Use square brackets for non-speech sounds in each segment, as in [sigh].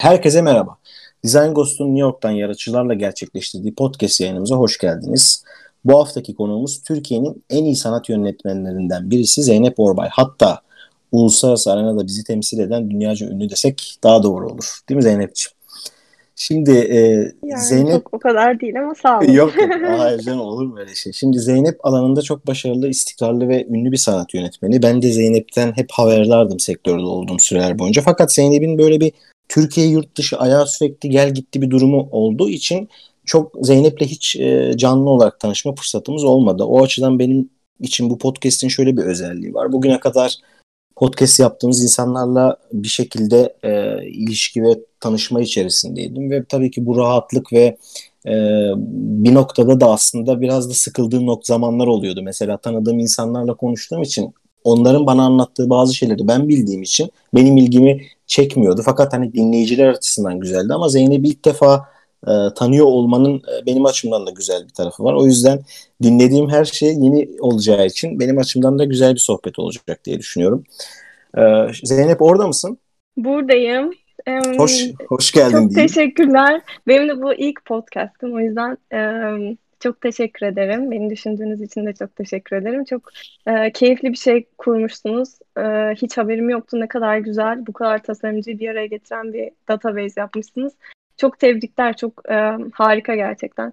Herkese merhaba. Design Ghost'un New York'tan yaratıcılarla gerçekleştirdiği podcast yayınımıza hoş geldiniz. Bu haftaki konuğumuz Türkiye'nin en iyi sanat yönetmenlerinden birisi Zeynep Orbay. Hatta uluslararası arenada bizi temsil eden dünyaca ünlü desek daha doğru olur. Değil mi Zeynep'ciğim? Şimdi e, Yani Zeynep çok o kadar değil ama sağ olun. Yok yok. [laughs] Hayır canım olur mu öyle şey? Şimdi Zeynep alanında çok başarılı, istikrarlı ve ünlü bir sanat yönetmeni. Ben de Zeynep'ten hep haberdardım sektörde olduğum süreler boyunca. Fakat Zeynep'in böyle bir Türkiye yurt dışı ayağı sürekli gel gitti bir durumu olduğu için çok Zeynep'le hiç e, canlı olarak tanışma fırsatımız olmadı. O açıdan benim için bu podcast'in şöyle bir özelliği var. Bugüne kadar podcast yaptığımız insanlarla bir şekilde e, ilişki ve tanışma içerisindeydim ve tabii ki bu rahatlık ve e, bir noktada da aslında biraz da sıkıldığım nok zamanlar oluyordu. Mesela tanıdığım insanlarla konuştuğum için onların bana anlattığı bazı şeyleri ben bildiğim için benim ilgimi çekmiyordu. Fakat hani dinleyiciler açısından güzeldi ama Zeynep'i ilk defa e, tanıyor olmanın e, benim açımdan da güzel bir tarafı var. O yüzden dinlediğim her şey yeni olacağı için benim açımdan da güzel bir sohbet olacak diye düşünüyorum. E, Zeynep orada mısın? Buradayım. Em, Hoş hoş geldin çok diyeyim. teşekkürler. Benim de bu ilk podcast'ım. O yüzden em, çok teşekkür ederim. Beni düşündüğünüz için de çok teşekkür ederim. Çok e, keyifli bir şey kurmuşsunuz. E, hiç haberim yoktu ne kadar güzel, bu kadar tasarımcıyı bir araya getiren bir database yapmışsınız. Çok tebrikler, çok e, harika gerçekten.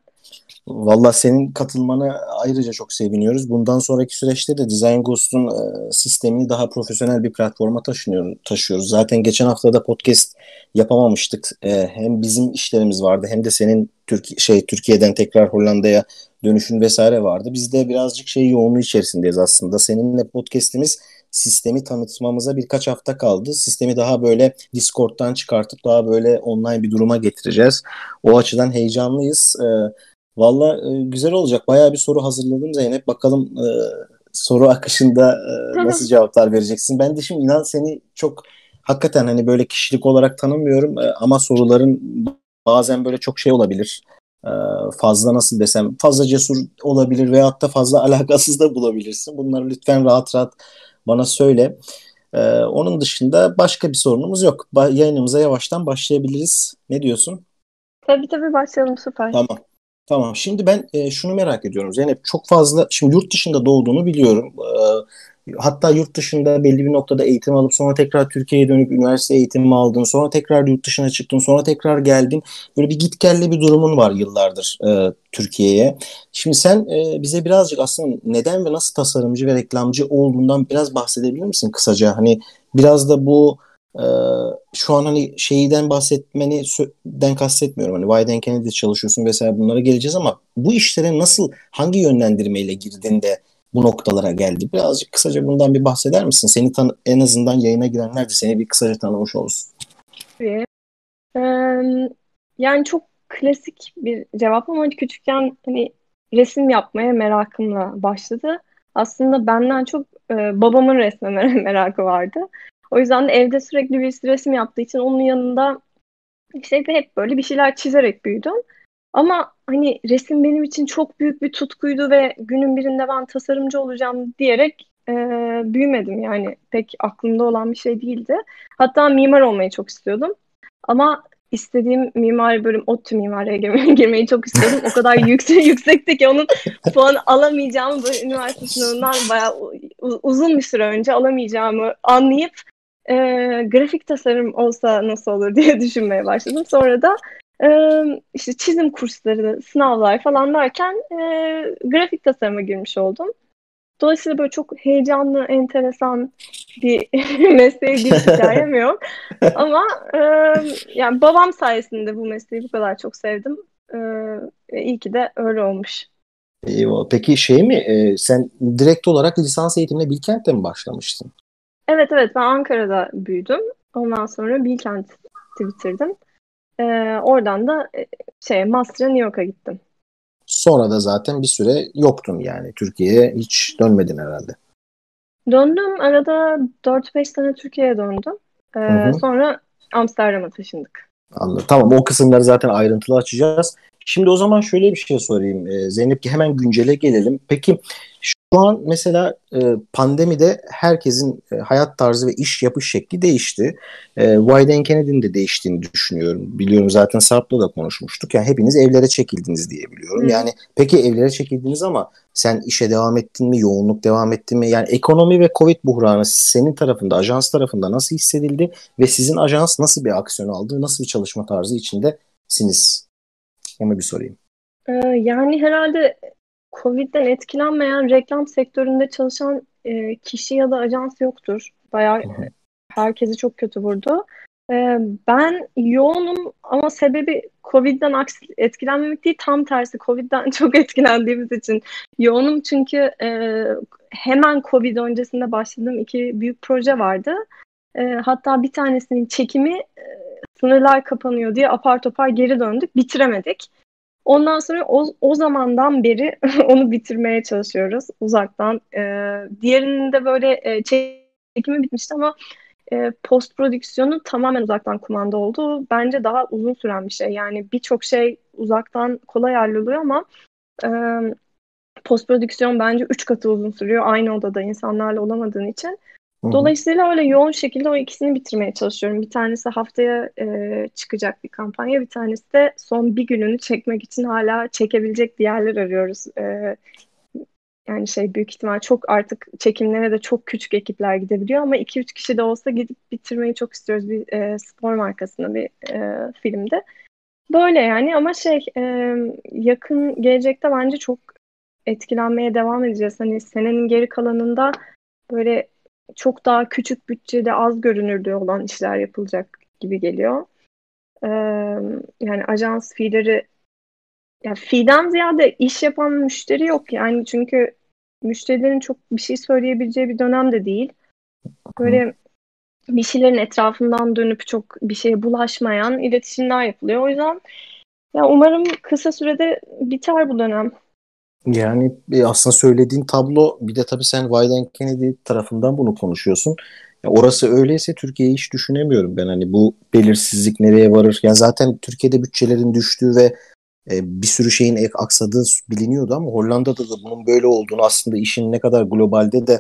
Valla senin katılmana ayrıca çok seviniyoruz. Bundan sonraki süreçte de Design Ghost'un e, sistemini daha profesyonel bir platforma taşınıyor, taşıyoruz. Zaten geçen hafta da podcast yapamamıştık. E, hem bizim işlerimiz vardı hem de senin Türk şey Türkiye'den tekrar Hollanda'ya dönüşün vesaire vardı. Biz de birazcık şey yoğunluğu içerisindeyiz aslında. Seninle podcast'imiz sistemi tanıtmamıza birkaç hafta kaldı. Sistemi daha böyle Discord'dan çıkartıp daha böyle online bir duruma getireceğiz. O açıdan heyecanlıyız. E, Valla e, güzel olacak. Bayağı bir soru hazırladım Zeynep. Bakalım e, soru akışında e, nasıl cevaplar vereceksin. Ben de şimdi inan seni çok hakikaten hani böyle kişilik olarak tanımıyorum e, ama soruların bazen böyle çok şey olabilir. E, fazla nasıl desem fazla cesur olabilir veyahut da fazla [laughs] alakasız da bulabilirsin. Bunları lütfen rahat rahat bana söyle. E, onun dışında başka bir sorunumuz yok. Ba- yayınımıza yavaştan başlayabiliriz. Ne diyorsun? Tabii tabii başlayalım süper. Tamam. Tamam. Şimdi ben e, şunu merak ediyorum Zeynep. Çok fazla şimdi yurt dışında doğduğunu biliyorum. E, hatta yurt dışında belli bir noktada eğitim alıp sonra tekrar Türkiye'ye dönüp üniversite eğitimi aldın. Sonra tekrar yurt dışına çıktın. Sonra tekrar geldin. Böyle bir git gelli bir durumun var yıllardır e, Türkiye'ye. Şimdi sen e, bize birazcık aslında neden ve nasıl tasarımcı ve reklamcı olduğundan biraz bahsedebilir misin kısaca? Hani biraz da bu ee, şu an hani şeyden bahsetmeni den kastetmiyorum. Hani Wyden Kennedy'de çalışıyorsun vesaire bunlara geleceğiz ama bu işlere nasıl hangi yönlendirmeyle girdin de bu noktalara geldi? Birazcık kısaca bundan bir bahseder misin? Seni tan en azından yayına girenler de seni bir kısaca tanımış olsun. Yani çok klasik bir cevap ama küçükken hani resim yapmaya merakımla başladı. Aslında benden çok e, babamın resme mer- [laughs] merakı vardı. O yüzden de evde sürekli bir resim yaptığı için onun yanında işte hep böyle bir şeyler çizerek büyüdüm. Ama hani resim benim için çok büyük bir tutkuydu ve günün birinde ben tasarımcı olacağım diyerek e, büyümedim. Yani pek aklımda olan bir şey değildi. Hatta mimar olmayı çok istiyordum. Ama istediğim mimari bölüm ODTÜ mimariye girmeyi, [laughs] girmeyi çok istiyordum. O kadar [laughs] yüksek yüksekti ki onun puan alamayacağımı böyle üniversite sınavından bayağı uzun bir süre önce alamayacağımı anlayıp e, grafik tasarım olsa nasıl olur [laughs] diye düşünmeye başladım. Sonra da e, işte çizim kursları, sınavlar falan derken e, grafik tasarıma girmiş oldum. Dolayısıyla böyle çok heyecanlı, enteresan bir [laughs] mesleğe giriş hikayem [laughs] yok. Ama e, yani babam sayesinde bu mesleği bu kadar çok sevdim. E, iyi ki de öyle olmuş. Peki şey mi e, sen direkt olarak lisans eğitimine Bilkent'te mi başlamıştın? Evet evet ben Ankara'da büyüdüm. Ondan sonra Bilkent'i bitirdim. Ee, oradan da e, şey Master'a New York'a gittim. Sonra da zaten bir süre yoktun yani. Türkiye'ye hiç dönmedin herhalde. Döndüm. Arada 4-5 sene Türkiye'ye döndüm. Ee, Hı hı. sonra Amsterdam'a taşındık. Anladım. Tamam o kısımları zaten ayrıntılı açacağız. Şimdi o zaman şöyle bir şey sorayım. Ee, Zeynep ki hemen güncele gelelim. Peki şu an mesela e, pandemide herkesin e, hayat tarzı ve iş yapış şekli değişti. E, Wyden Kennedy'nin de değiştiğini düşünüyorum. Biliyorum zaten Sarp'la da konuşmuştuk. Yani hepiniz evlere çekildiniz diye biliyorum. Hı. Yani peki evlere çekildiniz ama sen işe devam ettin mi? Yoğunluk devam etti mi? Yani ekonomi ve Covid buhranı senin tarafında, ajans tarafında nasıl hissedildi ve sizin ajans nasıl bir aksiyon aldı? Nasıl bir çalışma tarzı içindesiniz? Onu bir sorayım. Ee, yani herhalde Covid'den etkilenmeyen reklam sektöründe çalışan e, kişi ya da ajans yoktur. Bayağı herkesi çok kötü vurdu. E, ben yoğunum ama sebebi Covid'den etkilenmemek değil tam tersi Covid'den [laughs] çok etkilendiğimiz için yoğunum çünkü e, hemen Covid öncesinde başladığım iki büyük proje vardı. E, hatta bir tanesinin çekimi sınırlar kapanıyor diye apar topar geri döndük bitiremedik. Ondan sonra o, o zamandan beri [laughs] onu bitirmeye çalışıyoruz uzaktan. E, diğerinin de böyle e, çekimi bitmişti ama e, post prodüksiyonu tamamen uzaktan kumanda oldu. Bence daha uzun süren bir şey. Yani birçok şey uzaktan kolay halloluyor ama e, post prodüksiyon bence üç katı uzun sürüyor. Aynı odada insanlarla olamadığın için. Dolayısıyla öyle yoğun şekilde o ikisini bitirmeye çalışıyorum. Bir tanesi haftaya e, çıkacak bir kampanya, bir tanesi de son bir gününü çekmek için hala çekebilecek bir yerler arıyoruz. E, yani şey büyük ihtimal çok artık çekimlere de çok küçük ekipler gidebiliyor ama 2-3 kişi de olsa gidip bitirmeyi çok istiyoruz bir e, spor markasında bir e, filmde. Böyle yani ama şey e, yakın gelecekte bence çok etkilenmeye devam edeceğiz. Hani senenin geri kalanında böyle çok daha küçük bütçede az görünürlüğü olan işler yapılacak gibi geliyor. Ee, yani ajans fee'leri ya fee'den ziyade iş yapan müşteri yok yani çünkü müşterilerin çok bir şey söyleyebileceği bir dönem de değil. Böyle bir şeylerin etrafından dönüp çok bir şeye bulaşmayan iletişimler yapılıyor. O yüzden ya umarım kısa sürede biter bu dönem. Yani e, aslında söylediğin tablo bir de tabii sen Wyden Kennedy tarafından bunu konuşuyorsun. Ya orası öyleyse Türkiye'yi hiç düşünemiyorum ben hani bu belirsizlik nereye varır? Yani zaten Türkiye'de bütçelerin düştüğü ve e, bir sürü şeyin aksadığı biliniyordu ama Hollanda'da da bunun böyle olduğunu aslında işin ne kadar globalde de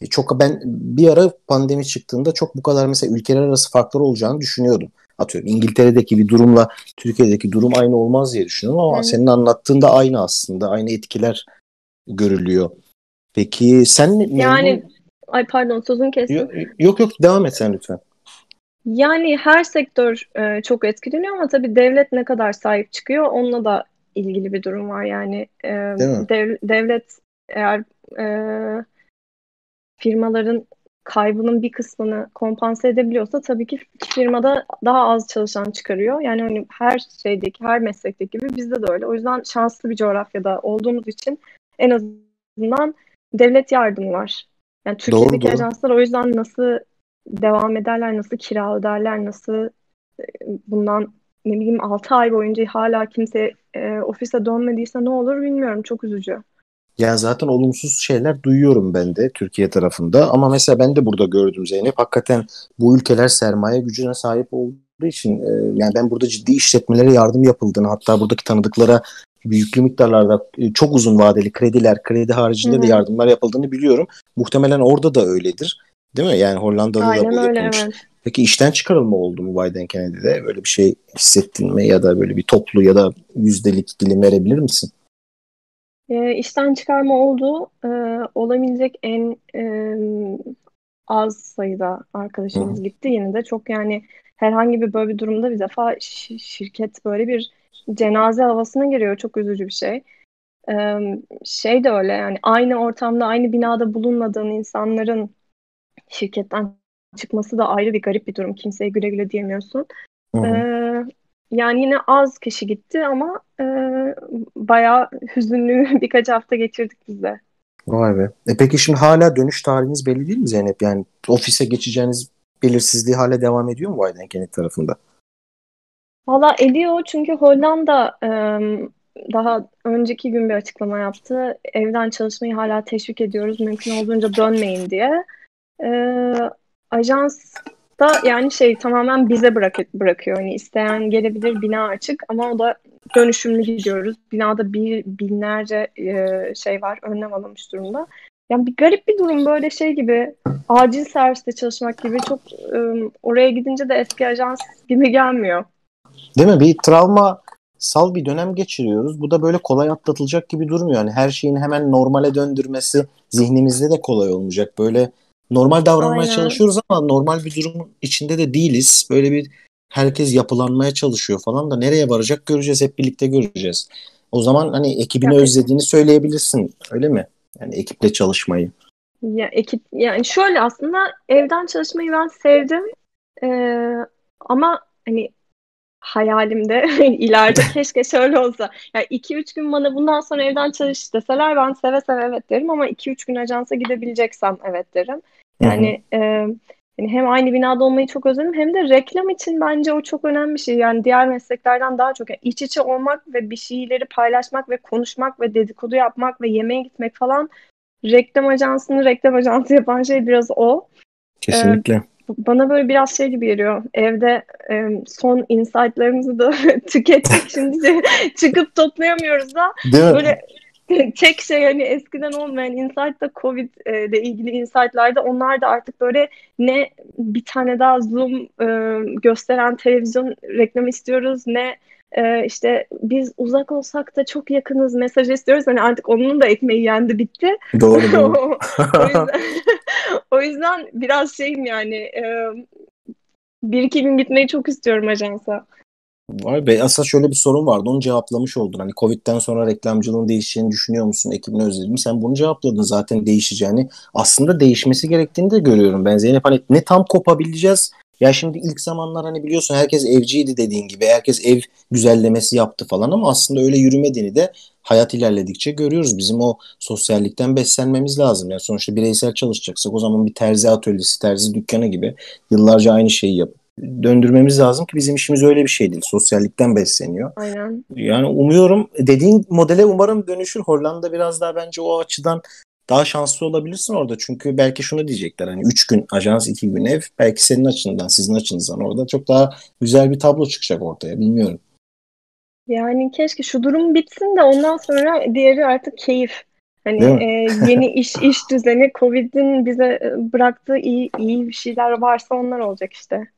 e, çok ben bir ara pandemi çıktığında çok bu kadar mesela ülkeler arası farklar olacağını düşünüyordum atıyorum İngiltere'deki bir durumla Türkiye'deki durum aynı olmaz diye düşünüyorum ama evet. senin anlattığında aynı aslında. Aynı etkiler görülüyor. Peki sen ne? Yani memnun... ay pardon sözün kestim. Yok, yok yok devam et sen lütfen. Yani her sektör e, çok etkileniyor ama tabii devlet ne kadar sahip çıkıyor onunla da ilgili bir durum var. Yani e, dev, devlet eğer e, firmaların kaybının bir kısmını kompanse edebiliyorsa tabii ki firmada daha az çalışan çıkarıyor. Yani hani her şeydeki, her meslekteki gibi bizde de öyle. O yüzden şanslı bir coğrafyada olduğumuz için en azından devlet yardımı var. Yani Türkiye'deki doğru, ajanslar o yüzden nasıl devam ederler, nasıl kira öderler, nasıl e, bundan ne bileyim 6 ay boyunca hala kimse e, ofise dönmediyse ne olur bilmiyorum. Çok üzücü. Yani zaten olumsuz şeyler duyuyorum ben de Türkiye tarafında. Ama mesela ben de burada gördüm Zeynep. Hakikaten bu ülkeler sermaye gücüne sahip olduğu için e, yani ben burada ciddi işletmelere yardım yapıldığını hatta buradaki tanıdıklara büyüklü miktarlarda e, çok uzun vadeli krediler, kredi haricinde Hı-hı. de yardımlar yapıldığını biliyorum. Muhtemelen orada da öyledir. Değil mi? Yani Hollanda'da Aynen da bu öyle, yapılmış. Evet. Peki işten çıkarılma oldu mu Biden Kennedy'de? Böyle bir şey hissettin mi? Ya da böyle bir toplu ya da yüzdelik dilim verebilir misin? E, işten çıkarma oldu. E, olabilecek en e, az sayıda arkadaşımız gitti. Yine de çok yani herhangi bir böyle bir durumda bir defa şirket böyle bir cenaze havasına giriyor. Çok üzücü bir şey. E, şey de öyle yani aynı ortamda aynı binada bulunmadığın insanların şirketten çıkması da ayrı bir garip bir durum. Kimseye güle güle diyemiyorsun. Hı hı. Yani yine az kişi gitti ama e, bayağı hüzünlü [laughs] birkaç hafta geçirdik biz de. Vay be. E peki şimdi hala dönüş tarihiniz belli değil mi Zeynep? Yani ofise geçeceğiniz belirsizliği hala devam ediyor mu Weidenkenit tarafında? Valla ediyor çünkü Hollanda e, daha önceki gün bir açıklama yaptı. Evden çalışmayı hala teşvik ediyoruz. Mümkün olduğunca dönmeyin diye. E, ajans da yani şey tamamen bize bırak bırakıyor. Hani isteyen gelebilir bina açık ama o da dönüşümlü gidiyoruz. Binada bir binlerce e, şey var önlem alınmış durumda. Yani bir garip bir durum böyle şey gibi acil serviste çalışmak gibi çok e, oraya gidince de eski ajans gibi gelmiyor. Değil mi? Bir travma sal bir dönem geçiriyoruz. Bu da böyle kolay atlatılacak gibi durmuyor. Yani her şeyin hemen normale döndürmesi zihnimizde de kolay olmayacak. Böyle normal davranmaya Aynen. çalışıyoruz ama normal bir durumun içinde de değiliz. Böyle bir herkes yapılanmaya çalışıyor falan da nereye varacak göreceğiz. Hep birlikte göreceğiz. O zaman hani ekibini evet. özlediğini söyleyebilirsin. Öyle mi? Yani ekiple çalışmayı. Ya ekip yani şöyle aslında evden çalışmayı ben sevdim. Ee, ama hani hayalimde [laughs] ileride keşke şöyle olsa. Yani 2-3 gün bana bundan sonra evden çalış deseler ben seve seve evet derim ama 2-3 gün ajansa gidebileceksem evet derim. Yani e, yani hem aynı binada olmayı çok özledim hem de reklam için bence o çok önemli bir şey. Yani diğer mesleklerden daha çok yani iç içe olmak ve bir şeyleri paylaşmak ve konuşmak ve dedikodu yapmak ve yemeğe gitmek falan reklam ajansını reklam ajansı yapan şey biraz o. Kesinlikle. Ee, bana böyle biraz şey gibi geliyor. Evde e, son insightlarımızı da [laughs] tükettik. Şimdi [laughs] çıkıp toplayamıyoruz da. Değil mi? Böyle [laughs] tek şey hani eskiden olmayan insight da Covid ile ilgili insightlarda onlar da artık böyle ne bir tane daha Zoom e, gösteren televizyon reklamı istiyoruz ne e, işte biz uzak olsak da çok yakınız mesaj istiyoruz. Hani artık onun da ekmeği yendi bitti. Doğru [laughs] doğru. [laughs] o, yüzden, [laughs] o yüzden biraz şeyim yani e, bir iki gün gitmeyi çok istiyorum ajansa. Vay be aslında şöyle bir sorun vardı onu cevaplamış oldun. Hani Covid'den sonra reklamcılığın değişeceğini düşünüyor musun? Ekibini özledin Sen bunu cevapladın zaten değişeceğini. Aslında değişmesi gerektiğini de görüyorum ben Zeynep. Hani ne tam kopabileceğiz ya şimdi ilk zamanlar hani biliyorsun herkes evciydi dediğin gibi. Herkes ev güzellemesi yaptı falan ama aslında öyle yürümediğini de hayat ilerledikçe görüyoruz. Bizim o sosyallikten beslenmemiz lazım. Yani sonuçta bireysel çalışacaksak o zaman bir terzi atölyesi, terzi dükkanı gibi yıllarca aynı şeyi yapıp döndürmemiz lazım ki bizim işimiz öyle bir şey değil. Sosyallikten besleniyor. Aynen. Yani umuyorum dediğin modele umarım dönüşür. Hollanda biraz daha bence o açıdan daha şanslı olabilirsin orada. Çünkü belki şunu diyecekler hani 3 gün ajans 2 gün ev belki senin açından sizin açınızdan orada çok daha güzel bir tablo çıkacak ortaya bilmiyorum. Yani keşke şu durum bitsin de ondan sonra diğeri artık keyif. Hani e, yeni iş [laughs] iş düzeni Covid'in bize e, bıraktığı iyi iyi bir şeyler varsa onlar olacak işte.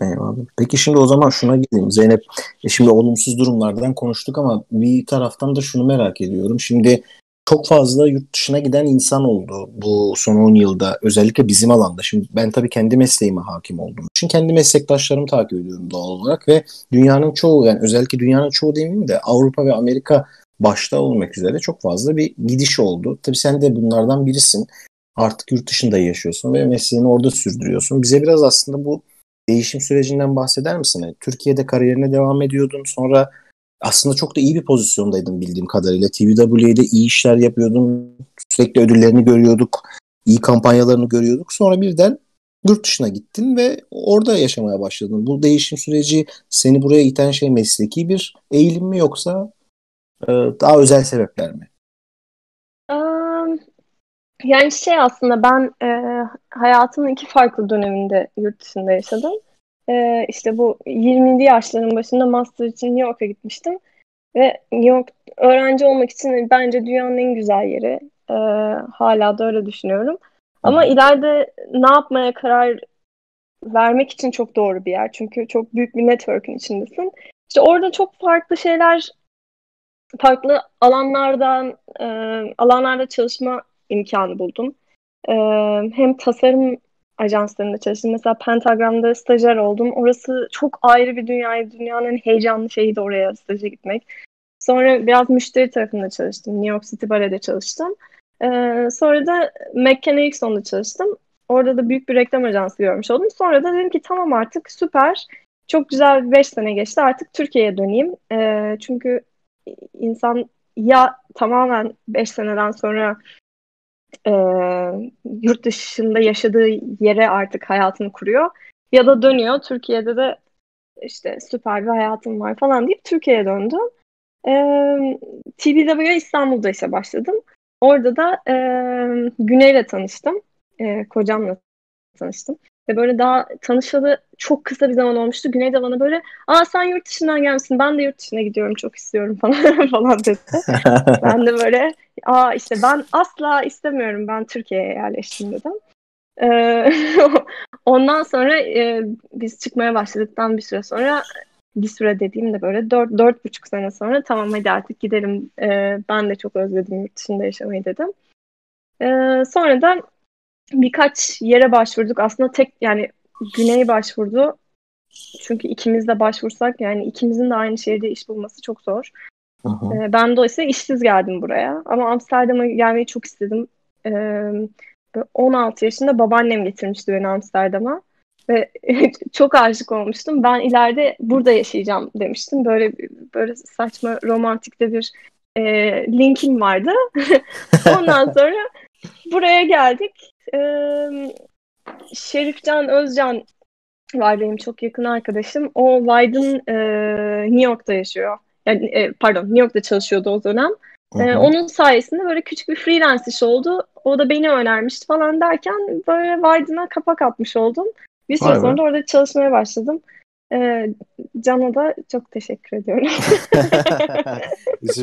Eyvallah. Peki şimdi o zaman şuna gideyim. Zeynep e şimdi olumsuz durumlardan konuştuk ama bir taraftan da şunu merak ediyorum. Şimdi çok fazla yurt dışına giden insan oldu bu son 10 yılda. Özellikle bizim alanda. Şimdi ben tabii kendi mesleğime hakim oldum. için kendi meslektaşlarımı takip ediyorum doğal olarak ve dünyanın çoğu yani özellikle dünyanın çoğu demeyeyim de Avrupa ve Amerika başta olmak üzere çok fazla bir gidiş oldu. Tabii sen de bunlardan birisin. Artık yurt dışında yaşıyorsun ve mesleğini orada sürdürüyorsun. Bize biraz aslında bu değişim sürecinden bahseder misin? Yani Türkiye'de kariyerine devam ediyordun. Sonra aslında çok da iyi bir pozisyondaydın bildiğim kadarıyla. TVW'de iyi işler yapıyordun. Sürekli ödüllerini görüyorduk. iyi kampanyalarını görüyorduk. Sonra birden yurt dışına gittin ve orada yaşamaya başladın. Bu değişim süreci seni buraya iten şey mesleki bir eğilim mi yoksa e, daha özel sebepler mi? Yani şey aslında ben e, hayatımın iki farklı döneminde yurt dışında yaşadım e, işte bu 20'li yaşların başında master için New York'a gitmiştim. Ve New York öğrenci olmak için bence dünyanın en güzel yeri. E, hala da öyle düşünüyorum. Ama ileride ne yapmaya karar vermek için çok doğru bir yer. Çünkü çok büyük bir network'ün içindesin. İşte orada çok farklı şeyler, farklı alanlardan, e, alanlarda çalışma imkanı buldum. E, hem tasarım ajanslarında çalıştım. Mesela Pentagram'da stajyer oldum. Orası çok ayrı bir dünyaydı. Dünyanın en heyecanlı şeydi oraya staja gitmek. Sonra biraz müşteri tarafında çalıştım. New York City Ballet'de çalıştım. Ee, sonra da McKenna Erickson'da çalıştım. Orada da büyük bir reklam ajansı görmüş oldum. Sonra da dedim ki tamam artık süper. Çok güzel 5 sene geçti. Artık Türkiye'ye döneyim. Ee, çünkü insan ya tamamen 5 seneden sonra e, yurt dışında yaşadığı yere artık hayatını kuruyor. Ya da dönüyor Türkiye'de de işte süper bir hayatım var falan deyip Türkiye'ye döndüm. E, TBW'ye İstanbul'da işe başladım. Orada da e, Güney'le tanıştım. E, kocamla tanıştım. Ve böyle daha tanışalı çok kısa bir zaman olmuştu. Güney de bana böyle aa sen yurt dışından gelmişsin ben de yurt dışına gidiyorum çok istiyorum [laughs] falan falan dedi. [laughs] ben de böyle aa işte ben asla istemiyorum ben Türkiye'ye yerleştim dedim. Ee, [laughs] ondan sonra e, biz çıkmaya başladıktan bir süre sonra bir süre dediğimde böyle dört, dört buçuk sene sonra tamam hadi artık gidelim ee, ben de çok özledim yurt dışında yaşamayı dedim. Ee, sonra da birkaç yere başvurduk. Aslında tek yani Güney başvurdu. Çünkü ikimiz de başvursak yani ikimizin de aynı şehirde iş bulması çok zor. Ee, ben dolayısıyla işsiz geldim buraya. Ama Amsterdam'a gelmeyi çok istedim. Ee, 16 yaşında babaannem getirmişti beni Amsterdam'a. Ve [laughs] çok aşık olmuştum. Ben ileride burada yaşayacağım demiştim. Böyle böyle saçma romantik de bir e, linkim vardı. [laughs] Ondan [laughs] sonra buraya geldik. E, Şerifcan Özcan var benim çok yakın arkadaşım. O Wyden e, New York'ta yaşıyor. Yani e, pardon New York'ta çalışıyordu o dönem. E, onun sayesinde böyle küçük bir freelance iş oldu. O da beni önermişti falan derken böyle Wyden'a kapak atmış oldum. Bir süre sonra da orada çalışmaya başladım. Ee, Can'a da çok teşekkür ediyorum.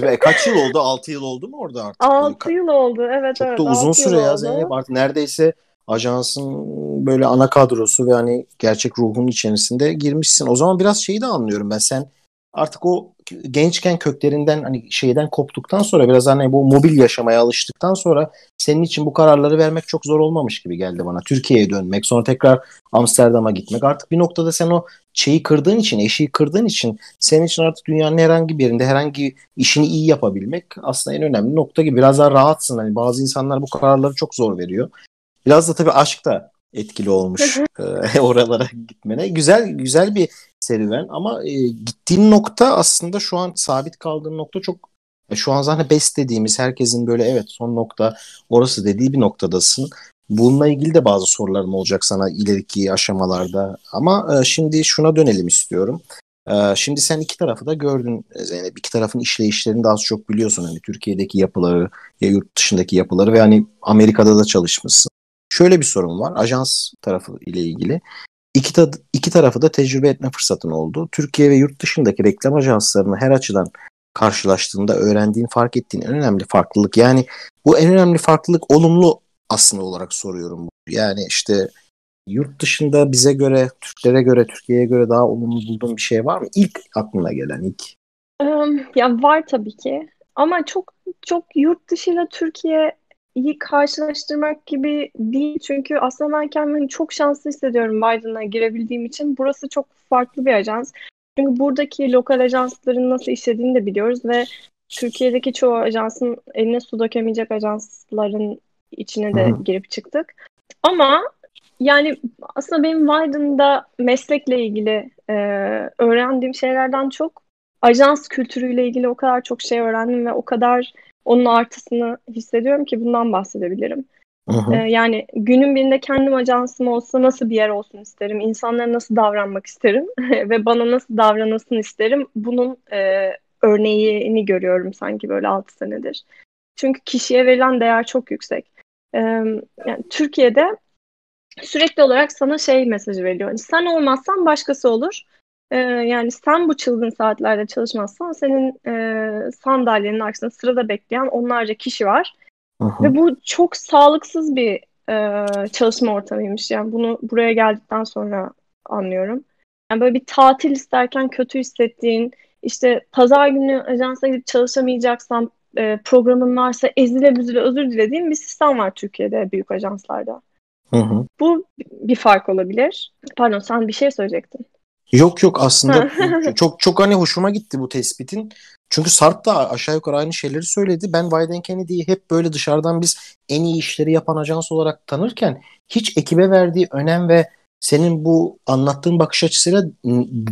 [laughs] Kaç yıl oldu? 6 yıl oldu mu orada artık? 6 yıl oldu. Evet çok evet. da uzun süre ya Zeynep. Artık neredeyse ajansın böyle ana kadrosu ve hani gerçek ruhun içerisinde girmişsin. O zaman biraz şeyi de anlıyorum ben. Sen artık o gençken köklerinden hani şeyden koptuktan sonra biraz hani bu mobil yaşamaya alıştıktan sonra senin için bu kararları vermek çok zor olmamış gibi geldi bana. Türkiye'ye dönmek, sonra tekrar Amsterdam'a gitmek. Artık bir noktada sen o şeyi kırdığın için, eşiği kırdığın için senin için artık dünyanın herhangi bir yerinde herhangi işini iyi yapabilmek aslında en önemli nokta gibi. Biraz daha rahatsın. Hani bazı insanlar bu kararları çok zor veriyor. Biraz da tabii aşk da etkili olmuş [laughs] e, oralara gitmene. Güzel güzel bir serüven ama e, gittiğin nokta aslında şu an sabit kaldığın nokta çok e, şu an zaten best dediğimiz herkesin böyle evet son nokta orası dediği bir noktadasın. Bununla ilgili de bazı sorularım olacak sana ileriki aşamalarda. Ama e, şimdi şuna dönelim istiyorum. E, şimdi sen iki tarafı da gördün Zeynep. İki tarafın işleyişlerini de az çok biliyorsun. Hani Türkiye'deki yapıları ya yurt dışındaki yapıları ve hani Amerika'da da çalışmışsın. Şöyle bir sorun var ajans tarafı ile ilgili. İki, ta- iki tarafı da tecrübe etme fırsatın oldu. Türkiye ve yurt dışındaki reklam ajanslarını her açıdan karşılaştığında öğrendiğin, fark ettiğin en önemli farklılık. Yani bu en önemli farklılık olumlu aslında olarak soruyorum. Yani işte yurt dışında bize göre, Türklere göre, Türkiye'ye göre daha olumlu bulduğun bir şey var mı? İlk aklına gelen ilk. Ya var tabii ki. Ama çok çok yurt dışıyla Türkiye iyi karşılaştırmak gibi değil. Çünkü aslında ben kendimi çok şanslı hissediyorum Biden'a girebildiğim için. Burası çok farklı bir ajans. Çünkü buradaki lokal ajansların nasıl işlediğini de biliyoruz ve Türkiye'deki çoğu ajansın eline su dökemeyecek ajansların içine de Hı. girip çıktık. Ama yani aslında benim Biden'da meslekle ilgili e, öğrendiğim şeylerden çok ajans kültürüyle ilgili o kadar çok şey öğrendim ve o kadar onun artısını hissediyorum ki bundan bahsedebilirim. Ee, yani günün birinde kendim ajansım olsa nasıl bir yer olsun isterim, insanlara nasıl davranmak isterim [laughs] ve bana nasıl davranılsın isterim. Bunun e, örneğini görüyorum sanki böyle 6 senedir. Çünkü kişiye verilen değer çok yüksek. Yani Türkiye'de sürekli olarak sana şey mesajı veriyor. Yani sen olmazsan başkası olur. Ee, yani sen bu çılgın saatlerde çalışmazsan senin e, sandalyenin arkasında sırada bekleyen onlarca kişi var. Aha. Ve bu çok sağlıksız bir e, çalışma ortamıymış. Yani bunu buraya geldikten sonra anlıyorum. Yani böyle bir tatil isterken kötü hissettiğin, işte pazar günü ajansa gidip çalışamayacaksan e, programın varsa ezile büzüle özür dilediğin bir sistem var Türkiye'de büyük ajanslarda. Hı hı. Bu bir fark olabilir. Pardon sen bir şey söyleyecektin. Yok yok aslında çok çok hani hoşuma gitti bu tespitin. Çünkü Sarp da aşağı yukarı aynı şeyleri söyledi. Ben Biden Kennedy'yi hep böyle dışarıdan biz en iyi işleri yapan ajans olarak tanırken hiç ekibe verdiği önem ve senin bu anlattığın bakış açısıyla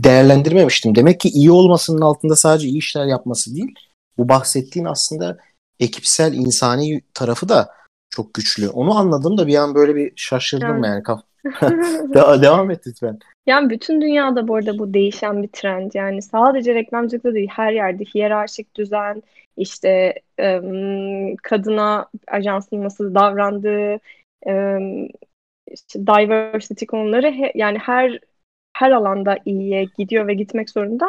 değerlendirmemiştim. Demek ki iyi olmasının altında sadece iyi işler yapması değil. Bu bahsettiğin aslında ekipsel insani tarafı da çok güçlü. Onu anladım da bir an böyle bir şaşırdım yani. [laughs] [laughs] De- devam et lütfen. Yani bütün dünyada bu arada bu değişen bir trend. Yani sadece reklamcılıkta değil her yerde hiyerarşik düzen, işte ım, kadına ajansın nasıl davrandığı, ım, işte diversity konuları he, yani her her alanda iyiye gidiyor ve gitmek zorunda.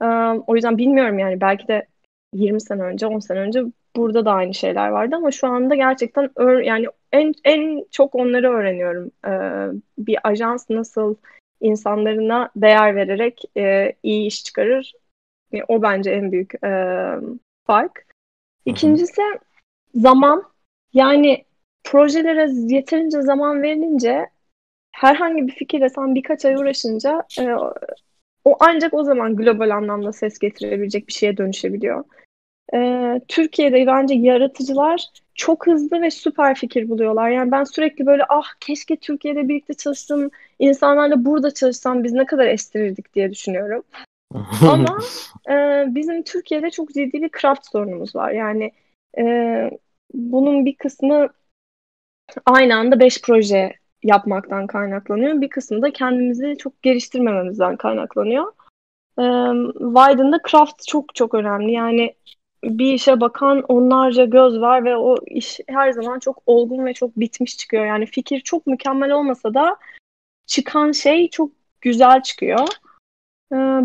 Um, o yüzden bilmiyorum yani belki de 20 sene önce, 10 sene önce burada da aynı şeyler vardı ama şu anda gerçekten yani en en çok onları öğreniyorum. Ee, bir ajans nasıl insanlarına değer vererek e, iyi iş çıkarır. Yani o bence en büyük e, fark. İkincisi zaman. Yani projelere yeterince zaman verilince herhangi bir fikirle sen birkaç ay uğraşınca e, o ancak o zaman global anlamda ses getirebilecek bir şeye dönüşebiliyor. E, Türkiye'de bence yaratıcılar çok hızlı ve süper fikir buluyorlar. Yani ben sürekli böyle ah keşke Türkiye'de birlikte çalıştım, insanlarla burada çalışsam biz ne kadar estirirdik diye düşünüyorum. [laughs] Ama e, bizim Türkiye'de çok ciddi bir craft sorunumuz var. Yani e, bunun bir kısmı aynı anda beş proje yapmaktan kaynaklanıyor. Bir kısmı da kendimizi çok geliştirmememizden kaynaklanıyor. E, Wyden'da craft çok çok önemli. Yani bir işe bakan onlarca göz var ve o iş her zaman çok olgun ve çok bitmiş çıkıyor. Yani fikir çok mükemmel olmasa da çıkan şey çok güzel çıkıyor.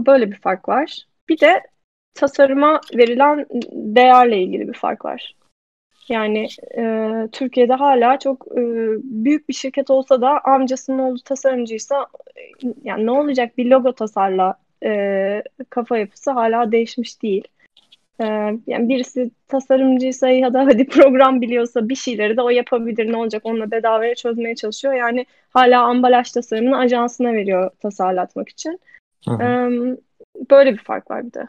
Böyle bir fark var. Bir de tasarıma verilen değerle ilgili bir fark var. Yani e, Türkiye'de hala çok e, büyük bir şirket olsa da amcasının oğlu tasarımcıysa yani ne olacak bir logo tasarla e, kafa yapısı hala değişmiş değil. E, yani birisi tasarımcıysa ya da hadi program biliyorsa bir şeyleri de o yapabilir ne olacak onunla bedavaya çözmeye çalışıyor. Yani hala ambalaj tasarımını ajansına veriyor tasarlatmak için. Hı hı. E, böyle bir fark var bir de.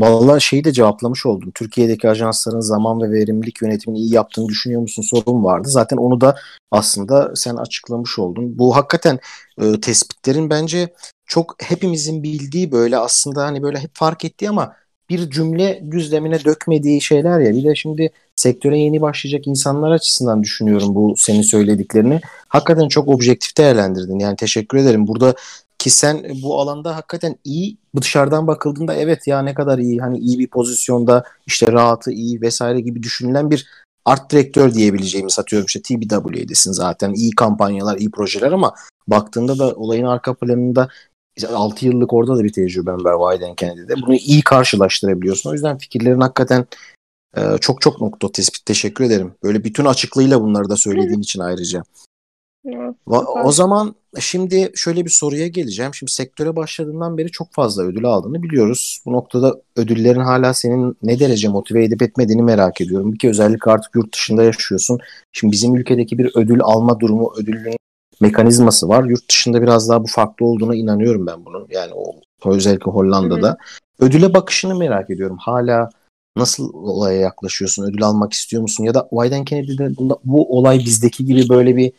Valla şeyi de cevaplamış oldum. Türkiye'deki ajansların zaman ve verimlilik yönetimini iyi yaptığını düşünüyor musun sorun vardı. Zaten onu da aslında sen açıklamış oldun. Bu hakikaten e, tespitlerin bence çok hepimizin bildiği böyle aslında hani böyle hep fark ettiği ama bir cümle düzlemine dökmediği şeyler ya. Bir de şimdi sektöre yeni başlayacak insanlar açısından düşünüyorum bu senin söylediklerini. Hakikaten çok objektif değerlendirdin. Yani teşekkür ederim. Burada ki sen bu alanda hakikaten iyi dışarıdan bakıldığında evet ya ne kadar iyi hani iyi bir pozisyonda işte rahatı iyi vesaire gibi düşünülen bir art direktör diyebileceğimiz atıyorum işte TBW'desin zaten iyi kampanyalar iyi projeler ama baktığında da olayın arka planında 6 yıllık orada da bir tecrüben var Wyden Kennedy'de. Bunu iyi karşılaştırabiliyorsun. O yüzden fikirlerin hakikaten e, çok çok nokta tespit. Teşekkür ederim. Böyle bütün açıklığıyla bunları da söylediğin için ayrıca. O zaman şimdi şöyle bir soruya geleceğim. Şimdi sektöre başladığından beri çok fazla ödül aldığını biliyoruz. Bu noktada ödüllerin hala senin ne derece motive edip etmediğini merak ediyorum. Bir ki özellikle artık yurt dışında yaşıyorsun. Şimdi bizim ülkedeki bir ödül alma durumu, ödülün mekanizması var. Yurt dışında biraz daha bu farklı olduğuna inanıyorum ben bunun. Yani o özellikle Hollanda'da. Hı hı. Ödüle bakışını merak ediyorum. Hala nasıl olaya yaklaşıyorsun? Ödül almak istiyor musun? Ya da Wyden Kennedy'de bu olay bizdeki gibi böyle bir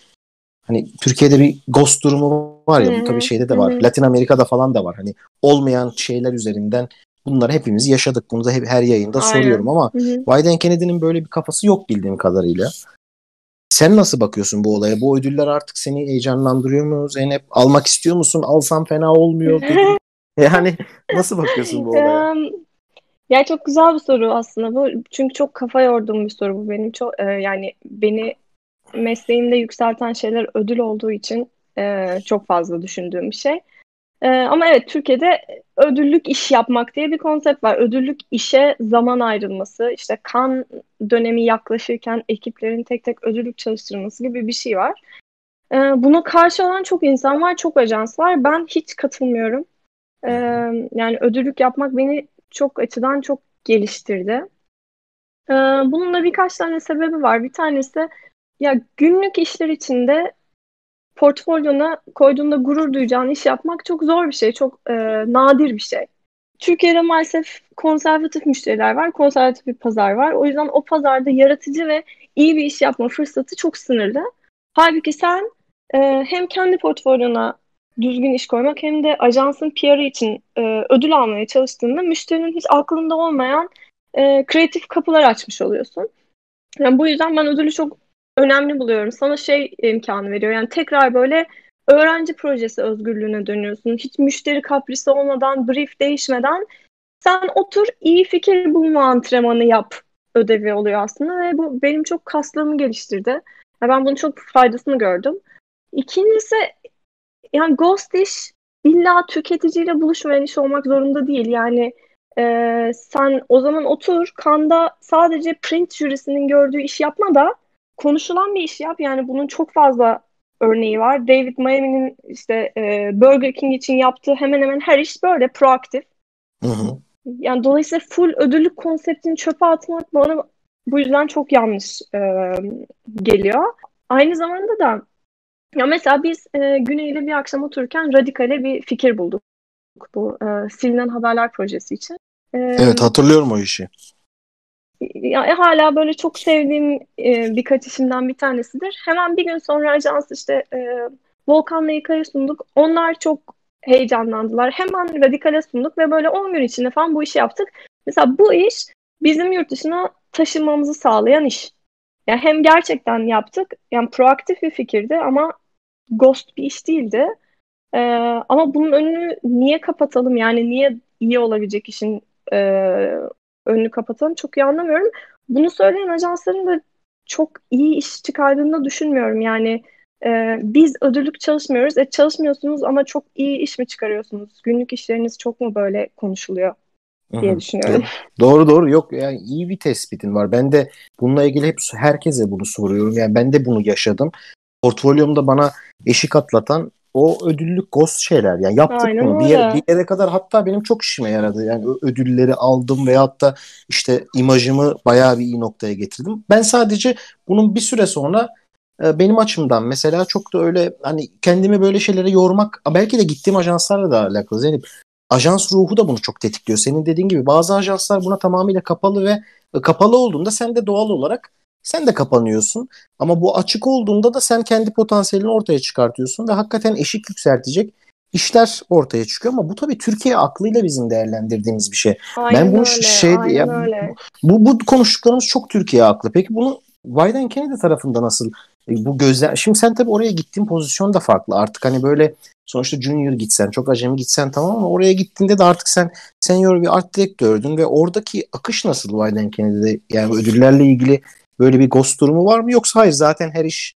hani Türkiye'de bir ghost durumu var ya. Hı-hı. Bu tabii şeyde de var. Hı-hı. Latin Amerika'da falan da var. Hani olmayan şeyler üzerinden bunları hepimiz yaşadık. Bunu da hep her yayında Aynen. soruyorum ama. Biden Kennedy'nin böyle bir kafası yok bildiğim kadarıyla. Sen nasıl bakıyorsun bu olaya? Bu ödüller artık seni heyecanlandırıyor mu Zeynep? Almak istiyor musun? Alsam fena olmuyor. [laughs] yani nasıl bakıyorsun bu olaya? ya çok güzel bir soru aslında bu. Çünkü çok kafa yorduğum bir soru bu benim. Çok e, yani beni mesleğimde yükselten şeyler ödül olduğu için e, çok fazla düşündüğüm bir şey. Ee, ama evet Türkiye'de ödüllük iş yapmak diye bir konsept var. Ödüllük işe zaman ayrılması, işte kan dönemi yaklaşırken ekiplerin tek tek ödüllük çalıştırılması gibi bir şey var. Ee, buna karşı olan çok insan var, çok ajans var. Ben hiç katılmıyorum. Ee, yani ödüllük yapmak beni çok açıdan çok geliştirdi. Ee, bunun da birkaç tane sebebi var. Bir tanesi ya günlük işler içinde portfolyona koyduğunda gurur duyacağın iş yapmak çok zor bir şey, çok e, nadir bir şey. Türkiye'de maalesef konservatif müşteriler var, konservatif bir pazar var. O yüzden o pazarda yaratıcı ve iyi bir iş yapma fırsatı çok sınırlı. Halbuki sen e, hem kendi portfolyona düzgün iş koymak hem de ajansın PR'ı için e, ödül almaya çalıştığında müşterinin hiç aklında olmayan e, kreatif kapılar açmış oluyorsun. Yani bu yüzden ben ödülü çok önemli buluyorum. Sana şey imkanı veriyor. Yani tekrar böyle öğrenci projesi özgürlüğüne dönüyorsun. Hiç müşteri kaprisi olmadan, brief değişmeden sen otur iyi fikir bulma antrenmanı yap ödevi oluyor aslında ve bu benim çok kaslarımı geliştirdi. Yani ben bunun çok faydasını gördüm. İkincisi yani Ghost iş illa tüketiciyle buluşmayan iş olmak zorunda değil. Yani e, sen o zaman otur Kanda sadece print jürisinin gördüğü iş yapma da konuşulan bir iş yap. Yani bunun çok fazla örneği var. David Miami'nin işte e, Burger King için yaptığı hemen hemen her iş böyle proaktif. Hı hı. Yani dolayısıyla full ödüllük konseptini çöpe atmak bana bu yüzden çok yanlış e, geliyor. Aynı zamanda da ya mesela biz e, Güney'le bir akşam otururken radikale bir fikir bulduk. Bu e, silinen haberler projesi için. E, evet hatırlıyorum o işi. Ya, hala böyle çok sevdiğim e, birkaç işimden bir tanesidir. Hemen bir gün sonra ajans işte e, Volkan'la İlkay'a sunduk. Onlar çok heyecanlandılar. Hemen radikale sunduk ve böyle 10 gün içinde falan bu işi yaptık. Mesela bu iş bizim yurt dışına taşınmamızı sağlayan iş. Yani hem gerçekten yaptık, yani proaktif bir fikirdi ama ghost bir iş değildi. Ee, ama bunun önünü niye kapatalım? Yani niye iyi olabilecek işin e, önünü kapatalım? Çok iyi anlamıyorum. Bunu söyleyen ajansların da çok iyi iş çıkardığını düşünmüyorum. Yani e, biz ödüllük çalışmıyoruz. E, çalışmıyorsunuz ama çok iyi iş mi çıkarıyorsunuz? Günlük işleriniz çok mu böyle konuşuluyor? diye düşünüyorum. Doğru doğru yok yani iyi bir tespitin var. Ben de bununla ilgili hep herkese bunu soruyorum. Yani ben de bunu yaşadım. Portfolyomda bana eşik atlatan o ödüllük ghost şeyler. Yani yaptık Aynen bunu. Bir yere, bir yere kadar hatta benim çok işime yaradı. Yani ödülleri aldım ve hatta işte imajımı bayağı bir iyi noktaya getirdim. Ben sadece bunun bir süre sonra e, benim açımdan mesela çok da öyle hani kendimi böyle şeylere yormak belki de gittiğim ajanslarla da alakalı Zeynep. Ajans ruhu da bunu çok tetikliyor. Senin dediğin gibi bazı ajanslar buna tamamıyla kapalı ve e, kapalı olduğunda sen de doğal olarak sen de kapanıyorsun. Ama bu açık olduğunda da sen kendi potansiyelini ortaya çıkartıyorsun ve hakikaten eşik yükseltecek işler ortaya çıkıyor ama bu tabii Türkiye aklıyla bizim değerlendirdiğimiz bir şey. Aynen ben bunu öyle, şey ya öyle. bu bu konuştuklarımız çok Türkiye aklı. Peki bunu Biden Kennedy tarafında nasıl e, bu gözler şimdi sen tabii oraya gittiğin pozisyon da farklı. Artık hani böyle sonuçta junior gitsen, çok acemi gitsen tamam ama oraya gittiğinde de artık sen senior bir art direktördün ve oradaki akış nasıl Biden Kennedy'de? Yani ödüllerle ilgili böyle bir ghost durumu var mı yoksa hayır zaten her iş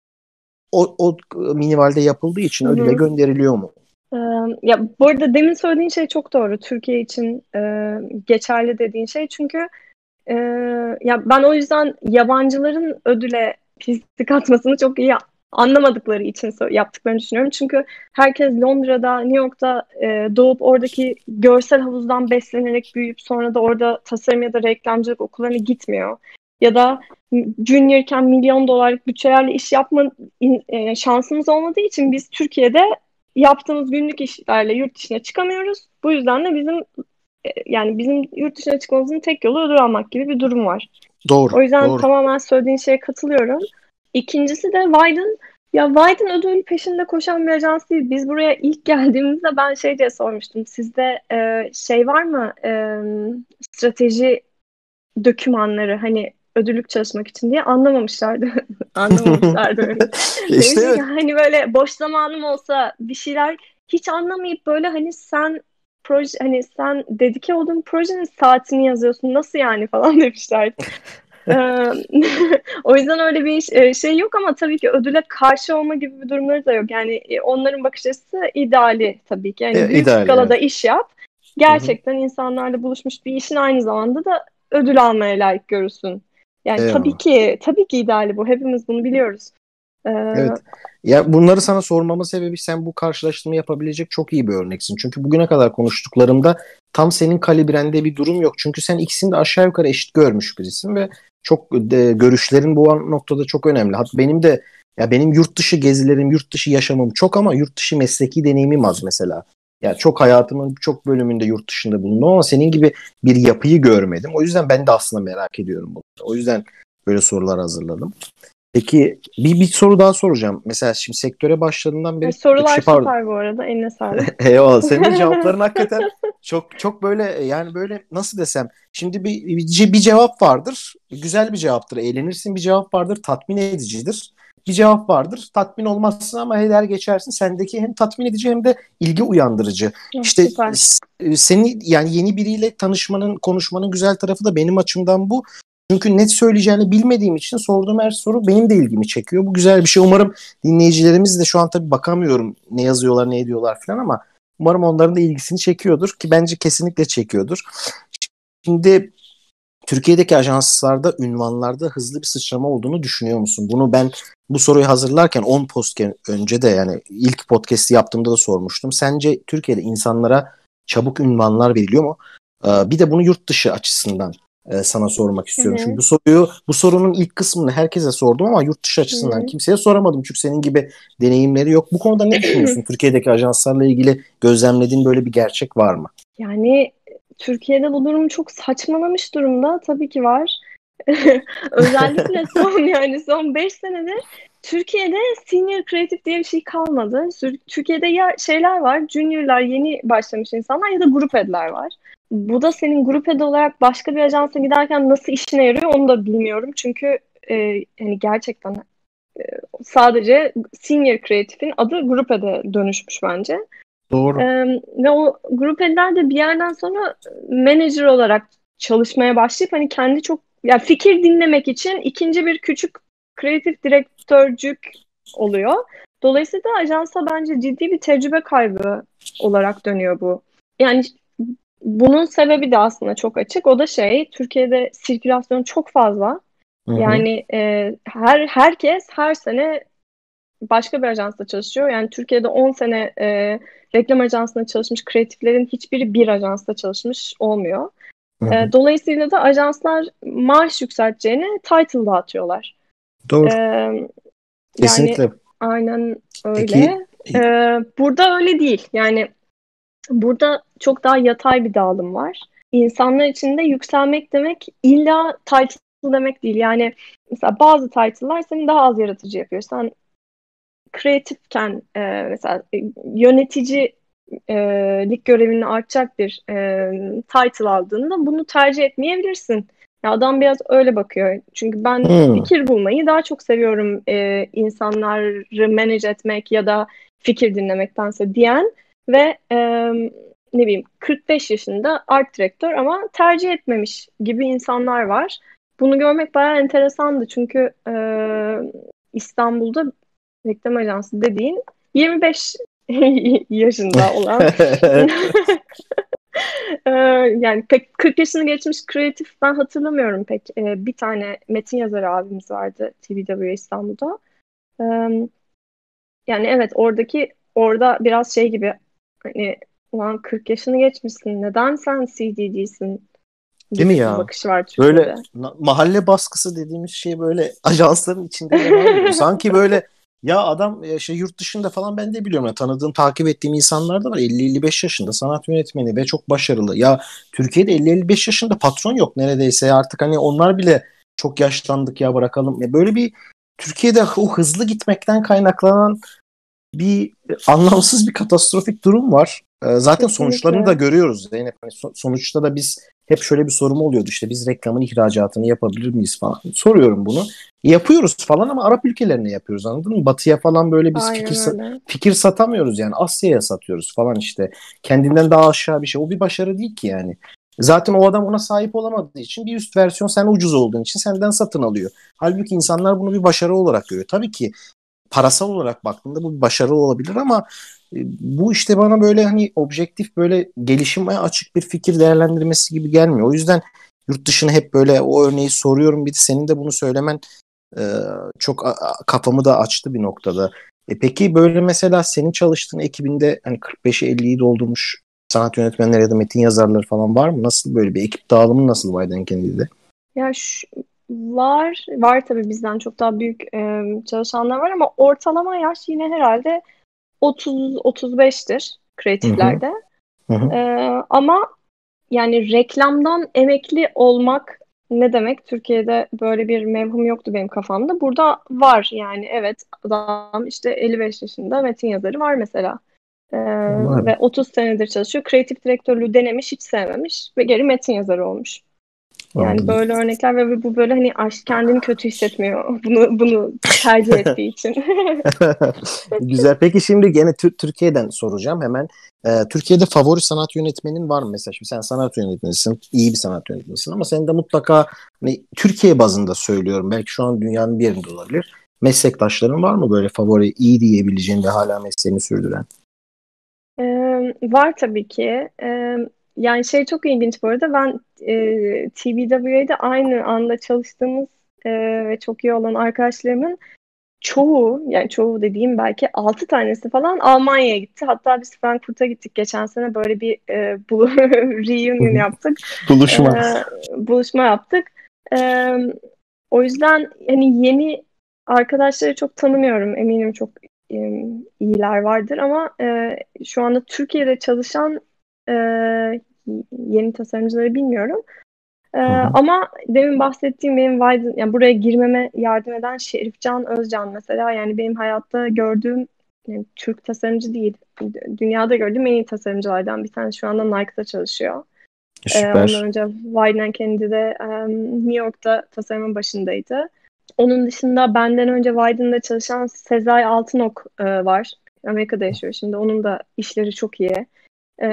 o, o minivalde yapıldığı için ödüle Hı-hı. gönderiliyor mu? Ee, ya bu arada demin söylediğin şey çok doğru. Türkiye için e, geçerli dediğin şey çünkü e, ya ben o yüzden yabancıların ödüle pislik atmasını çok iyi anlamadıkları için yaptıklarını düşünüyorum. Çünkü herkes Londra'da, New York'ta e, doğup oradaki görsel havuzdan beslenerek büyüyüp sonra da orada tasarım ya da reklamcılık okullarına gitmiyor. Ya da juniorken milyon dolarlık bütçelerle iş yapma e, şansımız olmadığı için biz Türkiye'de yaptığımız günlük işlerle yurt dışına çıkamıyoruz. Bu yüzden de bizim e, yani bizim yurt dışına çıkmamızın tek yolu ödül almak gibi bir durum var. Doğru. O yüzden doğru. tamamen söylediğin şeye katılıyorum. İkincisi de Wyden ya Wyden ödül peşinde koşan bir ajans değil. Biz buraya ilk geldiğimizde ben şey diye sormuştum. Sizde e, şey var mı e, strateji dokümanları hani ödüllük çalışmak için diye anlamamışlardı. [laughs] anlamamışlardı [laughs] işte evet. Hani böyle boş zamanım olsa bir şeyler hiç anlamayıp böyle hani sen proje hani sen dedike olduğun projenin saatini yazıyorsun nasıl yani falan [laughs] demişler. o yüzden öyle bir şey yok ama tabii ki ödüle karşı olma gibi bir durumları da yok. Yani onların bakış açısı ideali tabii ki. Yani e, büyük ideal, skalada evet. iş yap. Gerçekten Hı-hı. insanlarla buluşmuş bir işin aynı zamanda da ödül almaya layık görürsün. Yani Eyvallah. tabii ki tabii ki ideali bu. Hepimiz bunu biliyoruz. Ee, evet. Ya bunları sana sormamın sebebi sen bu karşılaştırma yapabilecek çok iyi bir örneksin. Çünkü bugüne kadar konuştuklarımda tam senin kalibrende bir durum yok. Çünkü sen ikisini de aşağı yukarı eşit görmüş birisin ve çok de, görüşlerin bu noktada çok önemli. Hatta benim de ya benim yurt dışı gezilerim, yurt dışı yaşamım çok ama yurt dışı mesleki deneyimim az mesela. Yani çok hayatımın çok bölümünde yurt dışında bulundum ama senin gibi bir yapıyı görmedim. O yüzden ben de aslında merak ediyorum bunu. O yüzden böyle sorular hazırladım. Peki bir, bir soru daha soracağım. Mesela şimdi sektöre başladığından beri... Sorular şey, süper bu arada. Eline sağlık. [laughs] Eyvallah. Senin de cevapların [laughs] hakikaten çok çok böyle yani böyle nasıl desem. Şimdi bir, bir, bir cevap vardır. Güzel bir cevaptır. Eğlenirsin. Bir cevap vardır. Tatmin edicidir. Bir cevap vardır. Tatmin olmazsın ama heder geçersin. Sendeki hem tatmin edici hem de ilgi uyandırıcı. Çok işte süper. seni yani yeni biriyle tanışmanın, konuşmanın güzel tarafı da benim açımdan bu Çünkü net söyleyeceğini bilmediğim için sorduğum her soru benim de ilgimi çekiyor. Bu güzel bir şey. Umarım dinleyicilerimiz de şu an tabii bakamıyorum ne yazıyorlar ne ediyorlar falan ama umarım onların da ilgisini çekiyordur ki bence kesinlikle çekiyordur. Şimdi Türkiye'deki ajanslarda, ünvanlarda hızlı bir sıçrama olduğunu düşünüyor musun? Bunu ben bu soruyu hazırlarken 10 post önce de yani ilk podcast'i yaptığımda da sormuştum. Sence Türkiye'de insanlara çabuk ünvanlar veriliyor mu? Ee, bir de bunu yurt dışı açısından e, sana sormak istiyorum. Çünkü bu soruyu bu sorunun ilk kısmını herkese sordum ama yurt dışı açısından Hı-hı. kimseye soramadım. Çünkü senin gibi deneyimleri yok. Bu konuda ne [clears throat] düşünüyorsun? Türkiye'deki ajanslarla ilgili gözlemlediğin böyle bir gerçek var mı? Yani Türkiye'de bu durum çok saçmalamış durumda. Tabii ki var. [laughs] Özellikle son [laughs] yani son 5 senedir Türkiye'de senior kreatif diye bir şey kalmadı. Türkiye'de ya şeyler var, juniorlar, yeni başlamış insanlar ya da grup edler var. Bu da senin grup ed olarak başka bir ajansa giderken nasıl işine yarıyor onu da bilmiyorum. Çünkü e, yani gerçekten e, sadece senior kreatifin adı grup ed'e dönüşmüş bence. Doğru. Ee, ve o grup edler de bir yerden sonra manager olarak çalışmaya başlayıp hani kendi çok yani fikir dinlemek için ikinci bir küçük kreatif direktörcük oluyor. Dolayısıyla ajansa bence ciddi bir tecrübe kaybı olarak dönüyor bu. Yani bunun sebebi de aslında çok açık. O da şey, Türkiye'de sirkülasyon çok fazla. Hı-hı. Yani e, her herkes her sene başka bir ajansta çalışıyor. Yani Türkiye'de 10 sene e, reklam ajansında çalışmış kreatiflerin hiçbiri bir ajansta çalışmış olmuyor. E, dolayısıyla da ajanslar maaş yükselteceğine title dağıtıyorlar. Doğru. E, Kesinlikle. Yani, aynen öyle. Peki, e, burada öyle değil. Yani burada çok daha yatay bir dağılım var. İnsanlar için de yükselmek demek illa title demek değil. Yani mesela bazı title'lar seni daha az yaratıcı yapıyor. Sen kreatifken e, mesela e, yönetici e, lig görevini artacak bir e, title aldığında bunu tercih etmeyebilirsin. Ya adam biraz öyle bakıyor. Çünkü ben hmm. fikir bulmayı daha çok seviyorum e, insanları manage etmek ya da fikir dinlemektense diyen ve e, ne bileyim 45 yaşında art direktör ama tercih etmemiş gibi insanlar var. Bunu görmek bayağı enteresandı çünkü e, İstanbul'da reklam ajansı dediğin 25 [laughs] yaşında olan [laughs] ee, yani 40 yaşını geçmiş kreatif ben hatırlamıyorum pek. Ee, bir tane metin yazarı abimiz vardı TVW İstanbul'da. Ee, yani evet oradaki orada biraz şey gibi hani ulan 40 yaşını geçmişsin neden sen CD'cisin Değil mi ya? Bakış var Türkiye'de. Böyle mahalle baskısı dediğimiz şey böyle ajansların içinde [laughs] Sanki böyle ya adam şey yurt dışında falan ben de biliyorum. Yani tanıdığım, takip ettiğim insanlar da var. 50-55 yaşında sanat yönetmeni ve çok başarılı. Ya Türkiye'de 50-55 yaşında patron yok neredeyse. Artık hani onlar bile çok yaşlandık ya bırakalım. Ya böyle bir Türkiye'de o hızlı gitmekten kaynaklanan bir anlamsız bir katastrofik durum var. Zaten Kesinlikle. sonuçlarını da görüyoruz Zeynep. Hani sonuçta da biz hep şöyle bir sorum oluyordu işte biz reklamın ihracatını yapabilir miyiz falan. Soruyorum bunu. Yapıyoruz falan ama Arap ülkelerine yapıyoruz anladın mı? Batıya falan böyle biz fikir, fikir satamıyoruz yani Asya'ya satıyoruz falan işte. Kendinden daha aşağı bir şey. O bir başarı değil ki yani. Zaten o adam ona sahip olamadığı için bir üst versiyon sen ucuz olduğun için senden satın alıyor. Halbuki insanlar bunu bir başarı olarak görüyor. Tabii ki parasal olarak baktığında bu bir başarı olabilir ama bu işte bana böyle hani objektif böyle gelişime açık bir fikir değerlendirmesi gibi gelmiyor. O yüzden yurt dışına hep böyle o örneği soruyorum. Bir de senin de bunu söylemen e, çok kafamı da açtı bir noktada. E peki böyle mesela senin çalıştığın ekibinde hani 45'i 50'yi doldurmuş sanat yönetmenleri ya da metin yazarları falan var mı? Nasıl böyle bir ekip dağılımı nasıl Biden Kennedy'de? Ya şu, var. Var tabii bizden çok daha büyük e, çalışanlar var ama ortalama yaş yine herhalde 30-35'tir kreatiflerde. Hı hı. Hı hı. E, ama yani reklamdan emekli olmak ne demek? Türkiye'de böyle bir mevhum yoktu benim kafamda. Burada var yani evet adam işte 55 yaşında metin yazarı var mesela. Ee, ve 30 senedir çalışıyor. Kreatif direktörlüğü denemiş, hiç sevmemiş ve geri metin yazarı olmuş. Yani Anladım. böyle örnekler ve bu böyle hani aşk kendini kötü hissetmiyor [laughs] bunu bunu tercih ettiği için. [laughs] Güzel. Peki şimdi gene Türkiye'den soracağım hemen. Ee, Türkiye'de favori sanat yönetmenin var mı mesela? Şimdi sen sanat yönetmenisin, iyi bir sanat yönetmenisin ama senin de mutlaka hani, Türkiye bazında söylüyorum. Belki şu an dünyanın bir yerinde olabilir. Meslektaşların var mı böyle favori, iyi diyebileceğin ve hala mesleğini sürdüren? Ee, var tabii ki. Ee, yani şey çok ilginç bu arada. Ben e, TBWA'da aynı anda çalıştığımız e, ve çok iyi olan arkadaşlarımın çoğu yani çoğu dediğim belki altı tanesi falan Almanya'ya gitti. Hatta biz Frankfurt'a gittik geçen sene böyle bir e, bu [laughs] reunion yaptık. [laughs] Buluşma. E, buluşma yaptık. E, o yüzden hani yeni arkadaşları çok tanımıyorum. Eminim çok e, iyiler vardır ama e, şu anda Türkiye'de çalışan e, yeni tasarımcıları bilmiyorum. Ee, ama demin bahsettiğim benim Wyden, yani buraya girmeme yardım eden Şerifcan Özcan mesela yani benim hayatta gördüğüm yani Türk tasarımcı değil. Dünyada gördüğüm en iyi tasarımcılardan bir tanesi. Şu anda Nike'da çalışıyor. Süper. Ee, ondan önce Wyden Kennedy'de um, New York'ta tasarımın başındaydı. Onun dışında benden önce Wyden'da çalışan Sezai Altınok e, var. Amerika'da yaşıyor şimdi. Onun da işleri çok iyi. E,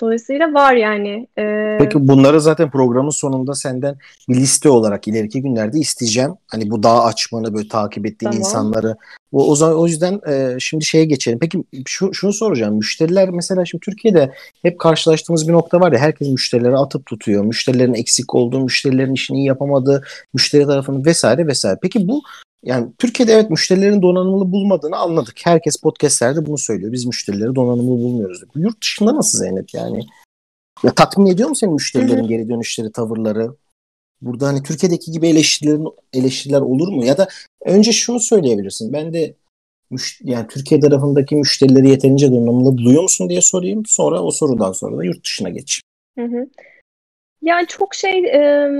Dolayısıyla var yani. Ee... Peki bunları zaten programın sonunda senden bir liste olarak ileriki günlerde isteyeceğim. Hani bu dağ açmanı böyle takip ettiğin tamam. insanları. O, o, zaman, o yüzden e, şimdi şeye geçelim. Peki şu, şunu soracağım. Müşteriler mesela şimdi Türkiye'de hep karşılaştığımız bir nokta var ya herkes müşterileri atıp tutuyor. Müşterilerin eksik olduğu, müşterilerin işini iyi yapamadığı, müşteri tarafının vesaire vesaire. Peki bu yani Türkiye'de evet müşterilerin donanımlı bulmadığını anladık. Herkes podcastlerde bunu söylüyor. Biz müşterileri donanımlı bulmuyoruz. Bu yurt dışında nasıl Zeynep yani? Ya tatmin ediyor mu senin müşterilerin geri dönüşleri, tavırları? Burada hani Türkiye'deki gibi eleştirilerin eleştiriler olur mu? Ya da önce şunu söyleyebilirsin. Ben de müş yani Türkiye tarafındaki müşterileri yeterince donanımlı buluyor musun diye sorayım. Sonra o sorudan sonra da yurt dışına geç. Hı hı. Yani çok şey e,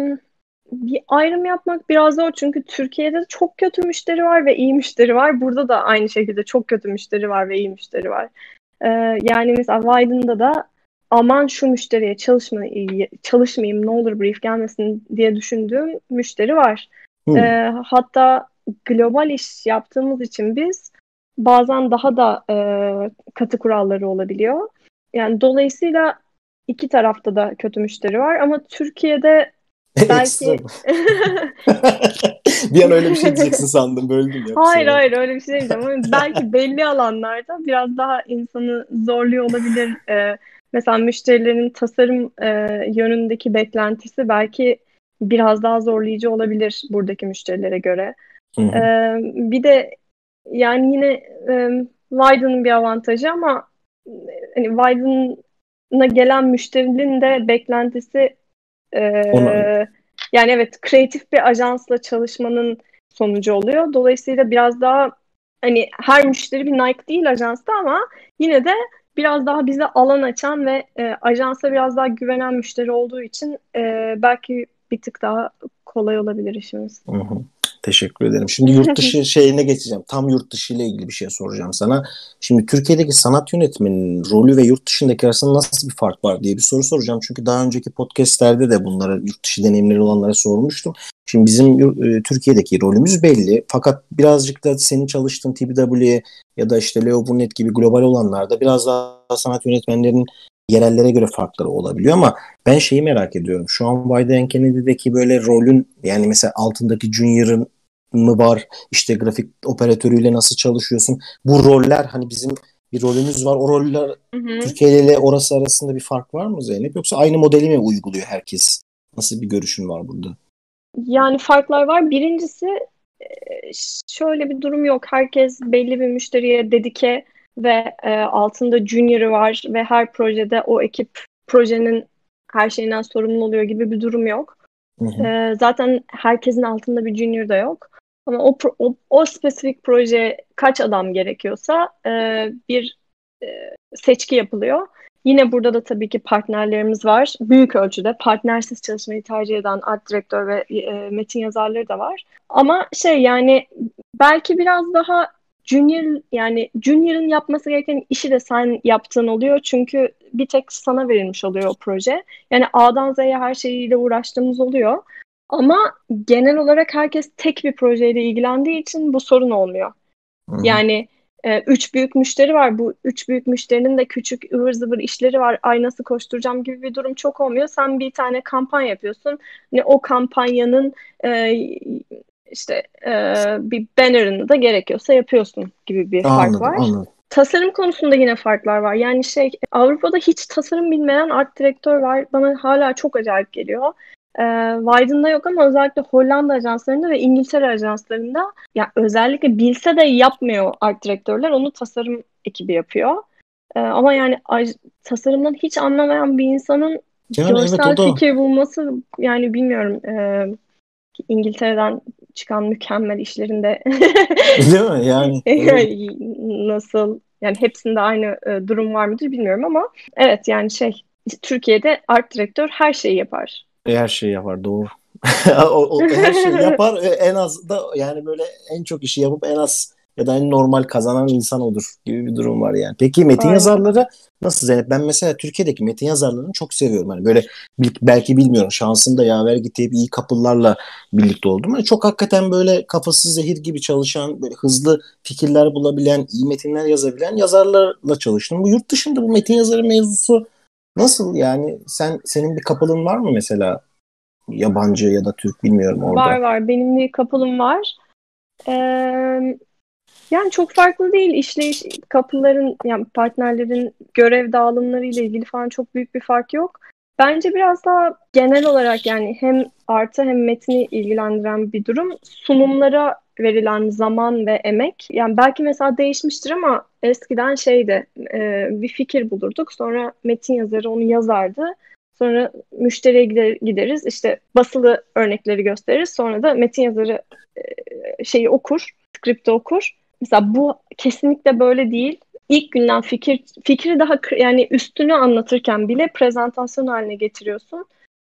bir ayrım yapmak biraz zor çünkü Türkiye'de çok kötü müşteri var ve iyi müşteri var. Burada da aynı şekilde çok kötü müşteri var ve iyi müşteri var. Ee, yani mesela Wyden'da da aman şu müşteriye çalışma, çalışmayayım ne olur brief gelmesin diye düşündüğüm müşteri var. Hmm. Ee, hatta global iş yaptığımız için biz bazen daha da e, katı kuralları olabiliyor. Yani dolayısıyla iki tarafta da kötü müşteri var ama Türkiye'de [laughs] Belki... [laughs] bir an öyle bir şey diyeceksin sandım. Böldüm ya. Hayır hayır öyle bir şey diyeceğim. [laughs] Belki belli alanlarda biraz daha insanı zorluyor olabilir. Ee, mesela müşterilerin tasarım e, yönündeki beklentisi belki biraz daha zorlayıcı olabilir buradaki müşterilere göre. Ee, bir de yani yine e, Wyden'ın bir avantajı ama hani Wyden'a gelen müşterinin de beklentisi ee, yani evet kreatif bir ajansla çalışmanın sonucu oluyor. Dolayısıyla biraz daha hani her müşteri bir Nike değil ajansta ama yine de biraz daha bize alan açan ve e, ajansa biraz daha güvenen müşteri olduğu için e, belki bir tık daha kolay olabilir işimiz. Hı hı. Teşekkür ederim. Şimdi yurt dışı [laughs] şeyine geçeceğim. Tam yurt dışı ile ilgili bir şey soracağım sana. Şimdi Türkiye'deki sanat yönetmeninin rolü ve yurt dışındaki arasında nasıl bir fark var diye bir soru soracağım. Çünkü daha önceki podcastlerde de bunlara yurt dışı deneyimleri olanlara sormuştum. Şimdi bizim e, Türkiye'deki rolümüz belli. Fakat birazcık da senin çalıştığın TBW ya da işte Leo Burnett gibi global olanlarda biraz daha sanat yönetmenlerinin yerellere göre farkları olabiliyor ama ben şeyi merak ediyorum. Şu an Biden Kennedy'deki böyle rolün yani mesela altındaki Junior'ın mı var? İşte grafik operatörüyle nasıl çalışıyorsun? Bu roller hani bizim bir rolümüz var. O roller hı hı. Türkiye ile orası arasında bir fark var mı Zeynep? Yoksa aynı modeli mi uyguluyor herkes? Nasıl bir görüşün var burada? Yani farklar var. Birincisi e, şöyle bir durum yok. Herkes belli bir müşteriye dedike ve e, altında junior'ı var ve her projede o ekip projenin her şeyinden sorumlu oluyor gibi bir durum yok. Hı hı. E, zaten herkesin altında bir junior da yok. Ama o, o, o spesifik proje kaç adam gerekiyorsa e, bir e, seçki yapılıyor. Yine burada da tabii ki partnerlerimiz var. Büyük ölçüde partnersiz çalışmayı tercih eden art direktör ve e, metin yazarları da var. Ama şey yani belki biraz daha junior yani junior'ın yapması gereken işi de sen yaptığın oluyor. Çünkü bir tek sana verilmiş oluyor o proje. Yani A'dan Z'ye her şeyiyle uğraştığımız oluyor. Ama genel olarak herkes tek bir projeyle ilgilendiği için bu sorun olmuyor. Hı-hı. Yani e, üç büyük müşteri var. Bu üç büyük müşterinin de küçük ıvır zıvır işleri var. Ay nasıl koşturacağım gibi bir durum çok olmuyor. Sen bir tane kampanya yapıyorsun. Hani o kampanyanın e, işte e, bir banner'ını da gerekiyorsa yapıyorsun gibi bir anladım, fark var. Anladım. Tasarım konusunda yine farklar var. Yani şey Avrupa'da hiç tasarım bilmeyen art direktör var. Bana hala çok acayip geliyor. E, Widen'da yok ama özellikle Hollanda ajanslarında ve İngiltere ajanslarında ya özellikle bilse de yapmıyor art direktörler. Onu tasarım ekibi yapıyor. E, ama yani tasarımdan hiç anlamayan bir insanın yani görsel evet, fikir bulması yani bilmiyorum. E, İngiltere'den çıkan mükemmel işlerinde Değil mi? Yani [laughs] nasıl yani hepsinde aynı e, durum var mıdır bilmiyorum ama evet yani şey Türkiye'de art direktör her şeyi yapar. Her şeyi yapar doğru. [laughs] o, o, her şeyi [laughs] yapar en az da yani böyle en çok işi yapıp en az ya da en normal kazanan insan olur gibi bir durum var yani. Peki metin Aynen. yazarları nasıl Zeynep? Ben mesela Türkiye'deki metin yazarlarını çok seviyorum. Hani böyle belki bilmiyorum şansım da yaver gitti hep iyi kapılarla birlikte oldum. Yani çok hakikaten böyle kafası zehir gibi çalışan, böyle hızlı fikirler bulabilen, iyi metinler yazabilen yazarlarla çalıştım. Bu yurt dışında bu metin yazarı mevzusu nasıl yani? Sen senin bir kapılın var mı mesela? Yabancı ya da Türk bilmiyorum orada. Var var. Benim bir kapılım var. Ee, yani çok farklı değil. İşleyiş kapıların yani partnerlerin görev dağılımları ile ilgili falan çok büyük bir fark yok. Bence biraz daha genel olarak yani hem artı hem metni ilgilendiren bir durum. Sunumlara verilen zaman ve emek. Yani belki mesela değişmiştir ama eskiden şeydi e, bir fikir bulurduk. Sonra metin yazarı onu yazardı. Sonra müşteriye gider, gideriz. işte basılı örnekleri gösteririz. Sonra da metin yazarı e, şeyi okur, skripti okur. Mesela bu kesinlikle böyle değil. İlk günden fikir fikri daha yani üstünü anlatırken bile prezentasyon haline getiriyorsun.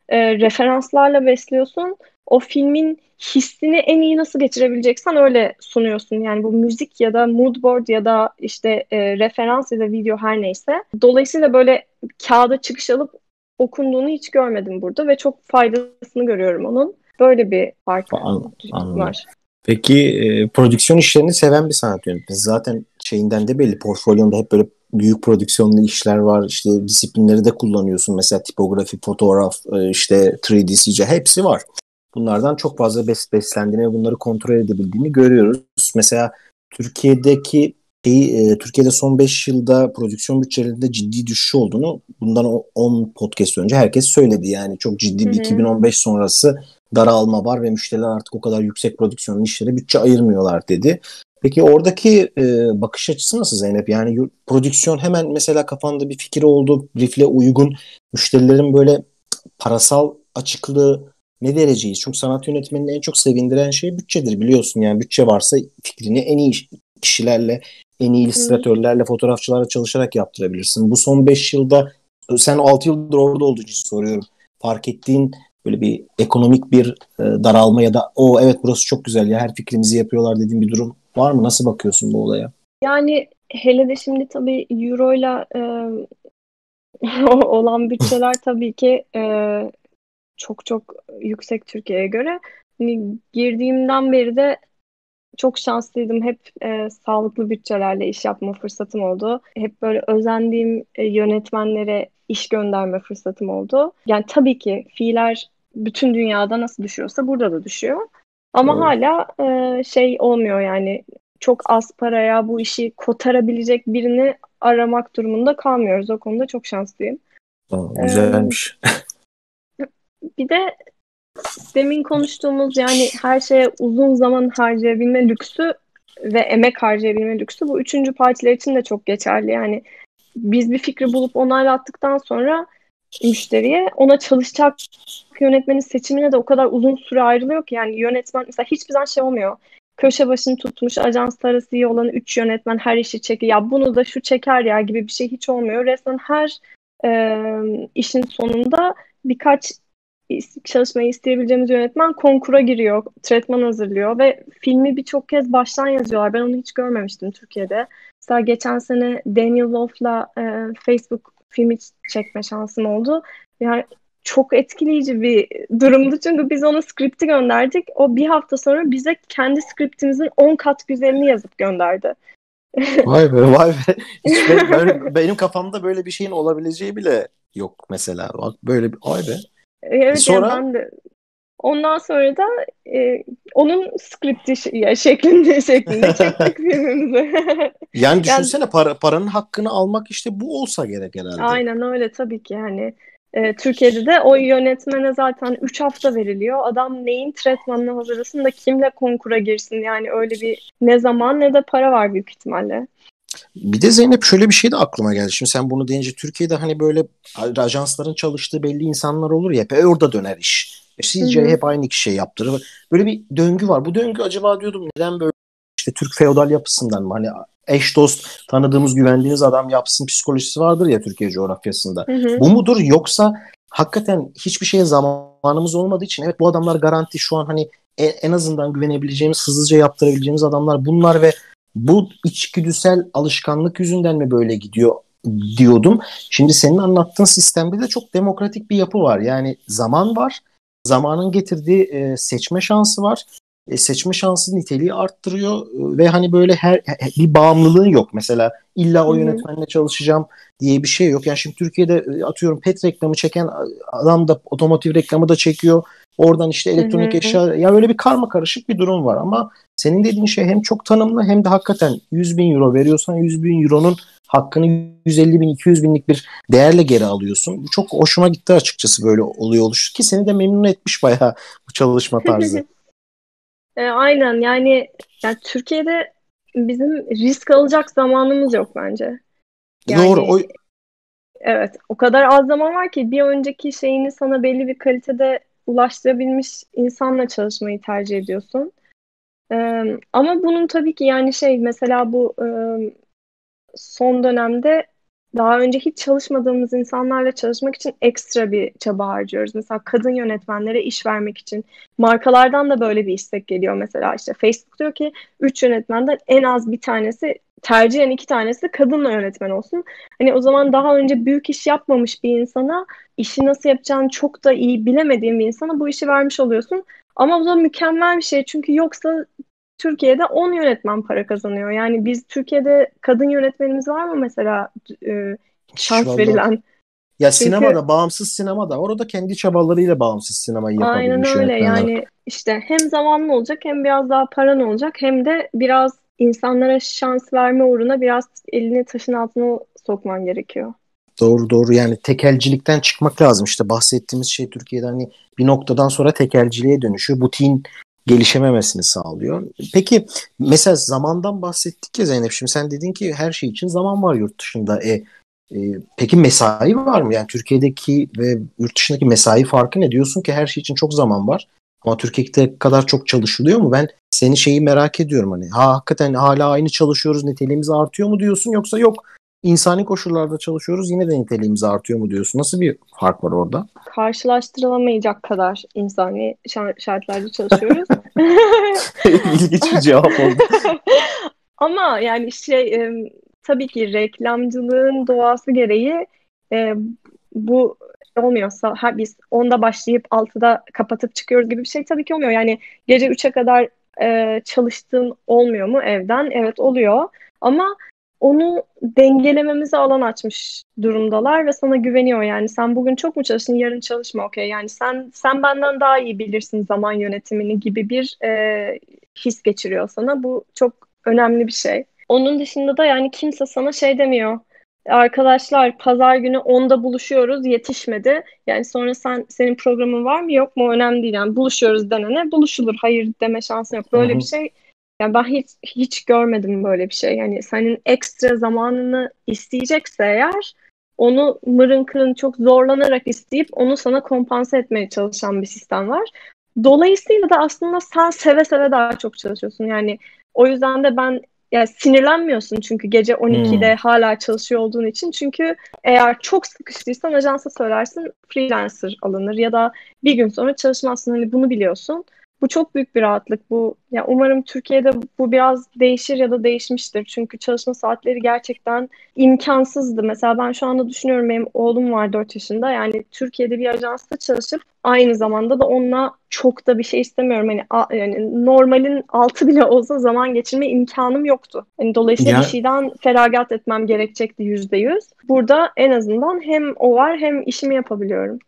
E, referanslarla besliyorsun. O filmin hissini en iyi nasıl geçirebileceksen öyle sunuyorsun. Yani bu müzik ya da mood board ya da işte e, referans ya da video her neyse. Dolayısıyla böyle kağıda çıkış alıp okunduğunu hiç görmedim burada ve çok faydasını görüyorum onun. Böyle bir fark An- var. Peki e, prodüksiyon işlerini seven bir sanat yönetmeni. Zaten şeyinden de belli. Portfolyonda hep böyle büyük prodüksiyonlu işler var. İşte disiplinleri de kullanıyorsun. Mesela tipografi, fotoğraf, e, işte 3D CG hepsi var. Bunlardan çok fazla bes beslendiğini ve bunları kontrol edebildiğini görüyoruz. Mesela Türkiye'deki şeyi, e, Türkiye'de son 5 yılda prodüksiyon bütçelerinde ciddi düşüş olduğunu bundan 10 podcast önce herkes söyledi. Yani çok ciddi bir Hı-hı. 2015 sonrası daralma var ve müşteriler artık o kadar yüksek prodüksiyonlu işlere bütçe ayırmıyorlar dedi. Peki oradaki e, bakış açısı nasıl Zeynep? Yani prodüksiyon hemen mesela kafanda bir fikir oldu, briefle uygun. Müşterilerin böyle parasal açıklığı ne dereceyiz? Çünkü sanat yönetmenini en çok sevindiren şey bütçedir biliyorsun. Yani bütçe varsa fikrini en iyi kişilerle, en iyi illüstratörlerle, fotoğrafçılarla çalışarak yaptırabilirsin. Bu son 5 yılda sen 6 yıldır orada olduğu için soruyorum. Fark ettiğin böyle bir ekonomik bir e, daralma ya da o evet burası çok güzel ya her fikrimizi yapıyorlar dediğin bir durum var mı? Nasıl bakıyorsun bu olaya? Yani hele de şimdi tabii euro ile e, [laughs] olan bütçeler [laughs] tabii ki e, çok çok yüksek Türkiye'ye göre. Hani girdiğimden beri de çok şanslıydım. Hep e, sağlıklı bütçelerle iş yapma fırsatım oldu. Hep böyle özendiğim e, yönetmenlere iş gönderme fırsatım oldu. Yani tabii ki fiiller bütün dünyada nasıl düşüyorsa burada da düşüyor. Ama evet. hala e, şey olmuyor yani çok az paraya bu işi kotarabilecek birini aramak durumunda kalmıyoruz. O konuda çok şanslıyım. Aa, güzelmiş. Ee, bir de demin konuştuğumuz yani her şeye uzun zaman harcayabilme lüksü ve emek harcayabilme lüksü bu üçüncü partiler için de çok geçerli. Yani biz bir fikri bulup onaylattıktan sonra müşteriye ona çalışacak yönetmenin seçimine de o kadar uzun süre ayrılıyor ki yani yönetmen mesela hiçbir zaman şey olmuyor. Köşe başını tutmuş ajans parası iyi olan 3 yönetmen her işi çekiyor. Ya bunu da şu çeker ya gibi bir şey hiç olmuyor. Resmen her e, işin sonunda birkaç çalışmayı isteyebileceğimiz yönetmen konkura giriyor, tretman hazırlıyor ve filmi birçok kez baştan yazıyorlar. Ben onu hiç görmemiştim Türkiye'de. Mesela geçen sene Daniel Wolf'la e, Facebook filmi çekme şansım oldu. Yani çok etkileyici bir durumdu. Çünkü biz ona skripti gönderdik. O bir hafta sonra bize kendi skriptimizin 10 kat güzelini yazıp gönderdi. [laughs] vay be vay be. Hiç benim, böyle, benim kafamda böyle bir şeyin olabileceği bile yok mesela. Böyle bir vay be. Evet sonra... yani ben de Ondan sonra da e, onun skripti ya, şeklinde [laughs] şeklinde çektik [laughs] filmimizi. yani düşünsene yani, para, paranın hakkını almak işte bu olsa gerek herhalde. Aynen öyle tabii ki yani. E, Türkiye'de de o yönetmene zaten 3 hafta veriliyor. Adam neyin tretmanını hazırlasın da kimle konkura girsin yani öyle bir ne zaman ne de para var büyük ihtimalle. Bir de Zeynep şöyle bir şey de aklıma geldi. Şimdi sen bunu deyince Türkiye'de hani böyle ajansların çalıştığı belli insanlar olur ya orada döner iş. E, CJ hep aynı kişiye yaptırır. Böyle bir döngü var. Bu döngü acaba diyordum neden böyle işte Türk feodal yapısından mı? Hani eş dost tanıdığımız güvendiğiniz adam yapsın psikolojisi vardır ya Türkiye coğrafyasında. Hı hı. Bu mudur yoksa hakikaten hiçbir şeye zamanımız olmadığı için evet bu adamlar garanti şu an hani en azından güvenebileceğimiz hızlıca yaptırabileceğimiz adamlar bunlar ve bu içgüdüsel alışkanlık yüzünden mi böyle gidiyor diyordum. Şimdi senin anlattığın sistemde de çok demokratik bir yapı var. Yani zaman var. Zamanın getirdiği e, seçme şansı var. E, seçme şansı niteliği arttırıyor e, ve hani böyle her bir bağımlılığın yok. Mesela illa o yönetmenle çalışacağım diye bir şey yok. Yani şimdi Türkiye'de e, atıyorum pet reklamı çeken adam da otomotiv reklamı da çekiyor. Oradan işte elektronik Hı-hı. eşya ya böyle bir karma karışık bir durum var ama senin dediğin şey hem çok tanımlı hem de hakikaten 100 bin euro veriyorsan 100 bin euronun hakkını 150 bin 200 binlik bir değerle geri alıyorsun. Bu çok hoşuma gitti açıkçası böyle oluyor oluş ki seni de memnun etmiş bayağı bu çalışma tarzı. [laughs] e, aynen yani, yani Türkiye'de bizim risk alacak zamanımız yok bence. Yani, Doğru. O... Evet o kadar az zaman var ki bir önceki şeyini sana belli bir kalitede ulaştırabilmiş insanla çalışmayı tercih ediyorsun. Ee, ama bunun tabii ki yani şey mesela bu e, son dönemde daha önce hiç çalışmadığımız insanlarla çalışmak için ekstra bir çaba harcıyoruz. Mesela kadın yönetmenlere iş vermek için. Markalardan da böyle bir istek geliyor mesela işte Facebook diyor ki 3 yönetmenden en az bir tanesi tercihen iki tanesi kadınla yönetmen olsun. Hani o zaman daha önce büyük iş yapmamış bir insana işi nasıl yapacağını çok da iyi bilemediğin bir insana bu işi vermiş oluyorsun. Ama bu da mükemmel bir şey çünkü yoksa Türkiye'de 10 yönetmen para kazanıyor. Yani biz Türkiye'de kadın yönetmenimiz var mı mesela e, şans Vallahi. verilen? Ya Çünkü, sinemada, bağımsız sinemada orada kendi çabalarıyla bağımsız sinemayı yapabilmiş Aynen öyle yani işte hem zamanlı olacak hem biraz daha paran olacak hem de biraz insanlara şans verme uğruna biraz elini taşın altına sokman gerekiyor. Doğru doğru yani tekelcilikten çıkmak lazım işte bahsettiğimiz şey Türkiye'de hani bir noktadan sonra tekelciliğe dönüşüyor. Butiğin gelişememesini sağlıyor. Peki mesela zamandan bahsettik ya Zeynep şimdi sen dedin ki her şey için zaman var yurt dışında. E, e, peki mesai var mı? Yani Türkiye'deki ve yurt dışındaki mesai farkı ne? Diyorsun ki her şey için çok zaman var. Ama Türkiye'de kadar çok çalışılıyor mu? Ben seni şeyi merak ediyorum hani. Ha hakikaten hala aynı çalışıyoruz niteliğimiz artıyor mu diyorsun yoksa yok insani koşullarda çalışıyoruz yine de niteliğimiz artıyor mu diyorsun? Nasıl bir fark var orada? Karşılaştırılamayacak kadar insani şartlarda çalışıyoruz. [laughs] İlginç bir cevap oldu. [laughs] Ama yani şey tabii ki reklamcılığın doğası gereği bu olmuyorsa ha biz 10'da başlayıp 6'da kapatıp çıkıyoruz gibi bir şey tabii ki olmuyor. Yani gece 3'e kadar e, çalıştığın olmuyor mu evden? Evet oluyor. Ama onu dengelememize alan açmış durumdalar ve sana güveniyor yani sen bugün çok mu çalıştın yarın çalışma okey yani sen sen benden daha iyi bilirsin zaman yönetimini gibi bir e, his geçiriyor sana bu çok önemli bir şey. Onun dışında da yani kimse sana şey demiyor arkadaşlar pazar günü 10'da buluşuyoruz yetişmedi. Yani sonra sen senin programın var mı yok mu önemli değil. Yani buluşuyoruz denene buluşulur. Hayır deme şansın yok. Böyle Hı-hı. bir şey yani ben hiç hiç görmedim böyle bir şey. Yani senin ekstra zamanını isteyecekse eğer onu mırın kırın çok zorlanarak isteyip onu sana kompanse etmeye çalışan bir sistem var. Dolayısıyla da aslında sen seve seve daha çok çalışıyorsun. Yani o yüzden de ben yani sinirlenmiyorsun çünkü gece 12'de hmm. hala çalışıyor olduğun için. Çünkü eğer çok sıkıştıysan ajansa söylersin freelancer alınır ya da bir gün sonra çalışmazsın. Hani bunu biliyorsun. Bu çok büyük bir rahatlık. Bu ya umarım Türkiye'de bu biraz değişir ya da değişmiştir. Çünkü çalışma saatleri gerçekten imkansızdı. Mesela ben şu anda düşünüyorum benim oğlum var 4 yaşında. Yani Türkiye'de bir ajansta çalışıp aynı zamanda da onunla çok da bir şey istemiyorum. Hani a, yani normalin altı bile olsa zaman geçirme imkanım yoktu. Yani dolayısıyla ya... bir şeyden feragat etmem gerekecekti yüzde yüz. Burada en azından hem o var hem işimi yapabiliyorum.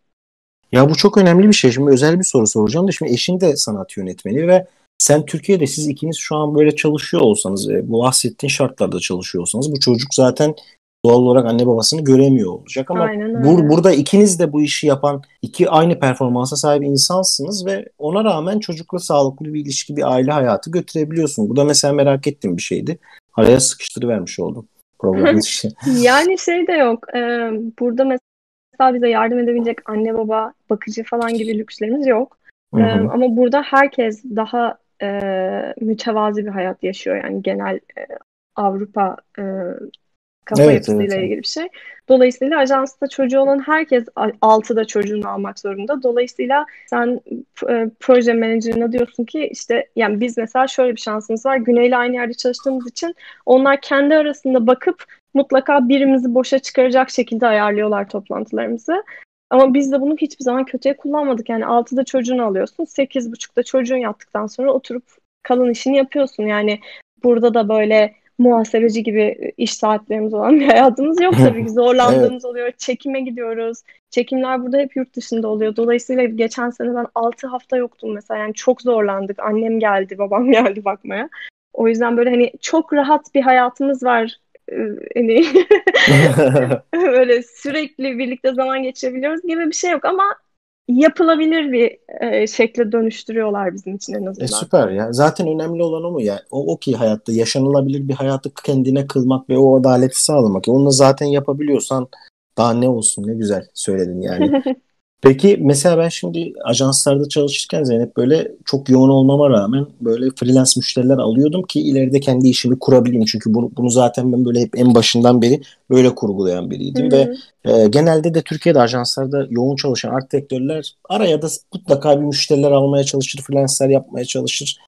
Ya bu çok önemli bir şey. Şimdi özel bir soru soracağım da şimdi eşin de sanat yönetmeni ve sen Türkiye'de siz ikiniz şu an böyle çalışıyor olsanız, e, bu bahsettiğin şartlarda çalışıyor olsanız bu çocuk zaten doğal olarak anne babasını göremiyor olacak ama bur burada ikiniz de bu işi yapan iki aynı performansa sahip insansınız ve ona rağmen çocukla sağlıklı bir ilişki, bir aile hayatı götürebiliyorsun. Bu da mesela merak ettiğim bir şeydi. Araya sıkıştırıvermiş oldum programın [laughs] yani şey de yok. Ee, burada mesela asla bize yardım edebilecek anne baba, bakıcı falan gibi lükslerimiz yok. Hı hı. Ama burada herkes daha e, mütevazi bir hayat yaşıyor yani genel e, Avrupa e, kafa evet, yapısıyla evet, ilgili bir şey. Dolayısıyla ajansta çocuğu olan herkes altıda çocuğunu almak zorunda. Dolayısıyla sen e, proje menajerine diyorsun ki işte yani biz mesela şöyle bir şansımız var. Güney'le aynı yerde çalıştığımız için onlar kendi arasında bakıp mutlaka birimizi boşa çıkaracak şekilde ayarlıyorlar toplantılarımızı. Ama biz de bunu hiçbir zaman kötüye kullanmadık. Yani 6'da çocuğunu alıyorsun, 8.30'da çocuğun yattıktan sonra oturup kalın işini yapıyorsun. Yani burada da böyle muhasebeci gibi iş saatlerimiz olan [laughs] bir hayatımız yok tabii ki. [laughs] Zorlandığımız evet. oluyor. Çekime gidiyoruz. Çekimler burada hep yurt dışında oluyor. Dolayısıyla geçen sene ben 6 hafta yoktum mesela. Yani çok zorlandık. Annem geldi, babam [laughs] geldi bakmaya. O yüzden böyle hani çok rahat bir hayatımız var hani [laughs] böyle sürekli birlikte zaman geçirebiliyoruz gibi bir şey yok ama yapılabilir bir e, şekle dönüştürüyorlar bizim için en azından. E, süper ya. Zaten önemli olan o mu ya? O, o ki hayatta yaşanılabilir bir hayatı kendine kılmak ve o adaleti sağlamak. Onu zaten yapabiliyorsan daha ne olsun ne güzel söyledin yani. [laughs] Peki mesela ben şimdi ajanslarda çalışırken Zeynep böyle çok yoğun olmama rağmen böyle freelance müşteriler alıyordum ki ileride kendi işimi kurabileyim. Çünkü bunu, bunu zaten ben böyle hep en başından beri böyle kurgulayan biriydim. Hı-hı. Ve e, genelde de Türkiye'de ajanslarda yoğun çalışan art direktörler araya da mutlaka bir müşteriler almaya çalışır, freelancer yapmaya çalışır.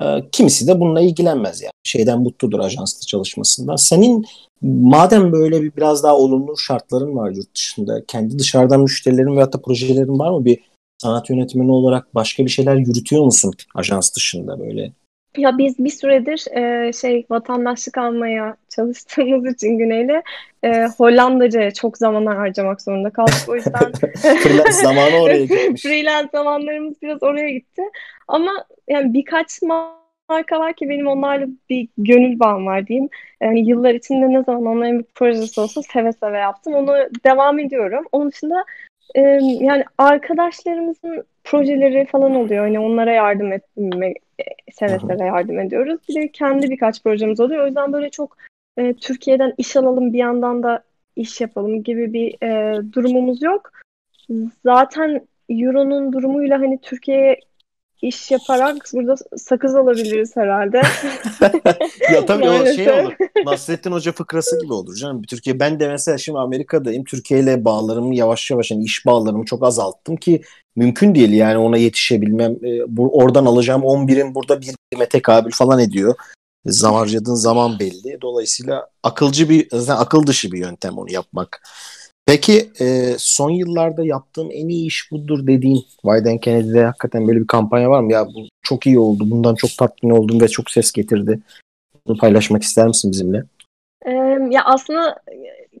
E, kimisi de bununla ilgilenmez yani. Şeyden mutludur ajansta çalışmasından. Senin Madem böyle bir biraz daha olumlu şartların var yurt dışında, kendi dışarıdan müşterilerin veyahut da projelerin var mı? Bir sanat yönetmeni olarak başka bir şeyler yürütüyor musun ajans dışında böyle? Ya biz bir süredir e, şey vatandaşlık almaya çalıştığımız için Güney'le e, Hollandaca'ya çok zaman harcamak zorunda kaldık. O yüzden [laughs] zamanı oraya [laughs] gitmiş. freelance zamanlarımız biraz oraya gitti. Ama yani birkaç marka var ki benim onlarla bir gönül bağım var diyeyim. Yani yıllar içinde ne zaman onların bir projesi olsa seve seve yaptım. Onu devam ediyorum. Onun dışında e, yani arkadaşlarımızın projeleri falan oluyor. Hani onlara yardım etme seve seve yardım ediyoruz. Bir de kendi birkaç projemiz oluyor. O yüzden böyle çok e, Türkiye'den iş alalım bir yandan da iş yapalım gibi bir e, durumumuz yok. Zaten Euro'nun durumuyla hani Türkiye'ye iş yaparak burada sakız alabiliriz herhalde. [laughs] ya tabii o şey olur. Nasrettin Hoca fıkrası gibi olur canım. Türkiye ben de mesela şimdi Amerika'dayım. Türkiye ile bağlarımı yavaş yavaş yani iş bağlarımı çok azalttım ki mümkün değil yani ona yetişebilmem. E, bu, oradan alacağım 11'in burada bir birime tekabül falan ediyor. Zaman zaman belli. Dolayısıyla akılcı bir akıl dışı bir yöntem onu yapmak. Peki e, son yıllarda yaptığım en iyi iş budur dediğin Biden Kennedy'de hakikaten böyle bir kampanya var mı? Ya bu çok iyi oldu. Bundan çok tatmin oldum ve çok ses getirdi. Bunu paylaşmak ister misin bizimle? Ee, ya aslında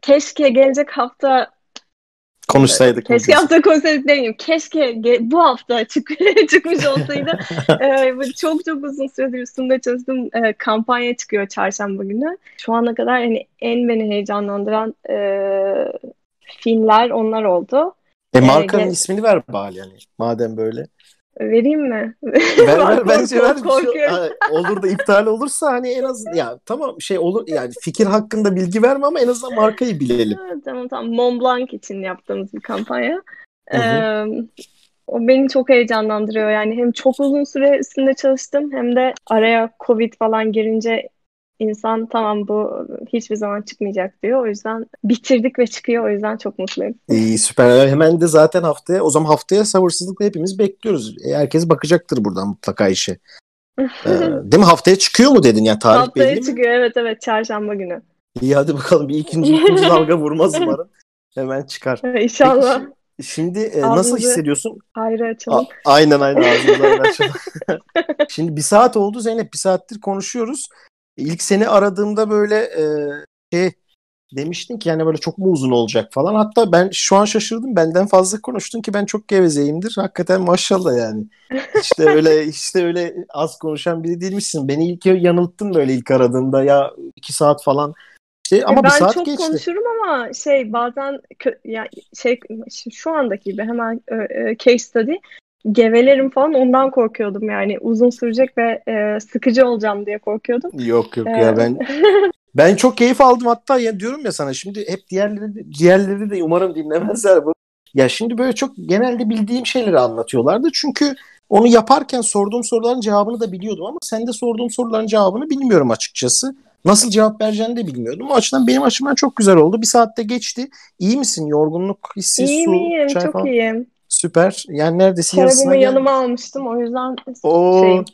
keşke gelecek hafta konuşsaydık. Keşke hafta konuşsaydık demeyeyim. Keşke bu hafta çık [laughs] çıkmış olsaydı. [laughs] ee, çok çok uzun süredir üstünde çalıştığım e, kampanya çıkıyor çarşamba günü. Şu ana kadar hani en beni heyecanlandıran e, filmler onlar oldu. E markanın ee, ismini ver bari yani madem böyle. Vereyim mi? Ver ver [laughs] bence ver. Şey, olur da iptal olursa hani en az ya tamam şey olur yani fikir hakkında bilgi verme ama en azından markayı bilelim. [laughs] Tamam tamam Mont Blanc için yaptığımız bir kampanya. Ee, o beni çok heyecanlandırıyor yani hem çok uzun süre üstünde çalıştım hem de araya Covid falan girince insan tamam bu hiçbir zaman çıkmayacak diyor. O yüzden bitirdik ve çıkıyor. O yüzden çok mutluyum. İyi süper. Hemen de zaten haftaya o zaman haftaya sabırsızlıkla hepimiz bekliyoruz. E, herkes bakacaktır buradan mutlaka işe. [laughs] ee, değil mi? Haftaya çıkıyor mu dedin ya tarih haftaya belli mi? çıkıyor evet evet çarşamba günü. İyi hadi bakalım bir ikinci ikinci [laughs] dalga vurmaz umarım. Hemen çıkar. İnşallah. Peki, şimdi e, nasıl hissediyorsun? Hayır açalım. A- aynen aynen ağzımızı [laughs] açalım. şimdi bir saat oldu Zeynep. Bir saattir konuşuyoruz. İlk seni aradığımda böyle e, şey demiştin ki yani böyle çok mu uzun olacak falan. Hatta ben şu an şaşırdım. Benden fazla konuştun ki ben çok gevezeyimdir. Hakikaten maşallah yani. İşte [laughs] öyle işte öyle az konuşan biri değilmişsin. Beni ilk yanılttın böyle ilk aradığında ya iki saat falan. İşte ama ben bir saat çok geçti. konuşurum ama şey bazen kö- ya şey şu andaki gibi hemen e, case study gevelerim falan ondan korkuyordum yani uzun sürecek ve e, sıkıcı olacağım diye korkuyordum. Yok yok ya ben [laughs] ben çok keyif aldım hatta ya diyorum ya sana şimdi hep diğerleri diğerleri de umarım dinlemezler bu. Ya şimdi böyle çok genelde bildiğim şeyleri anlatıyorlardı çünkü onu yaparken sorduğum soruların cevabını da biliyordum ama sende sorduğum soruların cevabını bilmiyorum açıkçası. Nasıl cevap vereceğini de bilmiyordum. O açıdan benim açımdan çok güzel oldu. Bir saatte geçti. İyi misin? Yorgunluk hissi, iyiyim, su, iyiyim, çay çok falan. iyiyim. Süper. Yani neredeyse yarısına Şarabımı geldi. yanıma almıştım o yüzden Oo, şeyim.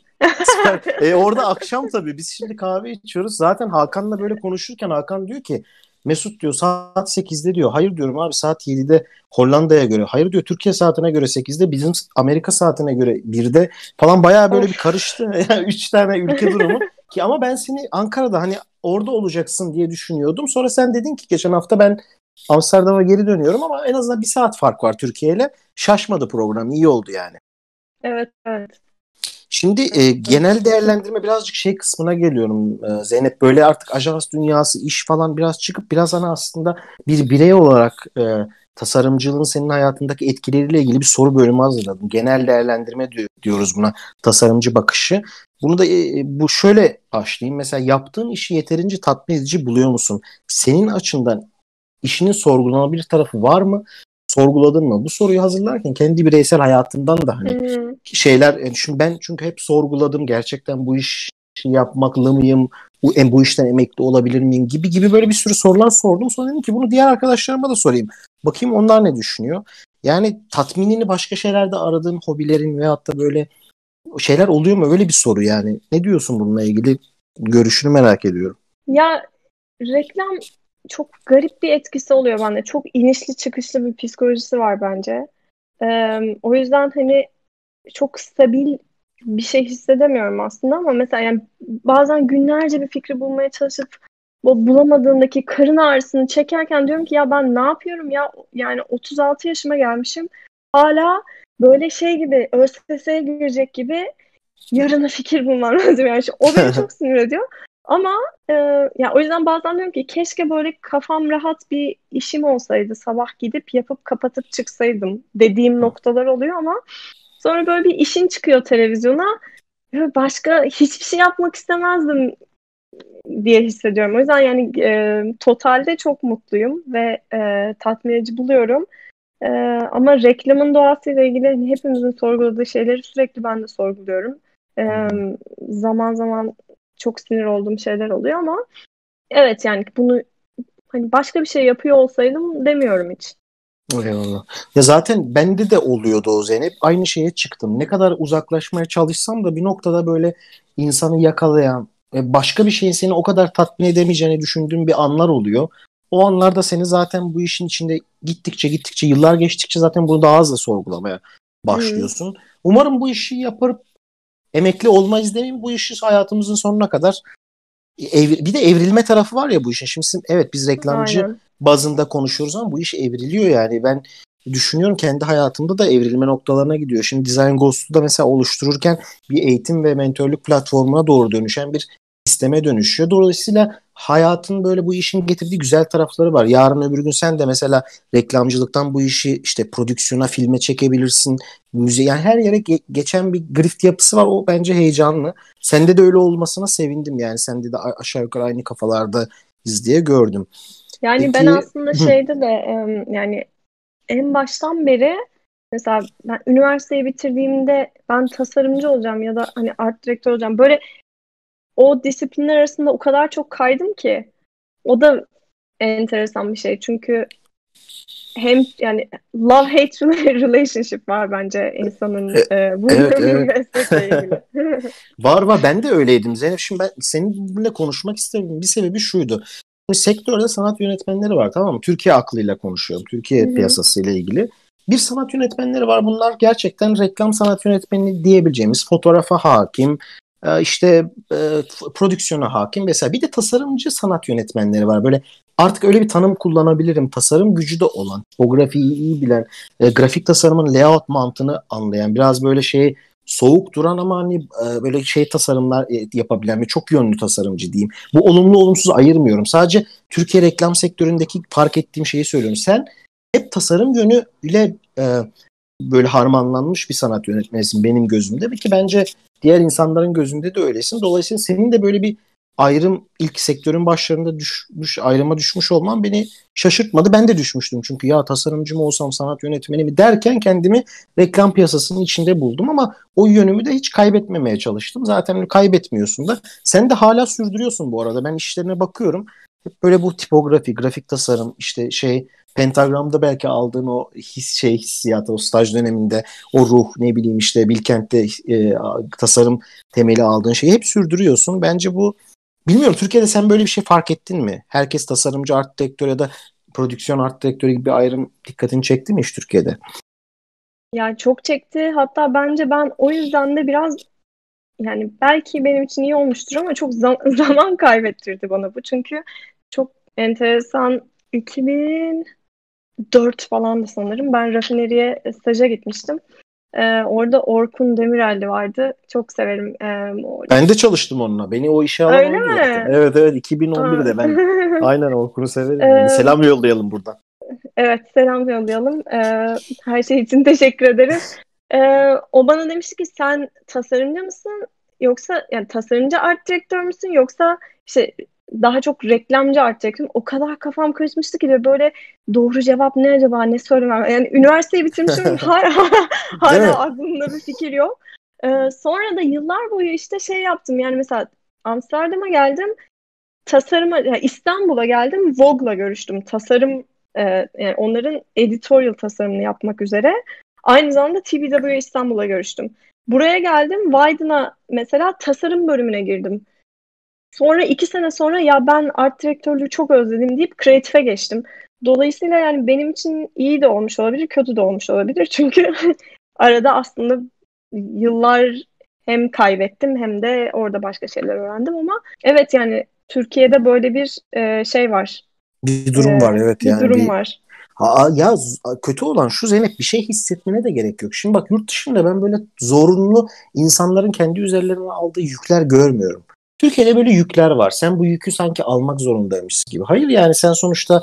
süper. [laughs] E, orada akşam tabii biz şimdi kahve içiyoruz. Zaten Hakan'la böyle konuşurken Hakan diyor ki Mesut diyor saat 8'de diyor. Hayır diyorum abi saat 7'de Hollanda'ya göre. Hayır diyor Türkiye saatine göre 8'de bizim Amerika saatine göre 1'de falan bayağı böyle Of. bir karıştı. [laughs] Yani üç tane ülke durumu. Ki ama ben seni Ankara'da hani orada olacaksın diye düşünüyordum. Sonra sen dedin ki geçen hafta ben Amsterdam'a geri dönüyorum ama en azından bir saat fark var Türkiye ile. Şaşmadı program. iyi oldu yani. Evet evet. Şimdi e, genel değerlendirme birazcık şey kısmına geliyorum e, Zeynep. Böyle artık ajans dünyası, iş falan biraz çıkıp biraz hani aslında bir birey olarak e, tasarımcılığın senin hayatındaki etkileriyle ilgili bir soru bölümü hazırladım. Genel değerlendirme diyor- diyoruz buna tasarımcı bakışı. Bunu da e, bu şöyle başlayayım. Mesela yaptığın işi yeterince tatmin edici buluyor musun? Senin açından işinin sorgulanabilir tarafı var mı? Sorguladın mı? Bu soruyu hazırlarken kendi bireysel hayatından da hani Hmm. şeyler yani çünkü ben çünkü hep sorguladım gerçekten bu işi yapmakla mıyım? Bu, em- bu işten emekli olabilir miyim? Gibi gibi böyle bir sürü sorular sordum. Sonra dedim ki bunu diğer arkadaşlarıma da sorayım. Bakayım onlar ne düşünüyor? Yani tatminini başka şeylerde aradığın hobilerin veyahut da böyle şeyler oluyor mu? Öyle bir soru yani. Ne diyorsun bununla ilgili? Görüşünü merak ediyorum. Ya reklam çok garip bir etkisi oluyor bende. Çok inişli çıkışlı bir psikolojisi var bence. Ee, o yüzden hani çok stabil bir şey hissedemiyorum aslında ama mesela yani bazen günlerce bir fikri bulmaya çalışıp bu bulamadığındaki karın ağrısını çekerken diyorum ki ya ben ne yapıyorum ya yani 36 yaşıma gelmişim hala böyle şey gibi ÖSS'ye girecek gibi yarına fikir bulmam lazım yani Şu- o beni [laughs] çok sinir ediyor ama e, ya o yüzden bazen diyorum ki keşke böyle kafam rahat bir işim olsaydı sabah gidip yapıp kapatıp çıksaydım dediğim noktalar oluyor ama sonra böyle bir işin çıkıyor televizyona başka hiçbir şey yapmak istemezdim diye hissediyorum. O yüzden yani e, totalde çok mutluyum ve e, tatmin edici buluyorum. E, ama reklamın doğasıyla ilgili hani hepimizin sorguladığı şeyleri sürekli ben de sorguluyorum. E, zaman zaman çok sinir olduğum şeyler oluyor ama evet yani bunu hani başka bir şey yapıyor olsaydım demiyorum hiç. Eyvallah. Ya zaten bende de oluyordu o Zeynep. Aynı şeye çıktım. Ne kadar uzaklaşmaya çalışsam da bir noktada böyle insanı yakalayan, e, başka bir şeyin seni o kadar tatmin edemeyeceğini düşündüğüm bir anlar oluyor. O anlarda seni zaten bu işin içinde gittikçe gittikçe yıllar geçtikçe zaten bunu daha hızlı sorgulamaya başlıyorsun. Umarım bu işi yapıp emekli olmayız demeyeyim. Bu işi hayatımızın sonuna kadar evr- bir de evrilme tarafı var ya bu işin. Şimdi evet biz reklamcı Aynen. bazında konuşuyoruz ama bu iş evriliyor yani. Ben düşünüyorum kendi hayatımda da evrilme noktalarına gidiyor. Şimdi Design Ghost'u da mesela oluştururken bir eğitim ve mentörlük platformuna doğru dönüşen bir sisteme dönüşüyor. Dolayısıyla hayatın böyle bu işin getirdiği güzel tarafları var. Yarın öbür gün sen de mesela reklamcılıktan bu işi işte prodüksiyona, filme çekebilirsin. Müze yani her yere ge- geçen bir grift yapısı var. O bence heyecanlı. Sende de öyle olmasına sevindim yani. Sende de a- aşağı yukarı aynı kafalardayız diye gördüm. Yani Peki- ben aslında şeyde de yani en baştan beri mesela ben üniversiteyi bitirdiğimde ben tasarımcı olacağım ya da hani art direktör olacağım. Böyle o disiplinler arasında o kadar çok kaydım ki o da enteresan bir şey. Çünkü hem yani love hate [laughs] relationship var bence insanın e, e, bu evet, [laughs] evet. [laughs] var var ben de öyleydim Zeynep. Şimdi ben seninle konuşmak istedim. Bir sebebi şuydu. Sektörde sanat yönetmenleri var tamam mı? Türkiye aklıyla konuşuyorum. Türkiye Hı-hı. piyasasıyla ilgili. Bir sanat yönetmenleri var. Bunlar gerçekten reklam sanat yönetmeni diyebileceğimiz fotoğrafa hakim, işte e, prodüksiyona hakim vesaire. Bir de tasarımcı sanat yönetmenleri var. Böyle artık öyle bir tanım kullanabilirim. Tasarım gücü de olan, tipografiyi iyi bilen, e, grafik tasarımın layout mantığını anlayan, biraz böyle şey soğuk duran ama hani e, böyle şey tasarımlar e, yapabilen ve çok yönlü tasarımcı diyeyim. Bu olumlu olumsuz ayırmıyorum. Sadece Türkiye reklam sektöründeki fark ettiğim şeyi söylüyorum. Sen hep tasarım yönüyle e, böyle harmanlanmış bir sanat yönetmenisin benim gözümde. Ki bence diğer insanların gözünde de öylesin. Dolayısıyla senin de böyle bir ayrım ilk sektörün başlarında düşmüş, ayrıma düşmüş olman beni şaşırtmadı. Ben de düşmüştüm çünkü ya tasarımcı mı olsam sanat yönetmeni mi derken kendimi reklam piyasasının içinde buldum ama o yönümü de hiç kaybetmemeye çalıştım. Zaten kaybetmiyorsun da. Sen de hala sürdürüyorsun bu arada. Ben işlerine bakıyorum. Hep böyle bu tipografi, grafik tasarım, işte şey Pentagram'da belki aldığın o his şey hissiyatı o staj döneminde o ruh ne bileyim işte Bilkent'te e, tasarım temeli aldığın şeyi hep sürdürüyorsun. Bence bu bilmiyorum Türkiye'de sen böyle bir şey fark ettin mi? Herkes tasarımcı art direktör ya da prodüksiyon art direktörü gibi bir ayrım dikkatini çekti mi hiç Türkiye'de? Ya çok çekti. Hatta bence ben o yüzden de biraz yani belki benim için iyi olmuştur ama çok zam- [laughs] zaman kaybettirdi bana bu. Çünkü çok enteresan 2000 4 falan da sanırım. Ben rafineriye staja gitmiştim. Ee, orada Orkun Demirel'li vardı. Çok severim. Ee, ben de çalıştım onunla. Beni o işe alan Öyle mi? Yaptı. Evet evet 2011'de ben [laughs] aynen Orkun'u severim. Ee, selam yollayalım buradan. Evet selam yollayalım. Ee, her şey için teşekkür ederim. Ee, o bana demişti ki sen tasarımcı mısın? Yoksa yani tasarımcı art direktör müsün? Yoksa işte daha çok reklamcı art direktörüm. O kadar kafam karışmıştı ki böyle doğru cevap ne acaba ne söylemem. Yani üniversiteyi bitirmişim [laughs] hala, hala aklımda bir fikir yok. Ee, sonra da yıllar boyu işte şey yaptım yani mesela Amsterdam'a geldim tasarıma yani İstanbul'a geldim Vogue'la görüştüm. Tasarım e, yani onların editorial tasarımını yapmak üzere. Aynı zamanda TBW İstanbul'a görüştüm. Buraya geldim Widen'a mesela tasarım bölümüne girdim. Sonra iki sene sonra ya ben art direktörlüğü çok özledim deyip kreatife geçtim. Dolayısıyla yani benim için iyi de olmuş olabilir, kötü de olmuş olabilir. [laughs] Çünkü arada aslında yıllar hem kaybettim hem de orada başka şeyler öğrendim ama evet yani Türkiye'de böyle bir e, şey var. Bir durum ee, var evet bir yani. Durum bir durum var. Ha, ya kötü olan şu Zeynep bir şey hissetmene de gerek yok. Şimdi bak yurt dışında ben böyle zorunlu insanların kendi üzerlerine aldığı yükler görmüyorum. Türkiye'de böyle yükler var. Sen bu yükü sanki almak zorundaymışsın gibi. Hayır yani sen sonuçta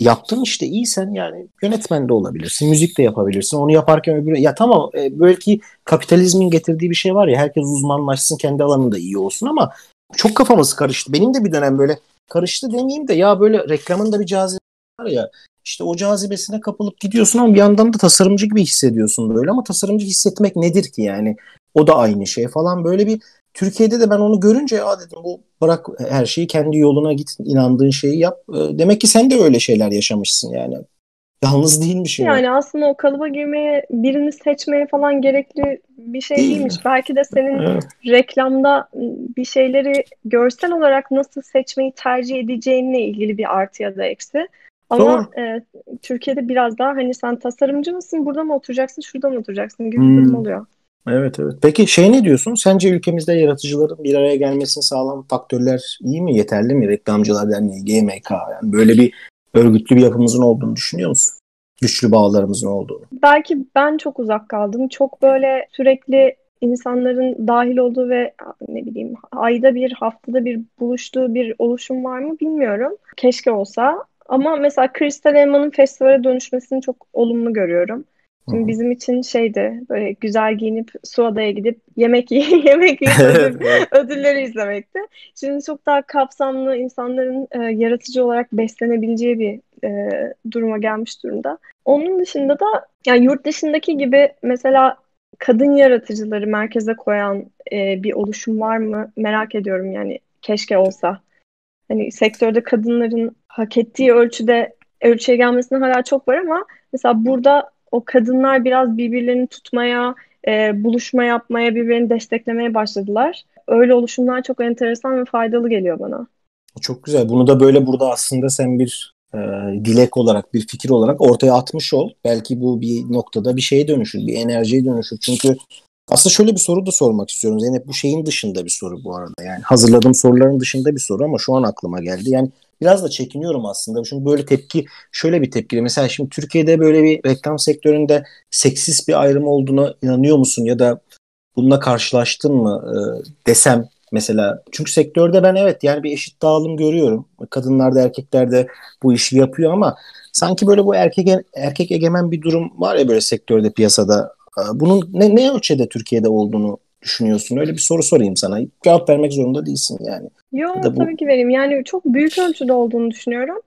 yaptın işte iyisen yani yönetmen de olabilirsin, müzik de yapabilirsin. Onu yaparken öbürü ya tamam e, belki kapitalizmin getirdiği bir şey var ya herkes uzmanlaşsın kendi alanında iyi olsun ama çok kafamız karıştı. Benim de bir dönem böyle karıştı demeyeyim de ya böyle reklamın da bir cazibesi var ya işte o cazibesine kapılıp gidiyorsun ama bir yandan da tasarımcı gibi hissediyorsun böyle ama tasarımcı hissetmek nedir ki yani? O da aynı şey falan böyle bir Türkiye'de de ben onu görünce ya dedim bu bırak her şeyi kendi yoluna git inandığın şeyi yap. Ee, demek ki sen de öyle şeyler yaşamışsın yani. Yalnız değil bir şey. Yani aslında o kalıba girmeye, birini seçmeye falan gerekli bir şey değil değilmiş. Mi? Belki de senin evet. reklamda bir şeyleri görsel olarak nasıl seçmeyi tercih edeceğinle ilgili bir artı ya da eksi. Ama e, Türkiye'de biraz daha hani sen tasarımcı mısın, burada mı oturacaksın, şurada mı oturacaksın gibi hmm. bir durum oluyor. Evet evet. Peki şey ne diyorsun? Sence ülkemizde yaratıcıların bir araya gelmesini sağlayan faktörler iyi mi? Yeterli mi? Reklamcılar Derneği, GMK yani böyle bir örgütlü bir yapımızın olduğunu düşünüyor musun? Güçlü bağlarımızın olduğunu. Belki ben çok uzak kaldım. Çok böyle sürekli insanların dahil olduğu ve ne bileyim ayda bir haftada bir buluştuğu bir oluşum var mı bilmiyorum. Keşke olsa. Ama mesela Kristal Elma'nın festivale dönüşmesini çok olumlu görüyorum. Şimdi bizim için şeydi böyle güzel giyinip Suada'ya gidip yemek [laughs] yemek yiyip ödül, ödülleri izlemekti. Şimdi çok daha kapsamlı insanların e, yaratıcı olarak beslenebileceği bir e, duruma gelmiş durumda. Onun dışında da yani yurt dışındaki gibi mesela kadın yaratıcıları merkeze koyan e, bir oluşum var mı merak ediyorum yani keşke olsa. Hani sektörde kadınların hak ettiği ölçüde ölçüye gelmesine hala çok var ama mesela burada o kadınlar biraz birbirlerini tutmaya, e, buluşma yapmaya, birbirini desteklemeye başladılar. Öyle oluşumlar çok enteresan ve faydalı geliyor bana. Çok güzel. Bunu da böyle burada aslında sen bir e, dilek olarak, bir fikir olarak ortaya atmış ol. Belki bu bir noktada bir şeye dönüşür, bir enerjiye dönüşür. Çünkü aslında şöyle bir soru da sormak istiyorum. Zeynep bu şeyin dışında bir soru bu arada. Yani hazırladığım soruların dışında bir soru ama şu an aklıma geldi. Yani biraz da çekiniyorum aslında. Çünkü böyle tepki şöyle bir tepki. Mesela şimdi Türkiye'de böyle bir reklam sektöründe seksist bir ayrım olduğuna inanıyor musun ya da bununla karşılaştın mı e, desem mesela. Çünkü sektörde ben evet yani bir eşit dağılım görüyorum. Kadınlar da erkekler de bu işi yapıyor ama sanki böyle bu erkek erkek egemen bir durum var ya böyle sektörde piyasada. E, bunun ne, ne ölçüde Türkiye'de olduğunu düşünüyorsun? Öyle bir soru sorayım sana. Cevap vermek zorunda değilsin yani. Yok bu... tabii ki vereyim. Yani çok büyük ölçüde olduğunu düşünüyorum.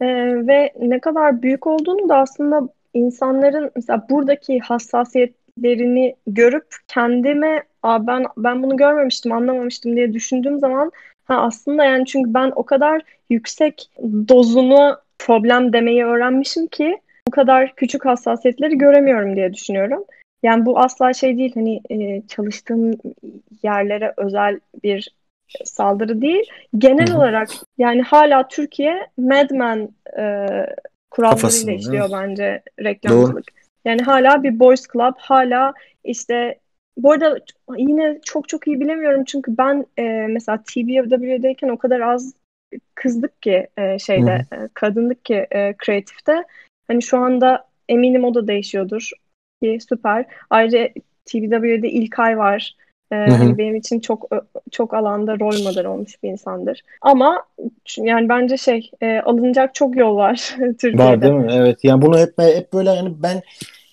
Ee, ve ne kadar büyük olduğunu da aslında insanların mesela buradaki hassasiyetlerini görüp kendime Aa, ben ben bunu görmemiştim, anlamamıştım diye düşündüğüm zaman ha aslında yani çünkü ben o kadar yüksek dozunu problem demeyi öğrenmişim ki bu kadar küçük hassasiyetleri göremiyorum diye düşünüyorum. Yani bu asla şey değil hani e, çalıştığım yerlere özel bir saldırı değil. Genel Hı-hı. olarak yani hala Türkiye Mad Men e, kurallarıyla işliyor bence reklamcılık. Doğru. Yani hala bir boys club, hala işte bu arada yine çok çok iyi bilemiyorum çünkü ben e, mesela TBW'deyken o kadar az kızdık ki e, şeyde e, kadındık ki e, kreatifte. Hani şu anda eminim o da değişiyordur ki süper. Ayrıca TBW'de İlkay var. Ee, hani benim için çok çok alanda rol model olmuş bir insandır. Ama yani bence şey e, alınacak çok yol var [laughs] Türkiye'de. Var değil mi? Evet. Yani bunu hep hep böyle yani ben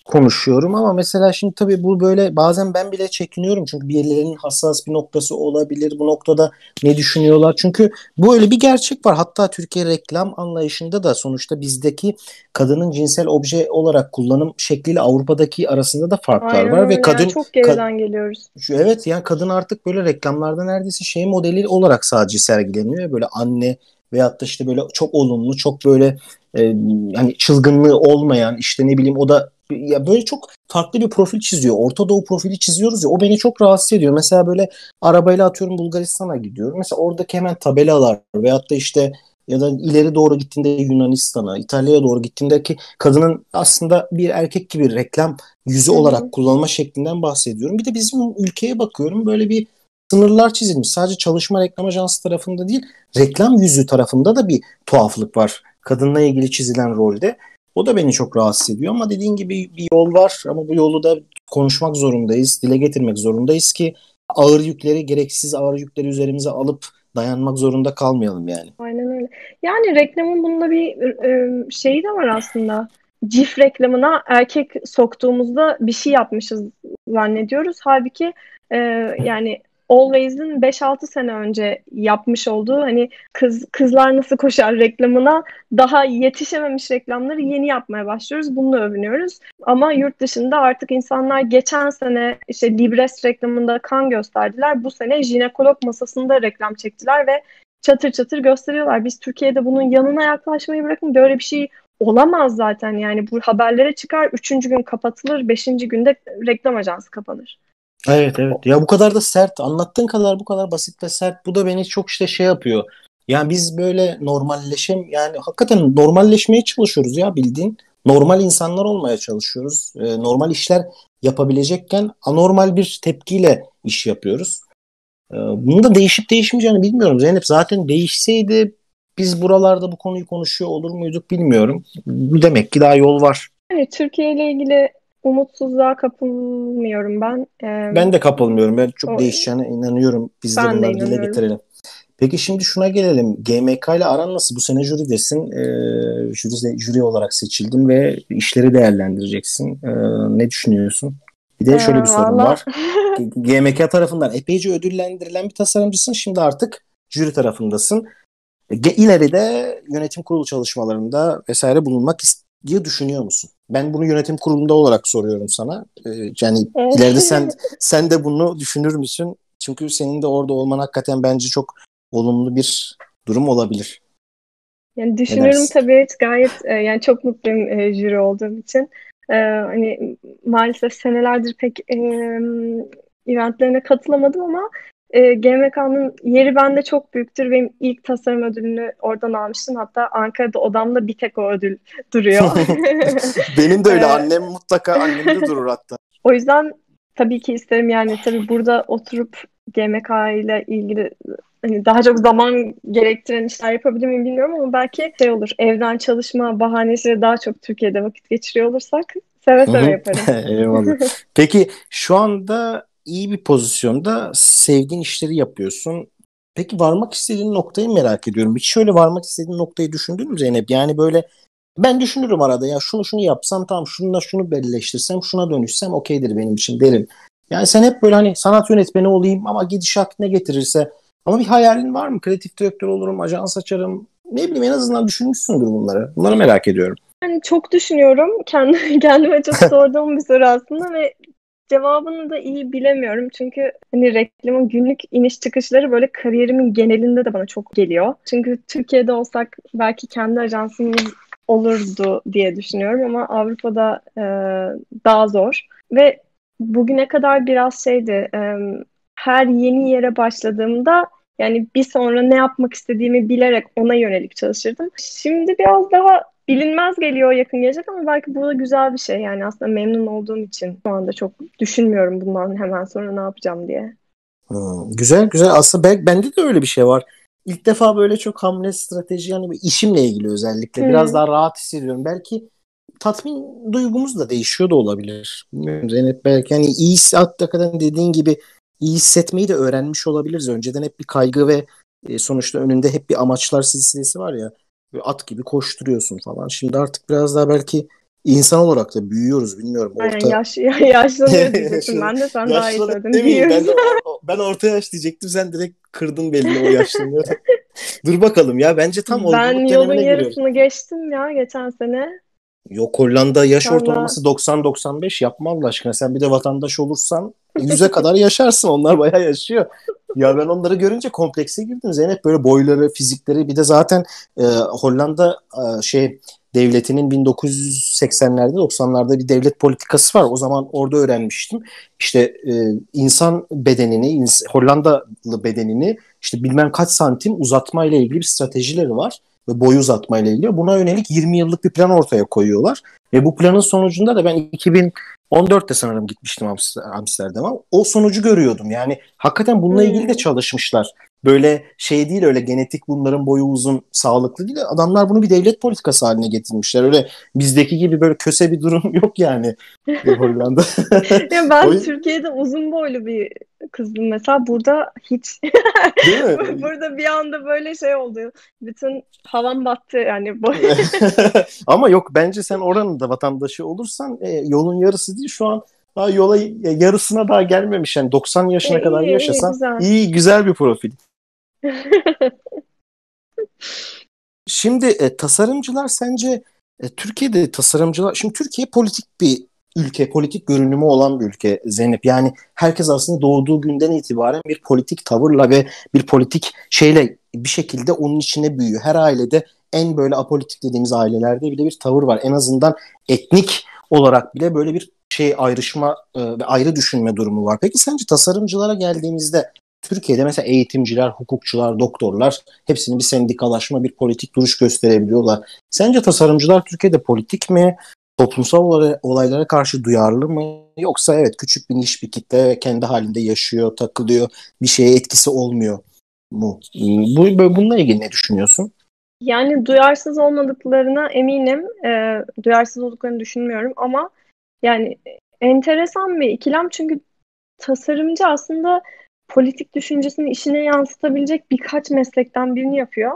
konuşuyorum ama mesela şimdi tabii bu böyle bazen ben bile çekiniyorum çünkü birilerinin hassas bir noktası olabilir. Bu noktada ne düşünüyorlar? Çünkü bu öyle bir gerçek var. Hatta Türkiye reklam anlayışında da sonuçta bizdeki kadının cinsel obje olarak kullanım şekliyle Avrupa'daki arasında da farklar Aynen var ve kadın çok geriden ka- geliyoruz. Evet yani kadın artık böyle reklamlarda neredeyse şey modeli olarak sadece sergileniyor. Böyle anne veyahut da işte böyle çok olumlu çok böyle e, hani çılgınlığı olmayan işte ne bileyim o da ya böyle çok farklı bir profil çiziyor. Orta Doğu profili çiziyoruz ya o beni çok rahatsız ediyor. Mesela böyle arabayla atıyorum Bulgaristan'a gidiyorum. Mesela oradaki hemen tabelalar veyahut da işte ya da ileri doğru gittiğinde Yunanistan'a, İtalya'ya doğru gittiğindeki kadının aslında bir erkek gibi reklam yüzü Hı-hı. olarak kullanma şeklinden bahsediyorum. Bir de bizim ülkeye bakıyorum böyle bir sınırlar çizilmiş. Sadece çalışma reklam ajansı tarafında değil, reklam yüzü tarafında da bir tuhaflık var. Kadınla ilgili çizilen rolde. O da beni çok rahatsız ediyor ama dediğin gibi bir yol var ama bu yolu da konuşmak zorundayız, dile getirmek zorundayız ki ağır yükleri, gereksiz ağır yükleri üzerimize alıp dayanmak zorunda kalmayalım yani. Aynen öyle. Yani reklamın bunda bir e, şeyi de var aslında. Cif reklamına erkek soktuğumuzda bir şey yapmışız zannediyoruz. Halbuki e, yani Always'in 5-6 sene önce yapmış olduğu hani kız kızlar nasıl koşar reklamına daha yetişememiş reklamları yeni yapmaya başlıyoruz. Bununla övünüyoruz. Ama yurt dışında artık insanlar geçen sene işte Libres reklamında kan gösterdiler. Bu sene jinekolog masasında reklam çektiler ve çatır çatır gösteriyorlar. Biz Türkiye'de bunun yanına yaklaşmayı bırakın böyle bir şey olamaz zaten yani bu haberlere çıkar üçüncü gün kapatılır beşinci günde reklam ajansı kapanır. Evet evet. Ya bu kadar da sert. Anlattığın kadar bu kadar basit ve sert. Bu da beni çok işte şey yapıyor. Yani biz böyle normalleşem yani hakikaten normalleşmeye çalışıyoruz ya bildiğin. Normal insanlar olmaya çalışıyoruz. Ee, normal işler yapabilecekken anormal bir tepkiyle iş yapıyoruz. Ee, bunu da değişip değişmeyeceğini bilmiyorum. Zeynep zaten değişseydi biz buralarda bu konuyu konuşuyor olur muyduk bilmiyorum. Demek ki daha yol var. Yani Türkiye ile ilgili umutsuzluğa kapılmıyorum ben. Ee, ben de kapılmıyorum. Ben çok o, değişeceğine inanıyorum. Biz de bunları dile getirelim. Peki şimdi şuna gelelim. GMK ile aran nasıl? Bu sene jüridesin. E, jüri, jüri olarak seçildin ve işleri değerlendireceksin. E, ne düşünüyorsun? Bir de şöyle bir ee, sorun var. [laughs] GMK tarafından epeyce ödüllendirilen bir tasarımcısın. Şimdi artık jüri tarafındasın. İleride yönetim kurulu çalışmalarında vesaire bulunmak diye düşünüyor musun? Ben bunu yönetim kurulunda olarak soruyorum sana. Ee, yani ileride sen sen de bunu düşünür müsün? Çünkü senin de orada olman hakikaten bence çok olumlu bir durum olabilir. Yani düşünüyorum tabii gayet e, yani çok mutluyum e, jüri olduğum için. E, hani maalesef senelerdir pek e, eventlerine katılamadım ama e, GMK'nın yeri bende çok büyüktür. Benim ilk tasarım ödülünü oradan almıştım. Hatta Ankara'da odamda bir tek o ödül [laughs] duruyor. [laughs] Benim de öyle. Annem mutlaka annemde [laughs] durur hatta. O yüzden tabii ki isterim yani tabii burada oturup GMK ile ilgili hani daha çok zaman gerektiren işler yapabilir miyim bilmiyorum ama belki şey olur. Evden çalışma bahanesiyle daha çok Türkiye'de vakit geçiriyor olursak seve seve yaparım. Eyvallah. Peki şu anda iyi bir pozisyonda sevdiğin işleri yapıyorsun. Peki varmak istediğin noktayı merak ediyorum. Hiç şöyle varmak istediğin noktayı düşündün mü Zeynep? Yani böyle ben düşünürüm arada ya şunu şunu yapsam tamam şununla şunu belleştirsem şuna dönüşsem okeydir benim için derim. Yani sen hep böyle hani sanat yönetmeni olayım ama gidişat ne getirirse ama bir hayalin var mı? Kreatif direktör olurum, ajans açarım. Ne bileyim en azından düşünmüşsündür bunları. Bunları merak ediyorum. Yani çok düşünüyorum. Kendi, [laughs] kendime çok sorduğum bir soru aslında ve cevabını da iyi bilemiyorum. Çünkü hani reklamın günlük iniş çıkışları böyle kariyerimin genelinde de bana çok geliyor. Çünkü Türkiye'de olsak belki kendi ajansımız olurdu diye düşünüyorum ama Avrupa'da e, daha zor. Ve bugüne kadar biraz şeydi e, her yeni yere başladığımda yani bir sonra ne yapmak istediğimi bilerek ona yönelik çalışırdım. Şimdi biraz daha bilinmez geliyor yakın gelecek ama belki bu da güzel bir şey. Yani aslında memnun olduğum için şu anda çok düşünmüyorum bundan hemen sonra ne yapacağım diye. Hmm, güzel güzel. Aslında ben, bende de öyle bir şey var. İlk defa böyle çok hamle strateji yani bir işimle ilgili özellikle hmm. biraz daha rahat hissediyorum. Belki tatmin duygumuz da değişiyor da olabilir. Bilmiyorum Zeynep belki hani iyi hakikaten dediğin gibi iyi hissetmeyi de öğrenmiş olabiliriz. Önceden hep bir kaygı ve e, sonuçta önünde hep bir amaçlar silsilesi var ya. At gibi koşturuyorsun falan. Şimdi artık biraz daha belki insan olarak da büyüyoruz bilmiyorum. Orta... Aynen yaş, [laughs] yaşlanıyor [laughs] diyecektim ben de sen daha iyi söyledin. Demeyeyim, ben, de, ben orta yaş diyecektim sen direkt kırdın belli o yaşlanıyor. [laughs] Dur bakalım ya bence tam Ben yolun yarısını giriyorum. geçtim ya geçen sene. Yok Hollanda yaş Vallahi... ortalaması 90-95 yapma Allah aşkına. Sen bir de vatandaş olursan yüze kadar yaşarsın. Onlar bayağı yaşıyor. Ya ben onları görünce komplekse girdim. Zeynep böyle boyları, fizikleri bir de zaten e, Hollanda e, şey devletinin 1980'lerde 90'larda bir devlet politikası var. O zaman orada öğrenmiştim. İşte e, insan bedenini, ins- Hollandalı bedenini işte bilmem kaç santim uzatma ile ilgili bir stratejileri var ve boy uzatma ile ilgili. Buna yönelik 20 yıllık bir plan ortaya koyuyorlar. Ve bu planın sonucunda da ben 2014'te sanırım gitmiştim Amsterdam'a. O sonucu görüyordum. Yani hakikaten bununla ilgili de hmm. çalışmışlar. Böyle şey değil öyle genetik bunların boyu uzun sağlıklı değil. Adamlar bunu bir devlet politikası haline getirmişler. Öyle bizdeki gibi böyle köse bir durum [laughs] yok yani Hollanda. [laughs] ya ben o... Türkiye'de uzun boylu bir kızdım mesela. Burada hiç. [laughs] Değil mi? Burada bir anda böyle şey oldu. Bütün havan battı yani. Ama yok bence sen oranın da vatandaşı olursan e, yolun yarısı değil şu an daha yola yarısına daha gelmemiş yani 90 yaşına e, kadar iyi, yaşasan iyi güzel. iyi güzel bir profil. Şimdi e, tasarımcılar sence e, Türkiye'de tasarımcılar şimdi Türkiye politik bir ülke, politik görünümü olan bir ülke Zeynep. Yani herkes aslında doğduğu günden itibaren bir politik tavırla ve bir politik şeyle bir şekilde onun içine büyüyor. Her ailede en böyle apolitik dediğimiz ailelerde bile bir tavır var. En azından etnik olarak bile böyle bir şey ayrışma e, ve ayrı düşünme durumu var. Peki sence tasarımcılara geldiğimizde Türkiye'de mesela eğitimciler, hukukçular, doktorlar hepsinin bir sendikalaşma, bir politik duruş gösterebiliyorlar. Sence tasarımcılar Türkiye'de politik mi? Toplumsal olaylara karşı duyarlı mı? Yoksa evet küçük bir niş bir kitle kendi halinde yaşıyor, takılıyor, bir şeye etkisi olmuyor mu? Bu, bununla ilgili ne düşünüyorsun? Yani duyarsız olmadıklarına eminim. E, duyarsız olduklarını düşünmüyorum ama yani enteresan bir ikilem çünkü tasarımcı aslında politik düşüncesini işine yansıtabilecek birkaç meslekten birini yapıyor.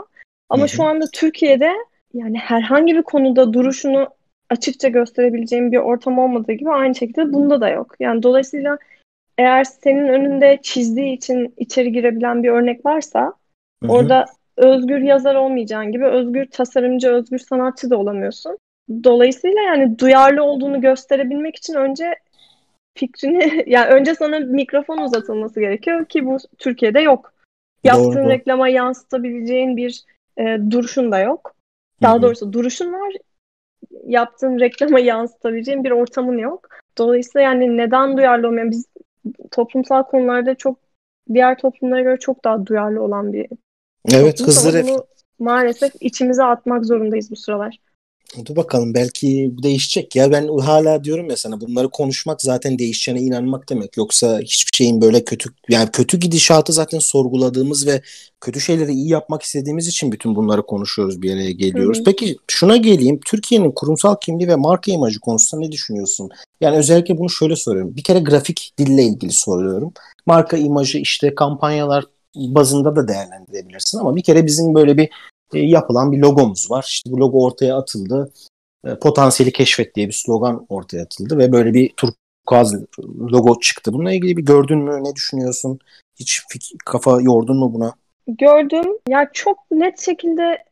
Ama Hı-hı. şu anda Türkiye'de yani herhangi bir konuda duruşunu açıkça gösterebileceğim bir ortam olmadığı gibi aynı şekilde bunda da yok. Yani dolayısıyla eğer senin önünde çizdiği için içeri girebilen bir örnek varsa Hı-hı. orada özgür yazar olmayacağın gibi özgür tasarımcı, özgür sanatçı da olamıyorsun. Dolayısıyla yani duyarlı olduğunu gösterebilmek için önce fikrini [laughs] yani önce sana mikrofon uzatılması gerekiyor ki bu Türkiye'de yok. Yaptığın doğru, reklama yansıtabileceğin bir e, duruşun da yok. Daha Hı-hı. doğrusu duruşun var. Yaptığın reklama yansıtabileceğin bir ortamın yok. Dolayısıyla yani neden duyarlı olmayan biz toplumsal konularda çok diğer toplumlara göre çok daha duyarlı olan bir Evet hızlı bunu maalesef içimize atmak zorundayız bu sıralar. Dur bakalım belki değişecek ya ben hala diyorum ya sana bunları konuşmak zaten değişeceğine inanmak demek yoksa hiçbir şeyin böyle kötü yani kötü gidişatı zaten sorguladığımız ve kötü şeyleri iyi yapmak istediğimiz için bütün bunları konuşuyoruz bir araya geliyoruz. Hı hı. Peki şuna geleyim Türkiye'nin kurumsal kimliği ve marka imajı konusunda ne düşünüyorsun? Yani özellikle bunu şöyle soruyorum bir kere grafik dille ilgili soruyorum marka imajı işte kampanyalar bazında da değerlendirebilirsin ama bir kere bizim böyle bir e, yapılan bir logomuz var. İşte bu logo ortaya atıldı. E, potansiyeli keşfet diye bir slogan ortaya atıldı ve böyle bir turkuaz logo çıktı. Bununla ilgili bir gördün mü? Ne düşünüyorsun? Hiç kafa yordun mu buna? Gördüm. Ya çok net şekilde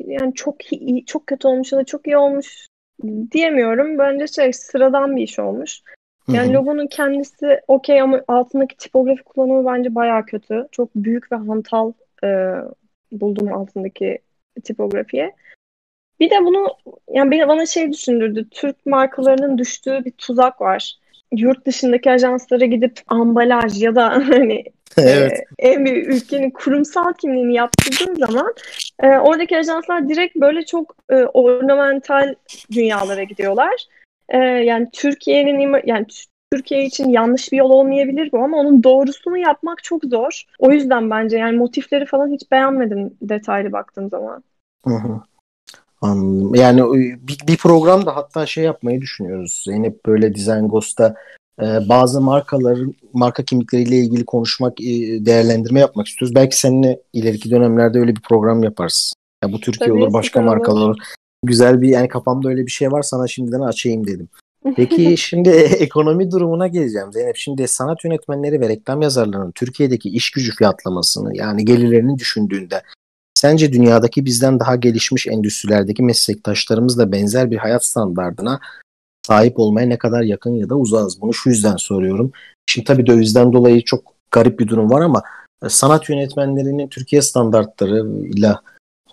yani çok iyi, çok kötü olmuş ya da çok iyi olmuş diyemiyorum. Bence şey sıradan bir iş olmuş. Yani Hı-hı. logonun kendisi okey ama altındaki tipografi kullanımı bence bayağı kötü. Çok büyük ve hantal e, buldum altındaki tipografiye. Bir de bunu yani beni bana şey düşündürdü. Türk markalarının düştüğü bir tuzak var. Yurt dışındaki ajanslara gidip ambalaj ya da [laughs] hani [laughs] evet. e, en büyük ülkenin kurumsal kimliğini yaptırdığın zaman e, oradaki ajanslar direkt böyle çok e, ornamental dünyalara gidiyorlar. E, yani Türkiye'nin yani Türkiye için yanlış bir yol olmayabilir bu ama onun doğrusunu yapmak çok zor. O yüzden bence yani motifleri falan hiç beğenmedim detaylı baktığım zaman. Hı hı. Anladım. Yani bir, bir program da hatta şey yapmayı düşünüyoruz. Zeynep böyle Design Ghost'ta e, bazı markaların marka kimlikleriyle ilgili konuşmak, e, değerlendirme yapmak istiyoruz. Belki seninle ileriki dönemlerde öyle bir program yaparız. Ya bu Türkiye Tabii, olur, başka markalar olur. Güzel bir yani kafamda öyle bir şey var sana şimdiden açayım dedim. Peki [laughs] şimdi [laughs] ekonomi durumuna geleceğim Zeynep. Şimdi sanat yönetmenleri ve reklam yazarlarının Türkiye'deki iş gücü fiyatlamasını yani gelirlerini düşündüğünde sence dünyadaki bizden daha gelişmiş endüstrilerdeki meslektaşlarımızla benzer bir hayat standardına sahip olmaya ne kadar yakın ya da uzağız? Bunu şu yüzden soruyorum. Şimdi tabii dövizden dolayı çok garip bir durum var ama e, sanat yönetmenlerinin Türkiye standartlarıyla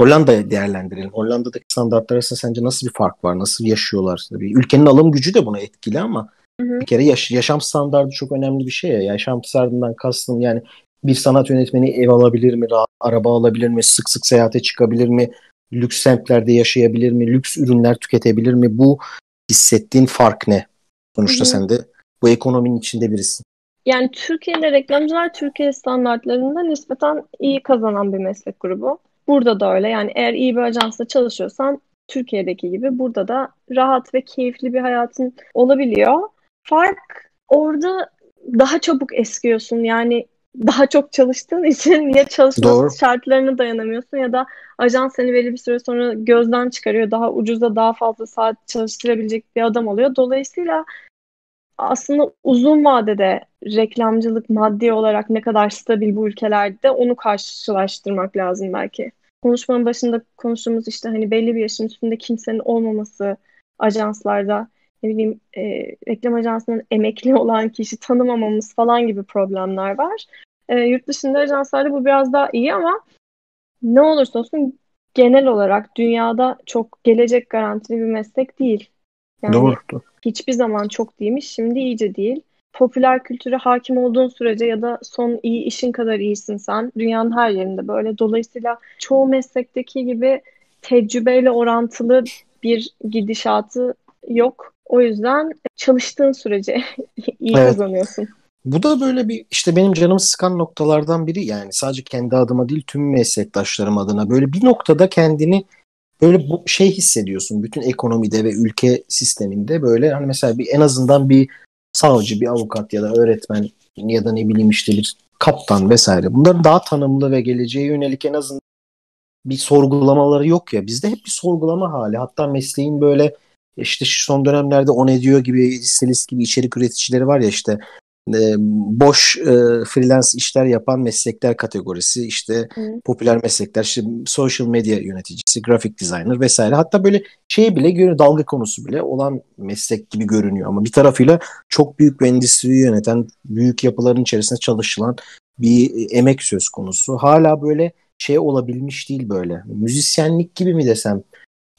Hollanda'ya değerlendirelim. Hollanda'daki standartlar arasında sence nasıl bir fark var? Nasıl yaşıyorlar? Tabii ülkenin alım gücü de buna etkili ama hı hı. bir kere yaş- yaşam standartı çok önemli bir şey ya. Yaşam standartından kastım yani bir sanat yönetmeni ev alabilir mi? Araba alabilir mi? Sık sık seyahate çıkabilir mi? Lüks semtlerde yaşayabilir mi? Lüks ürünler tüketebilir mi? Bu hissettiğin fark ne? Sonuçta hı hı. sen de bu ekonominin içinde birisin. Yani Türkiye'de reklamcılar Türkiye standartlarında nispeten iyi kazanan bir meslek grubu. Burada da öyle. Yani eğer iyi bir ajansla çalışıyorsan Türkiye'deki gibi burada da rahat ve keyifli bir hayatın olabiliyor. Fark orada daha çabuk eskiyorsun. Yani daha çok çalıştığın için ya çalışma Doğru. şartlarına dayanamıyorsun ya da ajans seni belli bir süre sonra gözden çıkarıyor. Daha ucuza daha fazla saat çalıştırabilecek bir adam oluyor. Dolayısıyla aslında uzun vadede reklamcılık maddi olarak ne kadar stabil bu ülkelerde onu karşılaştırmak lazım belki. Konuşmanın başında konuştuğumuz işte hani belli bir yaşın üstünde kimsenin olmaması ajanslarda ne bileyim e, reklam ajansının emekli [laughs] olan kişi tanımamamız falan gibi problemler var. E, yurt dışında ajanslarda bu biraz daha iyi ama ne olursa olsun genel olarak dünyada çok gelecek garantili bir meslek değil. Yani Doğru. hiçbir zaman çok değilmiş, şimdi iyice değil. Popüler kültüre hakim olduğun sürece ya da son iyi işin kadar iyisin sen. Dünyanın her yerinde böyle. Dolayısıyla çoğu meslekteki gibi tecrübeyle orantılı bir gidişatı yok. O yüzden çalıştığın sürece [laughs] iyi evet. kazanıyorsun. Bu da böyle bir işte benim canımı sıkan noktalardan biri yani sadece kendi adıma değil tüm meslektaşlarım adına böyle bir noktada kendini böyle bu şey hissediyorsun bütün ekonomide ve ülke sisteminde böyle hani mesela bir en azından bir savcı, bir avukat ya da öğretmen ya da ne bileyim işte bir kaptan vesaire. Bunların daha tanımlı ve geleceğe yönelik en azından bir sorgulamaları yok ya. Bizde hep bir sorgulama hali. Hatta mesleğin böyle işte şu son dönemlerde on ediyor gibi, stilist gibi içerik üreticileri var ya işte e, boş e, freelance işler yapan meslekler kategorisi işte Hı. popüler meslekler işte social medya yöneticisi, grafik designer vesaire hatta böyle şey bile göre dalga konusu bile olan meslek gibi görünüyor ama bir tarafıyla çok büyük bir endüstriyi yöneten büyük yapıların içerisinde çalışılan bir emek söz konusu. Hala böyle şey olabilmiş değil böyle. Müzisyenlik gibi mi desem?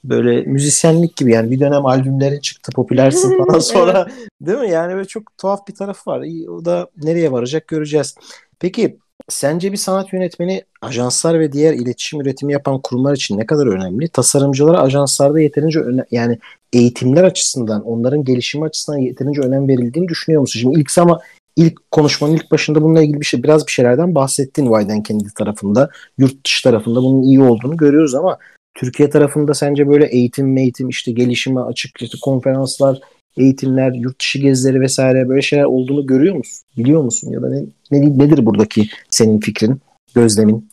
Böyle müzisyenlik gibi yani bir dönem albümlerin çıktı popülersin [laughs] falan sonra değil mi? Yani böyle çok tuhaf bir tarafı var. O da nereye varacak göreceğiz. Peki sence bir sanat yönetmeni ajanslar ve diğer iletişim üretimi yapan kurumlar için ne kadar önemli? Tasarımcılara ajanslarda yeterince öne yani eğitimler açısından, onların gelişimi açısından yeterince önem verildiğini düşünüyor musun? Şimdi ilk ama ilk konuşmanın ilk başında bununla ilgili bir şey biraz bir şeylerden bahsettin Wyden kendi tarafında, yurt dışı tarafında bunun iyi olduğunu görüyoruz ama Türkiye tarafında sence böyle eğitim, eğitim işte gelişime açık işte konferanslar, eğitimler, yurt dışı gezileri vesaire böyle şeyler olduğunu görüyor musun? Biliyor musun ya da ne, ne nedir buradaki senin fikrin, gözlemin?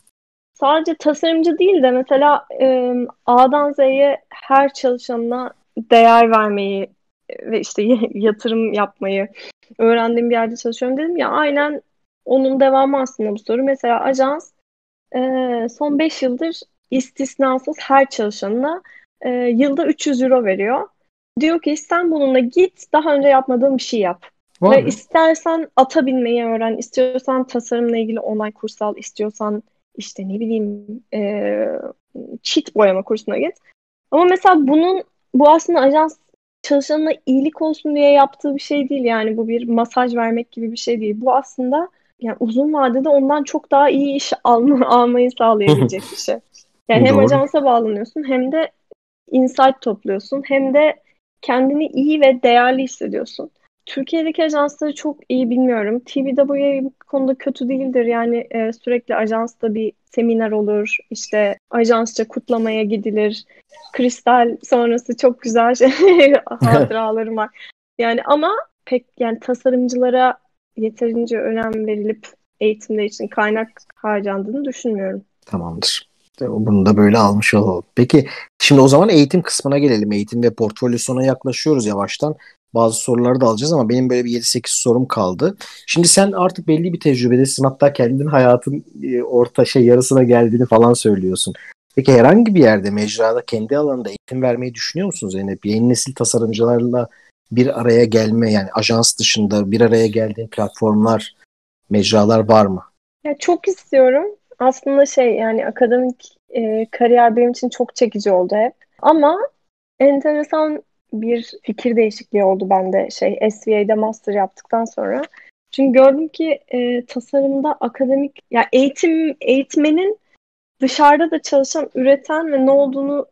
Sadece tasarımcı değil de mesela A'dan Z'ye her çalışanına değer vermeyi ve işte yatırım yapmayı öğrendiğim bir yerde çalışıyorum dedim ya aynen onun devamı aslında bu soru. Mesela ajans son 5 yıldır istisnasız her çalışanına e, yılda 300 euro veriyor. Diyor ki sen bununla git daha önce yapmadığın bir şey yap. Var Ve mı? istersen ata binmeyi öğren, istiyorsan tasarımla ilgili onay kursu al, istiyorsan işte ne bileyim e, çit boyama kursuna git. Ama mesela bunun bu aslında ajans çalışanına iyilik olsun diye yaptığı bir şey değil yani bu bir masaj vermek gibi bir şey değil. Bu aslında yani uzun vadede ondan çok daha iyi iş alma, [laughs] almayı sağlayabilecek bir şey. Yani hem Doğru. ajansa bağlanıyorsun hem de insight topluyorsun hem de kendini iyi ve değerli hissediyorsun. Türkiye'deki ajansları çok iyi bilmiyorum. TVW bu konuda kötü değildir. Yani e, sürekli ajansta bir seminer olur. İşte ajansça kutlamaya gidilir. Kristal sonrası çok güzel şey, [laughs] hatıralarım var. Yani ama pek yani tasarımcılara yeterince önem verilip eğitimler için kaynak harcandığını düşünmüyorum. Tamamdır. Bunu da böyle almış olalım. Peki şimdi o zaman eğitim kısmına gelelim. Eğitim ve portfolyo sona yaklaşıyoruz yavaştan. Bazı soruları da alacağız ama benim böyle bir 7-8 sorum kaldı. Şimdi sen artık belli bir tecrübedesin. Hatta kendin hayatın e, orta şey yarısına geldiğini falan söylüyorsun. Peki herhangi bir yerde mecrada kendi alanında eğitim vermeyi düşünüyor musun Zeynep? Yeni nesil tasarımcılarla bir araya gelme yani ajans dışında bir araya geldiğin platformlar, mecralar var mı? Ya çok istiyorum. Aslında şey yani akademik e, kariyer benim için çok çekici oldu hep. Ama enteresan bir fikir değişikliği oldu bende şey SVA'de master yaptıktan sonra. Çünkü gördüm ki e, tasarımda akademik ya eğitim eğitmenin dışarıda da çalışan, üreten ve ne olduğunu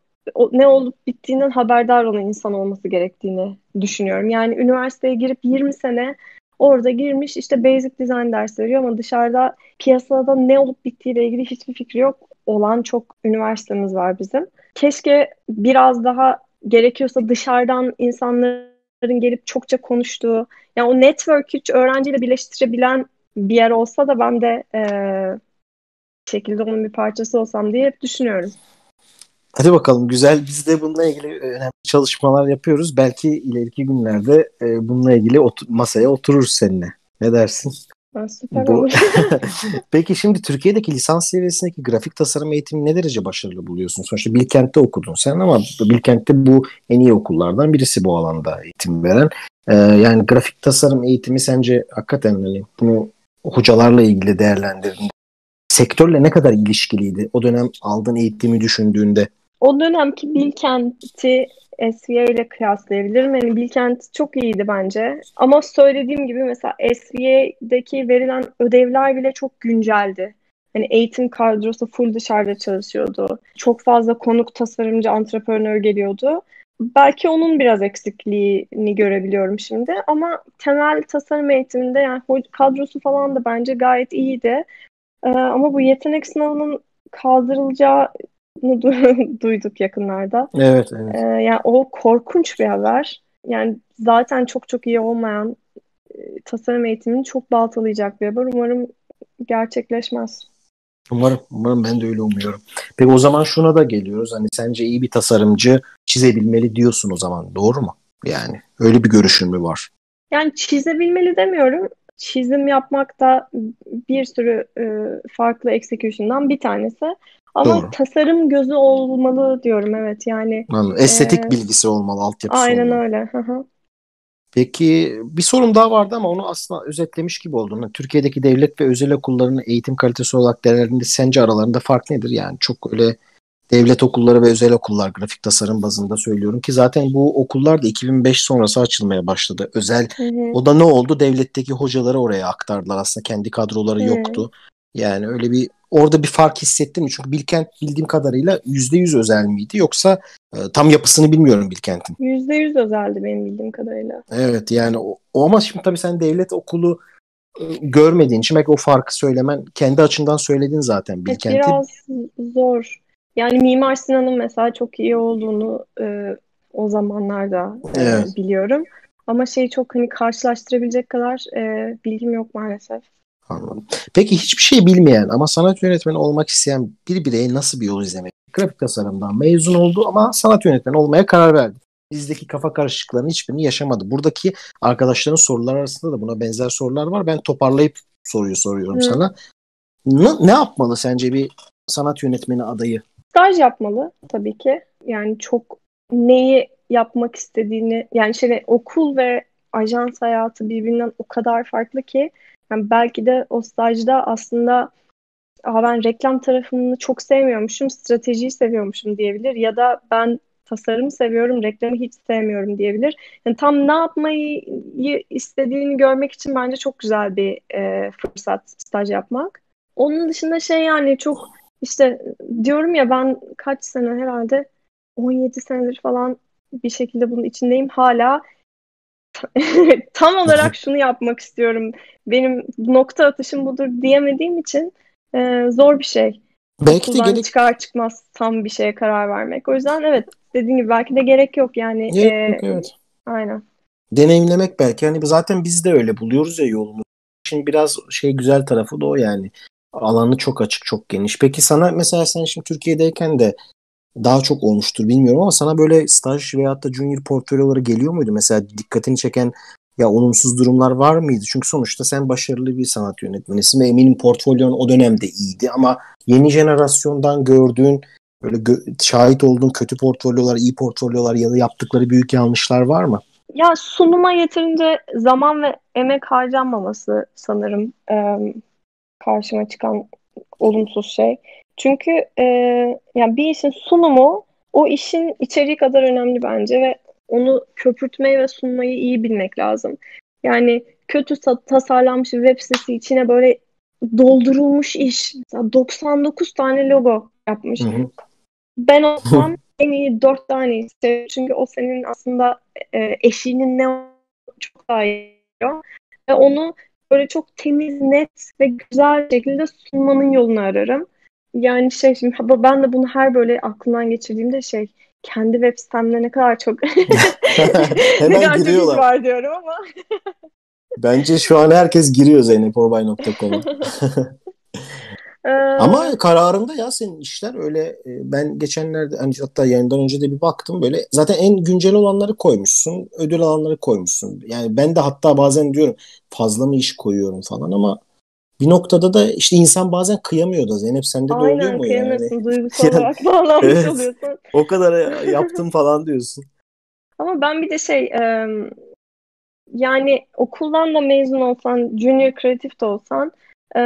ne olup bittiğinden haberdar olan insan olması gerektiğini düşünüyorum. Yani üniversiteye girip 20 sene orada girmiş işte basic design dersi veriyor ama dışarıda piyasada ne olup bittiğiyle ilgili hiçbir fikri yok olan çok üniversitemiz var bizim. Keşke biraz daha gerekiyorsa dışarıdan insanların gelip çokça konuştuğu, yani o network hiç öğrenciyle birleştirebilen bir yer olsa da ben de e, şekilde onun bir parçası olsam diye hep düşünüyorum. Hadi bakalım güzel. Biz de bununla ilgili önemli çalışmalar yapıyoruz. Belki ileriki günlerde e, bununla ilgili otur- masaya otururuz seninle. Ne dersin? süper Bu... [laughs] Peki şimdi Türkiye'deki lisans seviyesindeki grafik tasarım eğitimi ne derece başarılı buluyorsun? Sonuçta Bilkent'te okudun sen ama Bilkent'te bu en iyi okullardan birisi bu alanda eğitim veren. Ee, yani grafik tasarım eğitimi sence hakikaten hani bunu hocalarla ilgili değerlendirdiğinde sektörle ne kadar ilişkiliydi o dönem aldığın eğitimi düşündüğünde? O dönemki Bilkent'i SVA ile kıyaslayabilirim. Yani Bilkent çok iyiydi bence. Ama söylediğim gibi mesela SVA'deki verilen ödevler bile çok günceldi. Hani eğitim kadrosu full dışarıda çalışıyordu. Çok fazla konuk tasarımcı, antreprenör geliyordu. Belki onun biraz eksikliğini görebiliyorum şimdi. Ama temel tasarım eğitiminde yani kadrosu falan da bence gayet iyiydi. Ee, ama bu yetenek sınavının kaldırılacağı [laughs] duyduk yakınlarda. Evet, evet. Ee, yani o korkunç bir haber. Yani zaten çok çok iyi olmayan e, tasarım eğitimini çok baltalayacak bir haber. Umarım gerçekleşmez. Umarım, umarım ben de öyle umuyorum. Peki o zaman şuna da geliyoruz. Hani sence iyi bir tasarımcı çizebilmeli diyorsun o zaman. Doğru mu? Yani öyle bir görüşün mü var? Yani çizebilmeli demiyorum. Çizim yapmak da bir sürü e, farklı execution'dan bir tanesi. Ama Doğru. tasarım gözü olmalı diyorum evet yani. Anladım. Estetik e, bilgisi olmalı, altyapısı aynen olmalı. öyle. Hı hı. Peki bir sorum daha vardı ama onu aslında özetlemiş gibi oldun. Türkiye'deki devlet ve özel okulların eğitim kalitesi olarak değerlerinde sence aralarında fark nedir? Yani çok öyle devlet okulları ve özel okullar grafik tasarım bazında söylüyorum ki zaten bu okullar da 2005 sonrası açılmaya başladı. Özel Hı hı. o da ne oldu? Devletteki hocaları oraya aktardılar. Aslında kendi kadroları Hı. yoktu. Yani öyle bir orada bir fark hissettin mi? Çünkü Bilkent bildiğim kadarıyla %100 özel miydi? Yoksa e, tam yapısını bilmiyorum Bilkent'in. Yüzde yüz özeldi benim bildiğim kadarıyla. Evet yani o, o ama şimdi tabii sen devlet okulu e, görmediğin için belki o farkı söylemen kendi açından söyledin zaten Bilkent'i. biraz zor. Yani Mimar Sinan'ın mesela çok iyi olduğunu e, o zamanlarda e, Evet. biliyorum. Ama şeyi çok hani karşılaştırabilecek kadar e, bilgim yok maalesef. Anladım. Peki hiçbir şey bilmeyen ama sanat yönetmeni olmak isteyen bir bireye nasıl bir yol izlemek? Grafik tasarımdan mezun oldu ama sanat yönetmeni olmaya karar verdi. Bizdeki kafa karışıklarının hiçbirini yaşamadı. Buradaki arkadaşların sorular arasında da buna benzer sorular var. Ben toparlayıp soruyu soruyorum Hı. sana. Ne, ne yapmalı sence bir sanat yönetmeni adayı? Staj yapmalı tabii ki. Yani çok neyi yapmak istediğini yani şey okul ve ajans hayatı birbirinden o kadar farklı ki yani belki de o stajda aslında ben reklam tarafını çok sevmiyormuşum, stratejiyi seviyormuşum diyebilir ya da ben tasarımı seviyorum, reklamı hiç sevmiyorum diyebilir. Yani tam ne yapmayı istediğini görmek için bence çok güzel bir e, fırsat staj yapmak. Onun dışında şey yani çok işte diyorum ya ben kaç sene herhalde 17 senedir falan bir şekilde bunun içindeyim. Hala [laughs] tam olarak şunu yapmak istiyorum. Benim nokta atışım budur diyemediğim için e, zor bir şey. Belki de Okuldan gerek çıkar çıkmaz tam bir şeye karar vermek. O yüzden evet dediğim gibi belki de gerek yok yani. gerek e, yok evet. aynen. deneyimlemek belki. Hani zaten biz de öyle buluyoruz ya yolunu. Şimdi biraz şey güzel tarafı da o yani. Alanı çok açık, çok geniş. Peki sana mesela sen şimdi Türkiye'deyken de daha çok olmuştur bilmiyorum ama sana böyle staj veyahut da junior portfolyoları geliyor muydu? Mesela dikkatini çeken ya olumsuz durumlar var mıydı? Çünkü sonuçta sen başarılı bir sanat yönetmenisin ve eminim portfolyon o dönemde iyiydi ama yeni jenerasyondan gördüğün böyle gö- şahit olduğun kötü portfolyolar, iyi portfolyolar ya da yaptıkları büyük yanlışlar var mı? Ya sunuma yeterince zaman ve emek harcanmaması sanırım e, karşıma çıkan olumsuz şey. Çünkü e, yani bir işin sunumu o işin içeriği kadar önemli bence ve onu köpürtmeyi ve sunmayı iyi bilmek lazım. Yani kötü ta- tasarlanmış bir web sitesi içine böyle doldurulmuş iş. Mesela 99 tane logo yapmış. Hı hı. Ben [laughs] o zaman en iyi 4 tane isterim. Çünkü o senin aslında e, eşiğinin ne çok daha iyi. Ve onu böyle çok temiz, net ve güzel şekilde sunmanın yolunu ararım. Yani şey şimdi ben de bunu her böyle aklımdan geçirdiğimde şey kendi web sitemde ne kadar çok [laughs] ne Hemen kadar çok giriyorlar. var diyorum ama Bence şu an herkes giriyor zeyneporbay.com'a. [laughs] Ee, Ama kararında ya senin işler öyle e, ben geçenlerde hani hatta yayından önce de bir baktım böyle zaten en güncel olanları koymuşsun ödül alanları koymuşsun. Yani ben de hatta bazen diyorum fazla mı iş koyuyorum falan ama bir noktada da işte insan bazen kıyamıyor da Zeynep sende de oluyor aynen mu yani? kıyamıyorsun. [laughs] Duygusal Yani, olarak bağlanmış evet. oluyorsun. O kadar [laughs] yaptım falan diyorsun. Ama ben bir de şey yani okuldan da mezun olsan, junior kreatif de olsan e,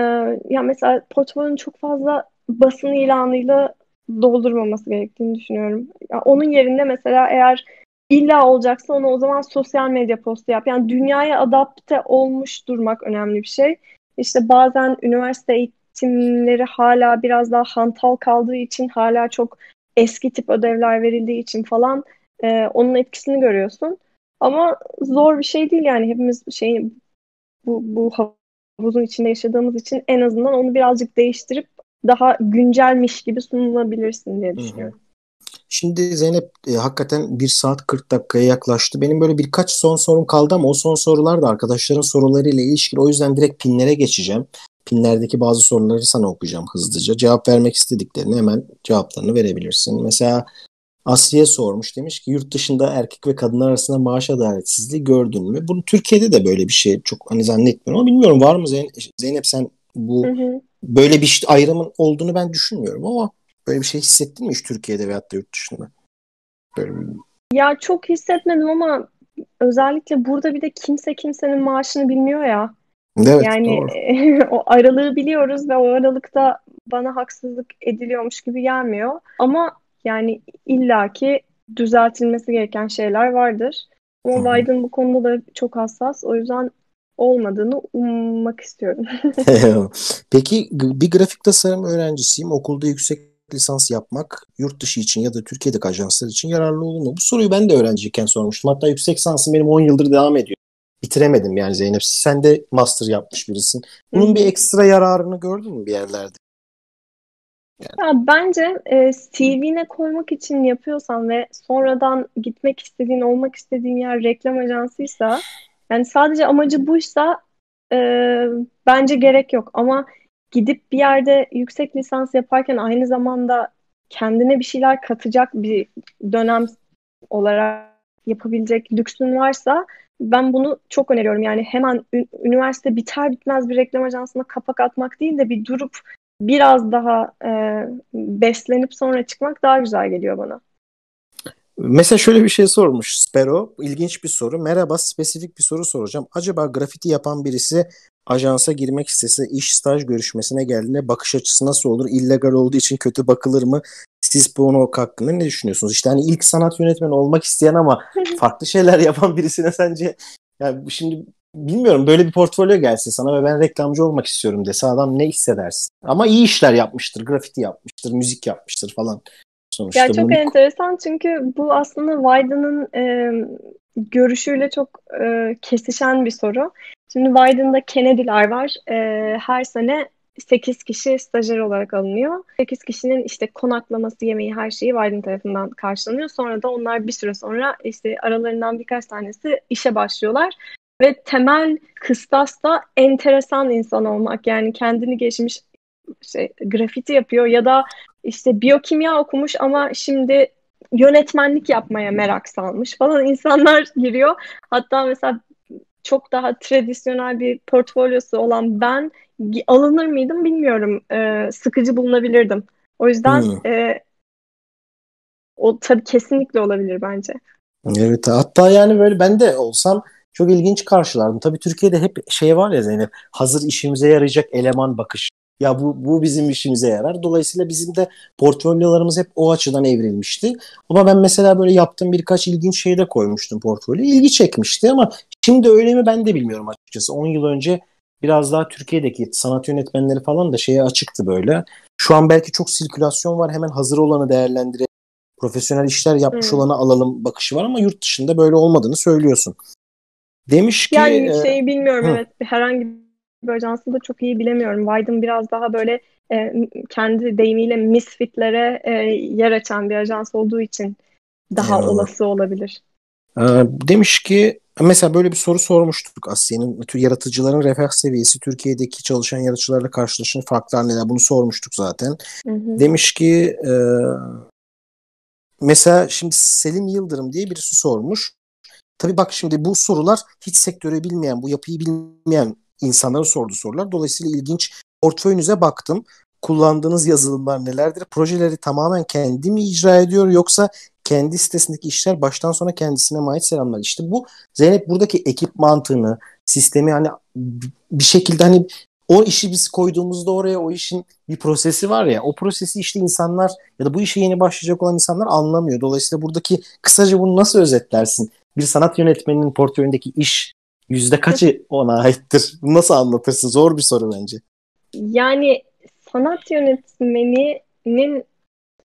ya mesela portföyün çok fazla basın ilanıyla doldurmaması gerektiğini düşünüyorum. Ya onun yerine mesela eğer illa olacaksa onu o zaman sosyal medya postu yap. Yani dünyaya adapte olmuş durmak önemli bir şey. İşte bazen üniversite eğitimleri hala biraz daha hantal kaldığı için hala çok eski tip ödevler verildiği için falan e, onun etkisini görüyorsun. Ama zor bir şey değil yani hepimiz şey bu, bu havuzun içinde yaşadığımız için en azından onu birazcık değiştirip daha güncelmiş gibi sunulabilirsin diye düşünüyorum. Şimdi Zeynep e, hakikaten 1 saat 40 dakikaya yaklaştı. Benim böyle birkaç son sorum kaldı ama o son sorular da arkadaşların sorularıyla ilişkili. O yüzden direkt pinlere geçeceğim. Pinlerdeki bazı soruları sana okuyacağım hızlıca. Cevap vermek istediklerini hemen cevaplarını verebilirsin. Mesela Asiye sormuş. Demiş ki yurt dışında erkek ve kadınlar arasında maaş adaletsizliği gördün mü? Bunu Türkiye'de de böyle bir şey çok hani zannetmiyorum ama bilmiyorum var mı Zeynep, Zeynep sen bu hı hı. böyle bir ayrımın olduğunu ben düşünmüyorum ama böyle bir şey hissettin mi hiç Türkiye'de veyahut da yurt dışında? Böyle bir... Ya çok hissetmedim ama özellikle burada bir de kimse kimsenin maaşını bilmiyor ya. Evet, yani [laughs] o aralığı biliyoruz ve o aralıkta bana haksızlık ediliyormuş gibi gelmiyor. Ama yani illaki düzeltilmesi gereken şeyler vardır. Ama Biden bu konuda da çok hassas. O yüzden olmadığını ummak istiyorum. [laughs] [laughs] Peki bir grafik tasarım öğrencisiyim. Okulda yüksek lisans yapmak yurt dışı için ya da Türkiye'deki ajanslar için yararlı olur mu? Bu soruyu ben de öğrenciyken sormuştum. Hatta yüksek lisansım benim 10 yıldır devam ediyor. Bitiremedim yani Zeynep. Sen de master yapmış birisin. Bunun bir ekstra yararını gördün mü bir yerlerde? Yani. Ya bence e, CV'ne koymak için yapıyorsan ve sonradan gitmek istediğin, olmak istediğin yer reklam ajansıysa yani sadece amacı buysa e, bence gerek yok. Ama gidip bir yerde yüksek lisans yaparken aynı zamanda kendine bir şeyler katacak bir dönem olarak yapabilecek lüksün varsa ben bunu çok öneriyorum. Yani hemen üniversite biter bitmez bir reklam ajansına kapak atmak değil de bir durup biraz daha e, beslenip sonra çıkmak daha güzel geliyor bana. Mesela şöyle bir şey sormuş Spero. İlginç bir soru. Merhaba spesifik bir soru soracağım. Acaba grafiti yapan birisi ajansa girmek istese iş staj görüşmesine geldiğinde bakış açısı nasıl olur? İllegal olduğu için kötü bakılır mı? Siz bu konu hakkında ne düşünüyorsunuz? İşte hani ilk sanat yönetmeni olmak isteyen ama [laughs] farklı şeyler yapan birisine sence yani şimdi bilmiyorum böyle bir portfolyo gelse sana ve ben reklamcı olmak istiyorum dese adam ne hissedersin? Ama iyi işler yapmıştır, grafiti yapmıştır, müzik yapmıştır falan. Sonuçta ya çok bunu... enteresan çünkü bu aslında Wyden'ın e, görüşüyle çok e, kesişen bir soru. Şimdi Wyden'da Kennedy'ler var. E, her sene 8 kişi stajyer olarak alınıyor. 8 kişinin işte konaklaması, yemeği, her şeyi Wyden tarafından karşılanıyor. Sonra da onlar bir süre sonra işte aralarından birkaç tanesi işe başlıyorlar. Ve temel kıstas da enteresan insan olmak. Yani kendini geçmiş şey, grafiti yapıyor ya da işte biyokimya okumuş ama şimdi yönetmenlik yapmaya merak salmış falan insanlar [laughs] giriyor. Hatta mesela çok daha tradisyonel bir portfolyosu olan ben alınır mıydım bilmiyorum. Ee, sıkıcı bulunabilirdim. O yüzden hmm. e, o tabii kesinlikle olabilir bence. Evet hatta yani böyle ben de olsam çok ilginç karşılardım. Tabii Türkiye'de hep şey var ya Zeynep hazır işimize yarayacak eleman bakış. Ya bu, bu bizim işimize yarar. Dolayısıyla bizim de portfolyolarımız hep o açıdan evrilmişti. Ama ben mesela böyle yaptığım birkaç ilginç şey de koymuştum portfolyo. İlgi çekmişti ama şimdi öyle mi ben de bilmiyorum açıkçası. 10 yıl önce biraz daha Türkiye'deki sanat yönetmenleri falan da şeye açıktı böyle. Şu an belki çok sirkülasyon var. Hemen hazır olanı değerlendirelim. Profesyonel işler yapmış hmm. olanı alalım bakışı var ama yurt dışında böyle olmadığını söylüyorsun. Demiş ki... Yani e, şeyi bilmiyorum hı. evet. Herhangi bir ajansını da çok iyi bilemiyorum. Wyden biraz daha böyle e, kendi deyimiyle misfitlere e, yer açan bir ajans olduğu için daha Eyvallah. olası olabilir. Ee, demiş ki mesela böyle bir soru sormuştuk Asya'nın yaratıcıların refah seviyesi Türkiye'deki çalışan yaratıcılarla karşılaşan farklar neler bunu sormuştuk zaten. Hı hı. Demiş ki e, mesela şimdi Selim Yıldırım diye birisi sormuş. Tabii bak şimdi bu sorular hiç sektörü bilmeyen, bu yapıyı bilmeyen insanların sorduğu sorular. Dolayısıyla ilginç. Portföyünüze baktım. Kullandığınız yazılımlar nelerdir? Projeleri tamamen kendi mi icra ediyor yoksa kendi sitesindeki işler baştan sona kendisine mi ait selamlar. İşte bu Zeynep buradaki ekip mantığını, sistemi hani bir şekilde hani o işi biz koyduğumuzda oraya o işin bir prosesi var ya o prosesi işte insanlar ya da bu işe yeni başlayacak olan insanlar anlamıyor. Dolayısıyla buradaki kısaca bunu nasıl özetlersin? Bir sanat yönetmeninin portföyündeki iş yüzde kaçı ona aittir? Nasıl anlatırsın? Zor bir soru bence. Yani sanat yönetmeninin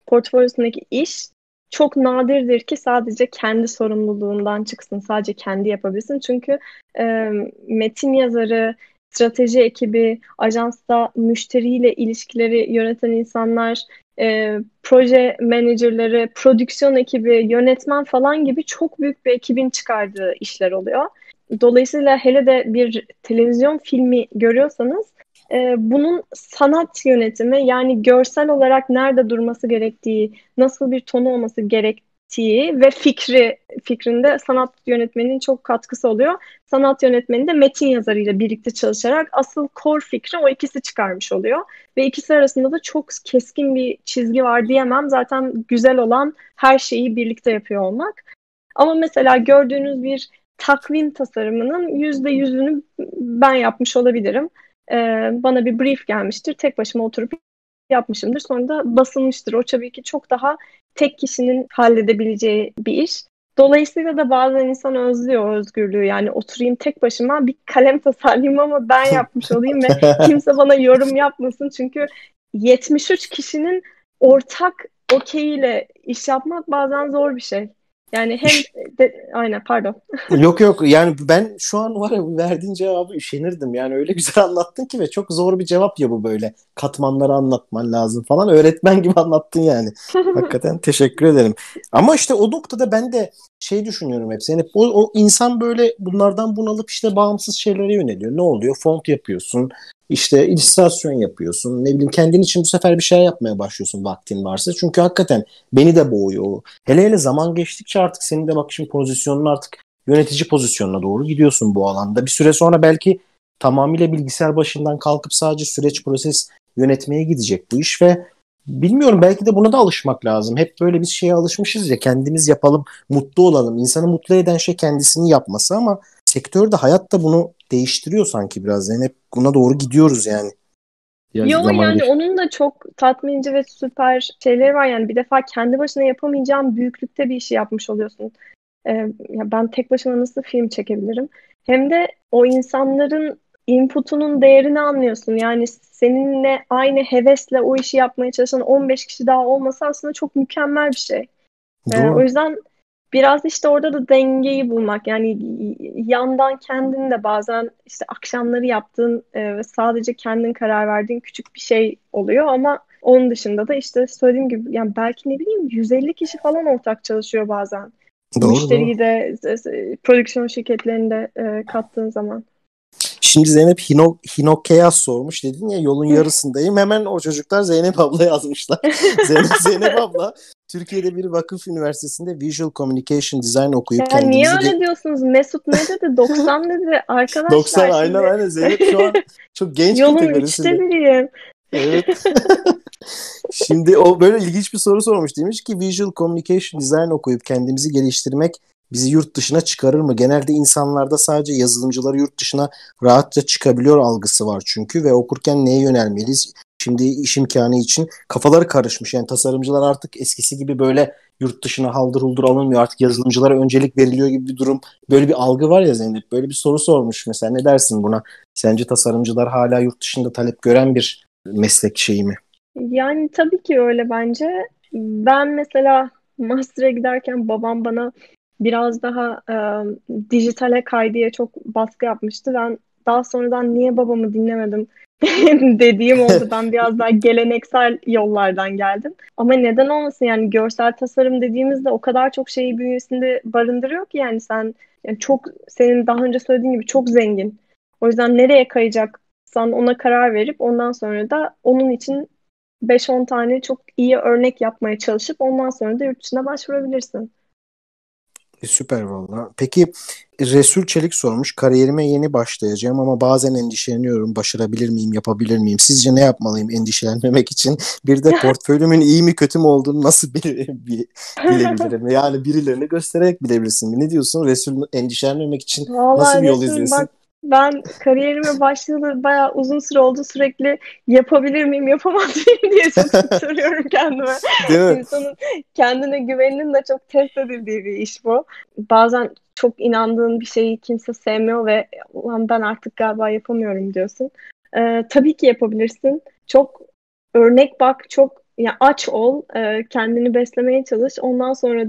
portfolyosundaki iş çok nadirdir ki sadece kendi sorumluluğundan çıksın, sadece kendi yapabilsin. Çünkü e, metin yazarı, strateji ekibi, ajansta müşteriyle ilişkileri yöneten insanlar, e, proje menajerleri, prodüksiyon ekibi, yönetmen falan gibi çok büyük bir ekibin çıkardığı işler oluyor. Dolayısıyla hele de bir televizyon filmi görüyorsanız e, bunun sanat yönetimi yani görsel olarak nerede durması gerektiği, nasıl bir tonu olması gerektiği ve fikri fikrinde sanat yönetmeninin çok katkısı oluyor. Sanat yönetmeni de metin yazarıyla birlikte çalışarak asıl core fikri o ikisi çıkarmış oluyor. Ve ikisi arasında da çok keskin bir çizgi var diyemem. Zaten güzel olan her şeyi birlikte yapıyor olmak. Ama mesela gördüğünüz bir takvim tasarımının yüzde yüzünü ben yapmış olabilirim. Ee, bana bir brief gelmiştir. Tek başıma oturup yapmışımdır. Sonra da basılmıştır. O tabii ki çok daha tek kişinin halledebileceği bir iş. Dolayısıyla da bazen insan özlüyor özgürlüğü. Yani oturayım tek başıma bir kalem tasarlayayım ama ben [laughs] yapmış olayım ve kimse bana yorum yapmasın. Çünkü 73 kişinin ortak okeyiyle iş yapmak bazen zor bir şey. Yani hem de, aynen pardon. [laughs] yok yok yani ben şu an var ya verdiğin cevabı üşenirdim. Yani öyle güzel [laughs] anlattın ki ve çok zor bir cevap ya bu böyle. Katmanları anlatman lazım falan. Öğretmen gibi [laughs] anlattın yani. Hakikaten teşekkür ederim. Ama işte o noktada ben de şey düşünüyorum hep. Yani o, o insan böyle bunlardan bunalıp işte bağımsız şeylere yöneliyor. Ne oluyor? Font yapıyorsun. İşte illüstrasyon yapıyorsun. Ne bileyim kendin için bu sefer bir şey yapmaya başlıyorsun vaktin varsa. Çünkü hakikaten beni de boğuyor. Hele hele zaman geçtikçe artık senin de bak şimdi pozisyonun artık yönetici pozisyonuna doğru gidiyorsun bu alanda. Bir süre sonra belki tamamıyla bilgisayar başından kalkıp sadece süreç proses yönetmeye gidecek bu iş ve bilmiyorum belki de buna da alışmak lazım. Hep böyle bir şeye alışmışız ya kendimiz yapalım, mutlu olalım. İnsanı mutlu eden şey kendisini yapması ama sektörde hayat da bunu değiştiriyor sanki biraz. Yani hep buna doğru gidiyoruz yani. Yani Yo yani geçti. onun da çok tatminci ve süper şeyleri var yani bir defa kendi başına yapamayacağım büyüklükte bir işi yapmış oluyorsun. Ee, ya ben tek başıma nasıl film çekebilirim? Hem de o insanların inputunun değerini anlıyorsun. Yani seninle aynı hevesle o işi yapmaya çalışan 15 kişi daha olması aslında çok mükemmel bir şey. Ee, o yüzden biraz işte orada da dengeyi bulmak. Yani yandan kendin de bazen işte akşamları yaptığın e, ve sadece kendin karar verdiğin küçük bir şey oluyor ama onun dışında da işte söylediğim gibi yani belki ne bileyim 150 kişi falan ortak çalışıyor bazen. Doğru, Müşteriyi doğru. de prodüksiyon şirketlerinde e, kattığın zaman. Şimdi Zeynep Hino, Hinokeyas sormuş dedin ya yolun yarısındayım. Hemen o çocuklar Zeynep abla yazmışlar. [laughs] Zeynep, Zeynep abla Türkiye'de bir vakıf üniversitesinde Visual Communication Design okuyup ya kendinizi... Niye öyle diyorsunuz? Mesut ne dedi? [laughs] 90 dedi. Arkadaşlar 90 aynen aynen. Zeynep şu an çok genç Yolun üçte biriyim. Evet. [laughs] Şimdi o böyle ilginç bir soru sormuş. Demiş ki Visual Communication Design okuyup kendimizi geliştirmek bizi yurt dışına çıkarır mı? Genelde insanlarda sadece yazılımcılar yurt dışına rahatça çıkabiliyor algısı var çünkü ve okurken neye yönelmeliyiz? Şimdi iş imkanı için kafaları karışmış. Yani tasarımcılar artık eskisi gibi böyle yurt dışına haldır huldur alınmıyor. Artık yazılımcılara öncelik veriliyor gibi bir durum. Böyle bir algı var ya Zeynep. Böyle bir soru sormuş mesela. Ne dersin buna? Sence tasarımcılar hala yurt dışında talep gören bir meslek şeyi mi? Yani tabii ki öyle bence. Ben mesela master'a giderken babam bana biraz daha e, dijitale kay diye çok baskı yapmıştı. Ben daha sonradan niye babamı dinlemedim [laughs] dediğim oldu. Ben [laughs] biraz daha geleneksel yollardan geldim. Ama neden olmasın yani görsel tasarım dediğimizde o kadar çok şeyi bünyesinde barındırıyor ki yani sen yani çok senin daha önce söylediğin gibi çok zengin. O yüzden nereye kayacaksan ona karar verip ondan sonra da onun için 5-10 tane çok iyi örnek yapmaya çalışıp ondan sonra da yurt dışına başvurabilirsin. E, süper valla. Peki Resul Çelik sormuş. Kariyerime yeni başlayacağım ama bazen endişeleniyorum. Başarabilir miyim, yapabilir miyim? Sizce ne yapmalıyım endişelenmemek için? Bir de [laughs] portföyümün iyi mi kötü mü olduğunu nasıl bilebilirim? [laughs] Yani birilerine göstererek bilebilirsin. Ne diyorsun? Resul endişelenmemek için Vallahi nasıl bir yol izliyorsun? Bak, ben kariyerime başlayalı bayağı uzun süre oldu. Sürekli yapabilir miyim, yapamaz mıyım diye çok [laughs] soruyorum kendime. Değil mi? İnsanın kendine güveninin de çok test edildiği bir iş bu. Bazen çok inandığın bir şeyi kimse sevmiyor ve ulan ben artık galiba yapamıyorum diyorsun. Ee, tabii ki yapabilirsin. Çok örnek bak, çok yani aç ol, e, kendini beslemeye çalış. Ondan sonra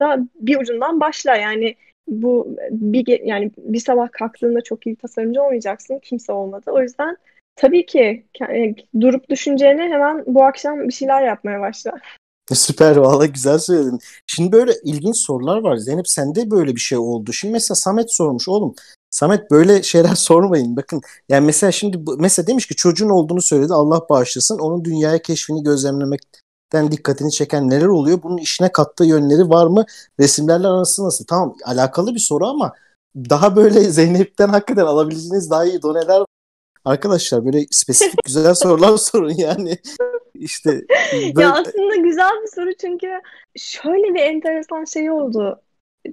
da bir ucundan başla. Yani bu bir yani bir sabah kalktığında çok iyi tasarımcı olmayacaksın. Kimse olmadı. O yüzden tabii ki e, durup düşüneceğine hemen bu akşam bir şeyler yapmaya başla. [laughs] Süper valla güzel söyledin. Şimdi böyle ilginç sorular var. Zeynep sende böyle bir şey oldu. Şimdi mesela Samet sormuş oğlum Samet böyle şeyler [laughs] sormayın. Bakın yani mesela şimdi mesela demiş ki çocuğun olduğunu söyledi. Allah bağışlasın. Onun dünyaya keşfini gözlemlemekten dikkatini çeken neler oluyor? Bunun işine kattığı yönleri var mı? Resimlerle arası nasıl? Tamam alakalı bir soru ama daha böyle [laughs] Zeynep'ten hakikaten alabileceğiniz daha iyi doneler Arkadaşlar böyle spesifik [laughs] güzel sorular sorun yani. İşte [laughs] böyle... Ya aslında güzel bir soru çünkü şöyle bir enteresan şey oldu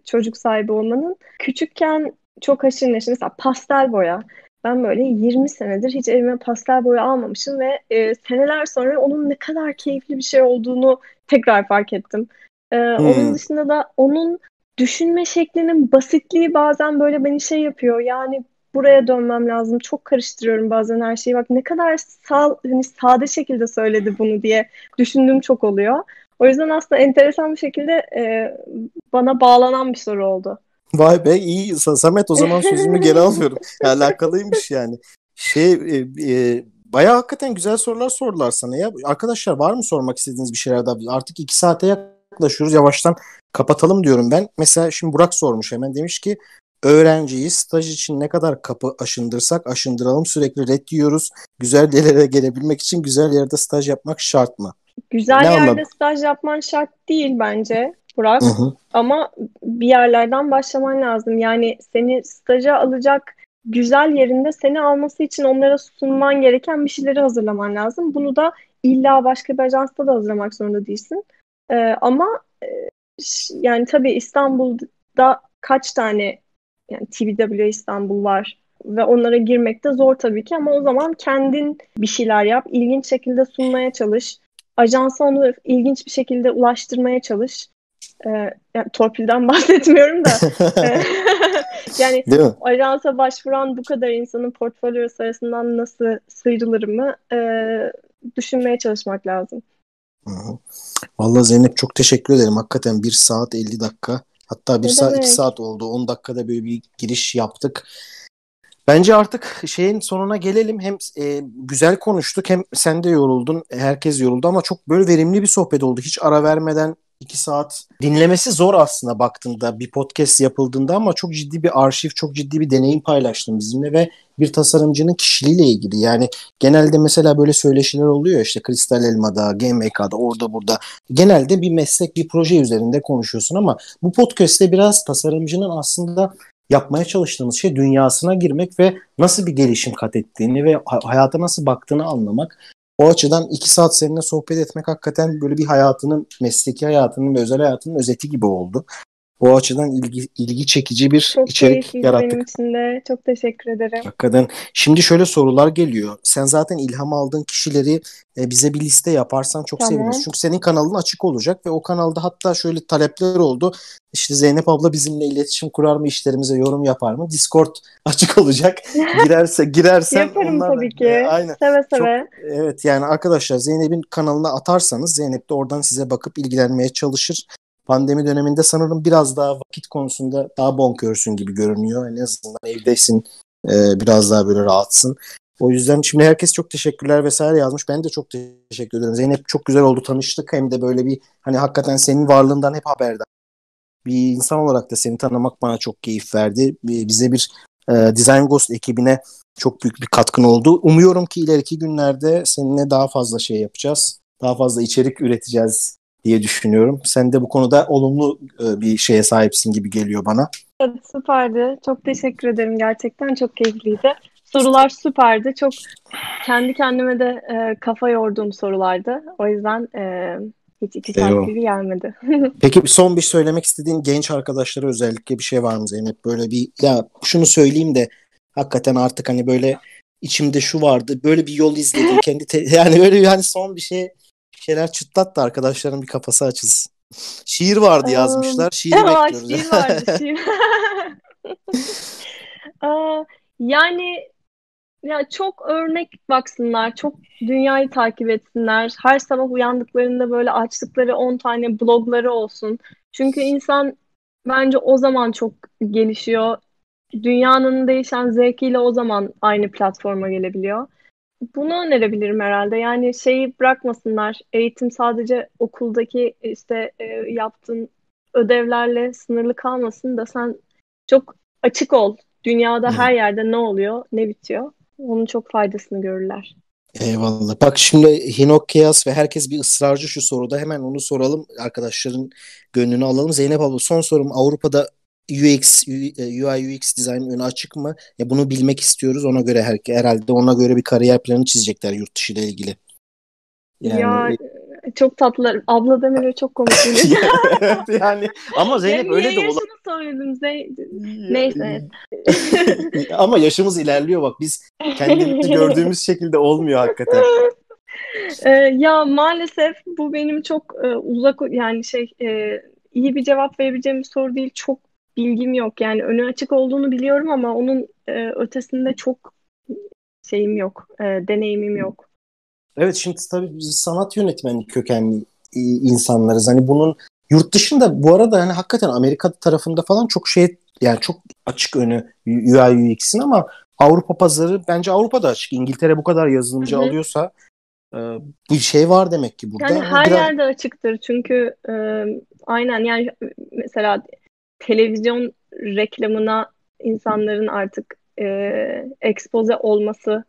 çocuk sahibi olmanın. Küçükken çok haşır neşir mesela pastel boya. Ben böyle 20 senedir hiç evime pastel boya almamışım ve e, seneler sonra onun ne kadar keyifli bir şey olduğunu tekrar fark ettim. E, hmm. Onun dışında da onun düşünme şeklinin basitliği bazen böyle beni şey yapıyor. Yani buraya dönmem lazım. Çok karıştırıyorum bazen her şeyi. Bak ne kadar sağ, hani sade şekilde söyledi bunu diye düşündüğüm çok oluyor. O yüzden aslında enteresan bir şekilde e, bana bağlanan bir soru oldu. Vay be iyi Samet o zaman sözümü geri [laughs] alıyorum. Alakalıymış yani. Şey e, e, bayağı hakikaten güzel sorular sordular sana ya. Arkadaşlar var mı sormak istediğiniz bir şeyler daha? Artık iki saate yaklaşıyoruz. Yavaştan kapatalım diyorum ben. Mesela şimdi Burak sormuş hemen demiş ki öğrenciyi staj için ne kadar kapı aşındırsak aşındıralım sürekli red yiyoruz. Güzel yerlere gelebilmek için güzel yerde staj yapmak şart mı? Güzel ne yerde anladım? staj yapman şart değil bence Burak. Hı hı. Ama bir yerlerden başlaman lazım. Yani seni staja alacak güzel yerinde seni alması için onlara sunman gereken bir şeyleri hazırlaman lazım. Bunu da illa başka bir ajansta da hazırlamak zorunda değilsin. Ee, ama e, yani tabii İstanbul'da kaç tane yani TBW İstanbul var ve onlara girmek de zor tabii ki ama o zaman kendin bir şeyler yap, ilginç şekilde sunmaya çalış. Ajansa onu ilginç bir şekilde ulaştırmaya çalış. Ee, yani torpilden [laughs] bahsetmiyorum da. [laughs] Ee, [laughs] yani ajansa başvuran bu kadar insanın portfolyosu arasından nasıl sıyrılır mı e, düşünmeye çalışmak lazım. Vallahi Zeynep çok teşekkür ederim. Hakikaten 1 saat 50 dakika Hatta bir ne saat demek? iki saat oldu. 10 dakikada böyle bir giriş yaptık. Bence artık şeyin sonuna gelelim. Hem e, güzel konuştuk hem sen de yoruldun. Herkes yoruldu ama çok böyle verimli bir sohbet oldu. Hiç ara vermeden iki saat dinlemesi zor aslında baktığında bir podcast yapıldığında ama çok ciddi bir arşiv, çok ciddi bir deneyim paylaştın bizimle ve bir tasarımcının kişiliğiyle ilgili. Yani genelde mesela böyle söyleşiler oluyor işte Kristal Elma'da, GMK'da, orada burada. Genelde bir meslek, bir proje üzerinde konuşuyorsun ama bu podcast'te biraz tasarımcının aslında yapmaya çalıştığımız şey dünyasına girmek ve nasıl bir gelişim kat ettiğini ve hayata nasıl baktığını anlamak. O açıdan iki saat seninle sohbet etmek hakikaten böyle bir hayatının, mesleki hayatının ve özel hayatının özeti gibi oldu. O açıdan ilgi, ilgi çekici bir Çok içerik yarattık. Benim için de. Çok teşekkür ederim. Hakikaten. Şimdi şöyle sorular geliyor. Sen zaten ilham aldığın kişileri e, bize bir liste yaparsan çok tamam. seviniriz. Çünkü senin kanalın açık olacak ve o kanalda hatta şöyle talepler oldu. İşte Zeynep abla bizimle iletişim kurar mı, işlerimize yorum yapar mı? Discord [laughs] açık olacak. Girerse girersen [laughs] Yaparım onlar, tabii ki. E, aynen. Seve seve. Çok, evet yani arkadaşlar Zeynep'in kanalına atarsanız Zeynep de oradan size bakıp ilgilenmeye çalışır pandemi döneminde sanırım biraz daha vakit konusunda daha bonkörsün gibi görünüyor. En azından evdesin, e, biraz daha böyle rahatsın. O yüzden şimdi herkes çok teşekkürler vesaire yazmış. Ben de çok teşekkür ederim. Zeynep çok güzel oldu tanıştık. Hem de böyle bir hani hakikaten senin varlığından hep haberdar. Bir insan olarak da seni tanımak bana çok keyif verdi. Bize bir e, Design Ghost ekibine çok büyük bir katkın oldu. Umuyorum ki ileriki günlerde seninle daha fazla şey yapacağız. Daha fazla içerik üreteceğiz diye düşünüyorum. Sen de bu konuda olumlu e, bir şeye sahipsin gibi geliyor bana. Evet, süperdi. Çok teşekkür ederim. Gerçekten çok keyifliydi. Sorular süperdi. Çok kendi kendime de e, kafa yorduğum sorulardı. O yüzden e, hiç iki saat gibi gelmedi. [laughs] Peki son bir söylemek istediğin genç arkadaşlara özellikle bir şey var mı Zeynep? Böyle bir ya şunu söyleyeyim de hakikaten artık hani böyle içimde şu vardı. Böyle bir yol izledim kendi te- [laughs] yani böyle hani son bir şey şeyler çıtlat da arkadaşların bir kafası açılsın. Şiir vardı yazmışlar. Şiir [laughs] Aa, bekliyoruz. Şiir vardı. [laughs] Şiir. [laughs] yani ya çok örnek baksınlar, çok dünyayı takip etsinler. Her sabah uyandıklarında böyle açtıkları 10 tane blogları olsun. Çünkü insan bence o zaman çok gelişiyor. Dünyanın değişen zevkiyle o zaman aynı platforma gelebiliyor. Bunu önerebilirim herhalde. Yani şeyi bırakmasınlar. Eğitim sadece okuldaki işte e, yaptığın ödevlerle sınırlı kalmasın da sen çok açık ol dünyada her yerde ne oluyor, ne bitiyor. Onun çok faydasını görürler. Eyvallah. Bak şimdi Hinok ve herkes bir ısrarcı şu soruda. Hemen onu soralım. Arkadaşların gönlünü alalım. Zeynep abla son sorum. Avrupa'da UX, UI UX dizayn önü açık mı? Ya bunu bilmek istiyoruz. Ona göre her, herhalde ona göre bir kariyer planı çizecekler yurt dışı ile ilgili. Yani... Ya çok tatlılar. Abla demeleri [laughs] çok komik. [laughs] yani ama Zeynep öyle de olan. söyledim Zeynep. Neyse. [laughs] ama yaşımız ilerliyor bak. Biz kendimizi gördüğümüz şekilde olmuyor hakikaten. Ee, ya maalesef bu benim çok e, uzak yani şey e, iyi bir cevap verebileceğim bir soru değil. Çok bilgim yok. Yani önü açık olduğunu biliyorum ama onun e, ötesinde çok şeyim yok. E, deneyimim yok. Evet şimdi tabii biz sanat yönetmeni kökenli insanlarız. Hani bunun yurt dışında bu arada hani hakikaten Amerika tarafında falan çok şey yani çok açık önü UI UX'in ama Avrupa pazarı bence Avrupa'da açık. İngiltere bu kadar yazılımcı Hı-hı. alıyorsa e, bir şey var demek ki burada. Yani her Biraz... yerde açıktır çünkü e, aynen yani mesela televizyon reklamına insanların artık e, ekspoze olması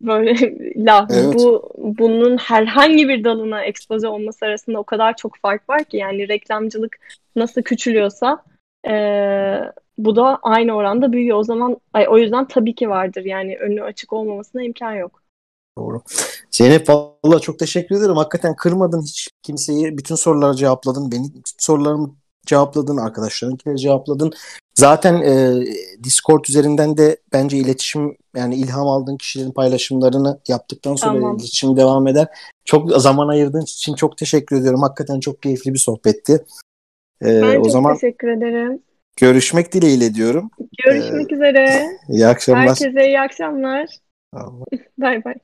böyle [laughs] la evet. bu bunun herhangi bir dalına ekspoze olması arasında o kadar çok fark var ki yani reklamcılık nasıl küçülüyorsa e, bu da aynı oranda büyüyor. O zaman ay, o yüzden tabii ki vardır yani önü açık olmamasına imkan yok. Doğru. Zeynep valla çok teşekkür ederim. Hakikaten kırmadın hiç kimseyi. Bütün soruları cevapladın. Benim sorularımı cevapladın. Arkadaşlarınkileri cevapladın. Zaten e, Discord üzerinden de bence iletişim yani ilham aldığın kişilerin paylaşımlarını yaptıktan sonra tamam. iletişim devam eder. Çok zaman ayırdığın için çok teşekkür ediyorum. Hakikaten çok keyifli bir sohbetti. Ee, ben o çok zaman teşekkür ederim. Görüşmek dileğiyle diyorum. Görüşmek ee, üzere. [laughs] İyi akşamlar. Herkese iyi akşamlar. [laughs] Bay bay.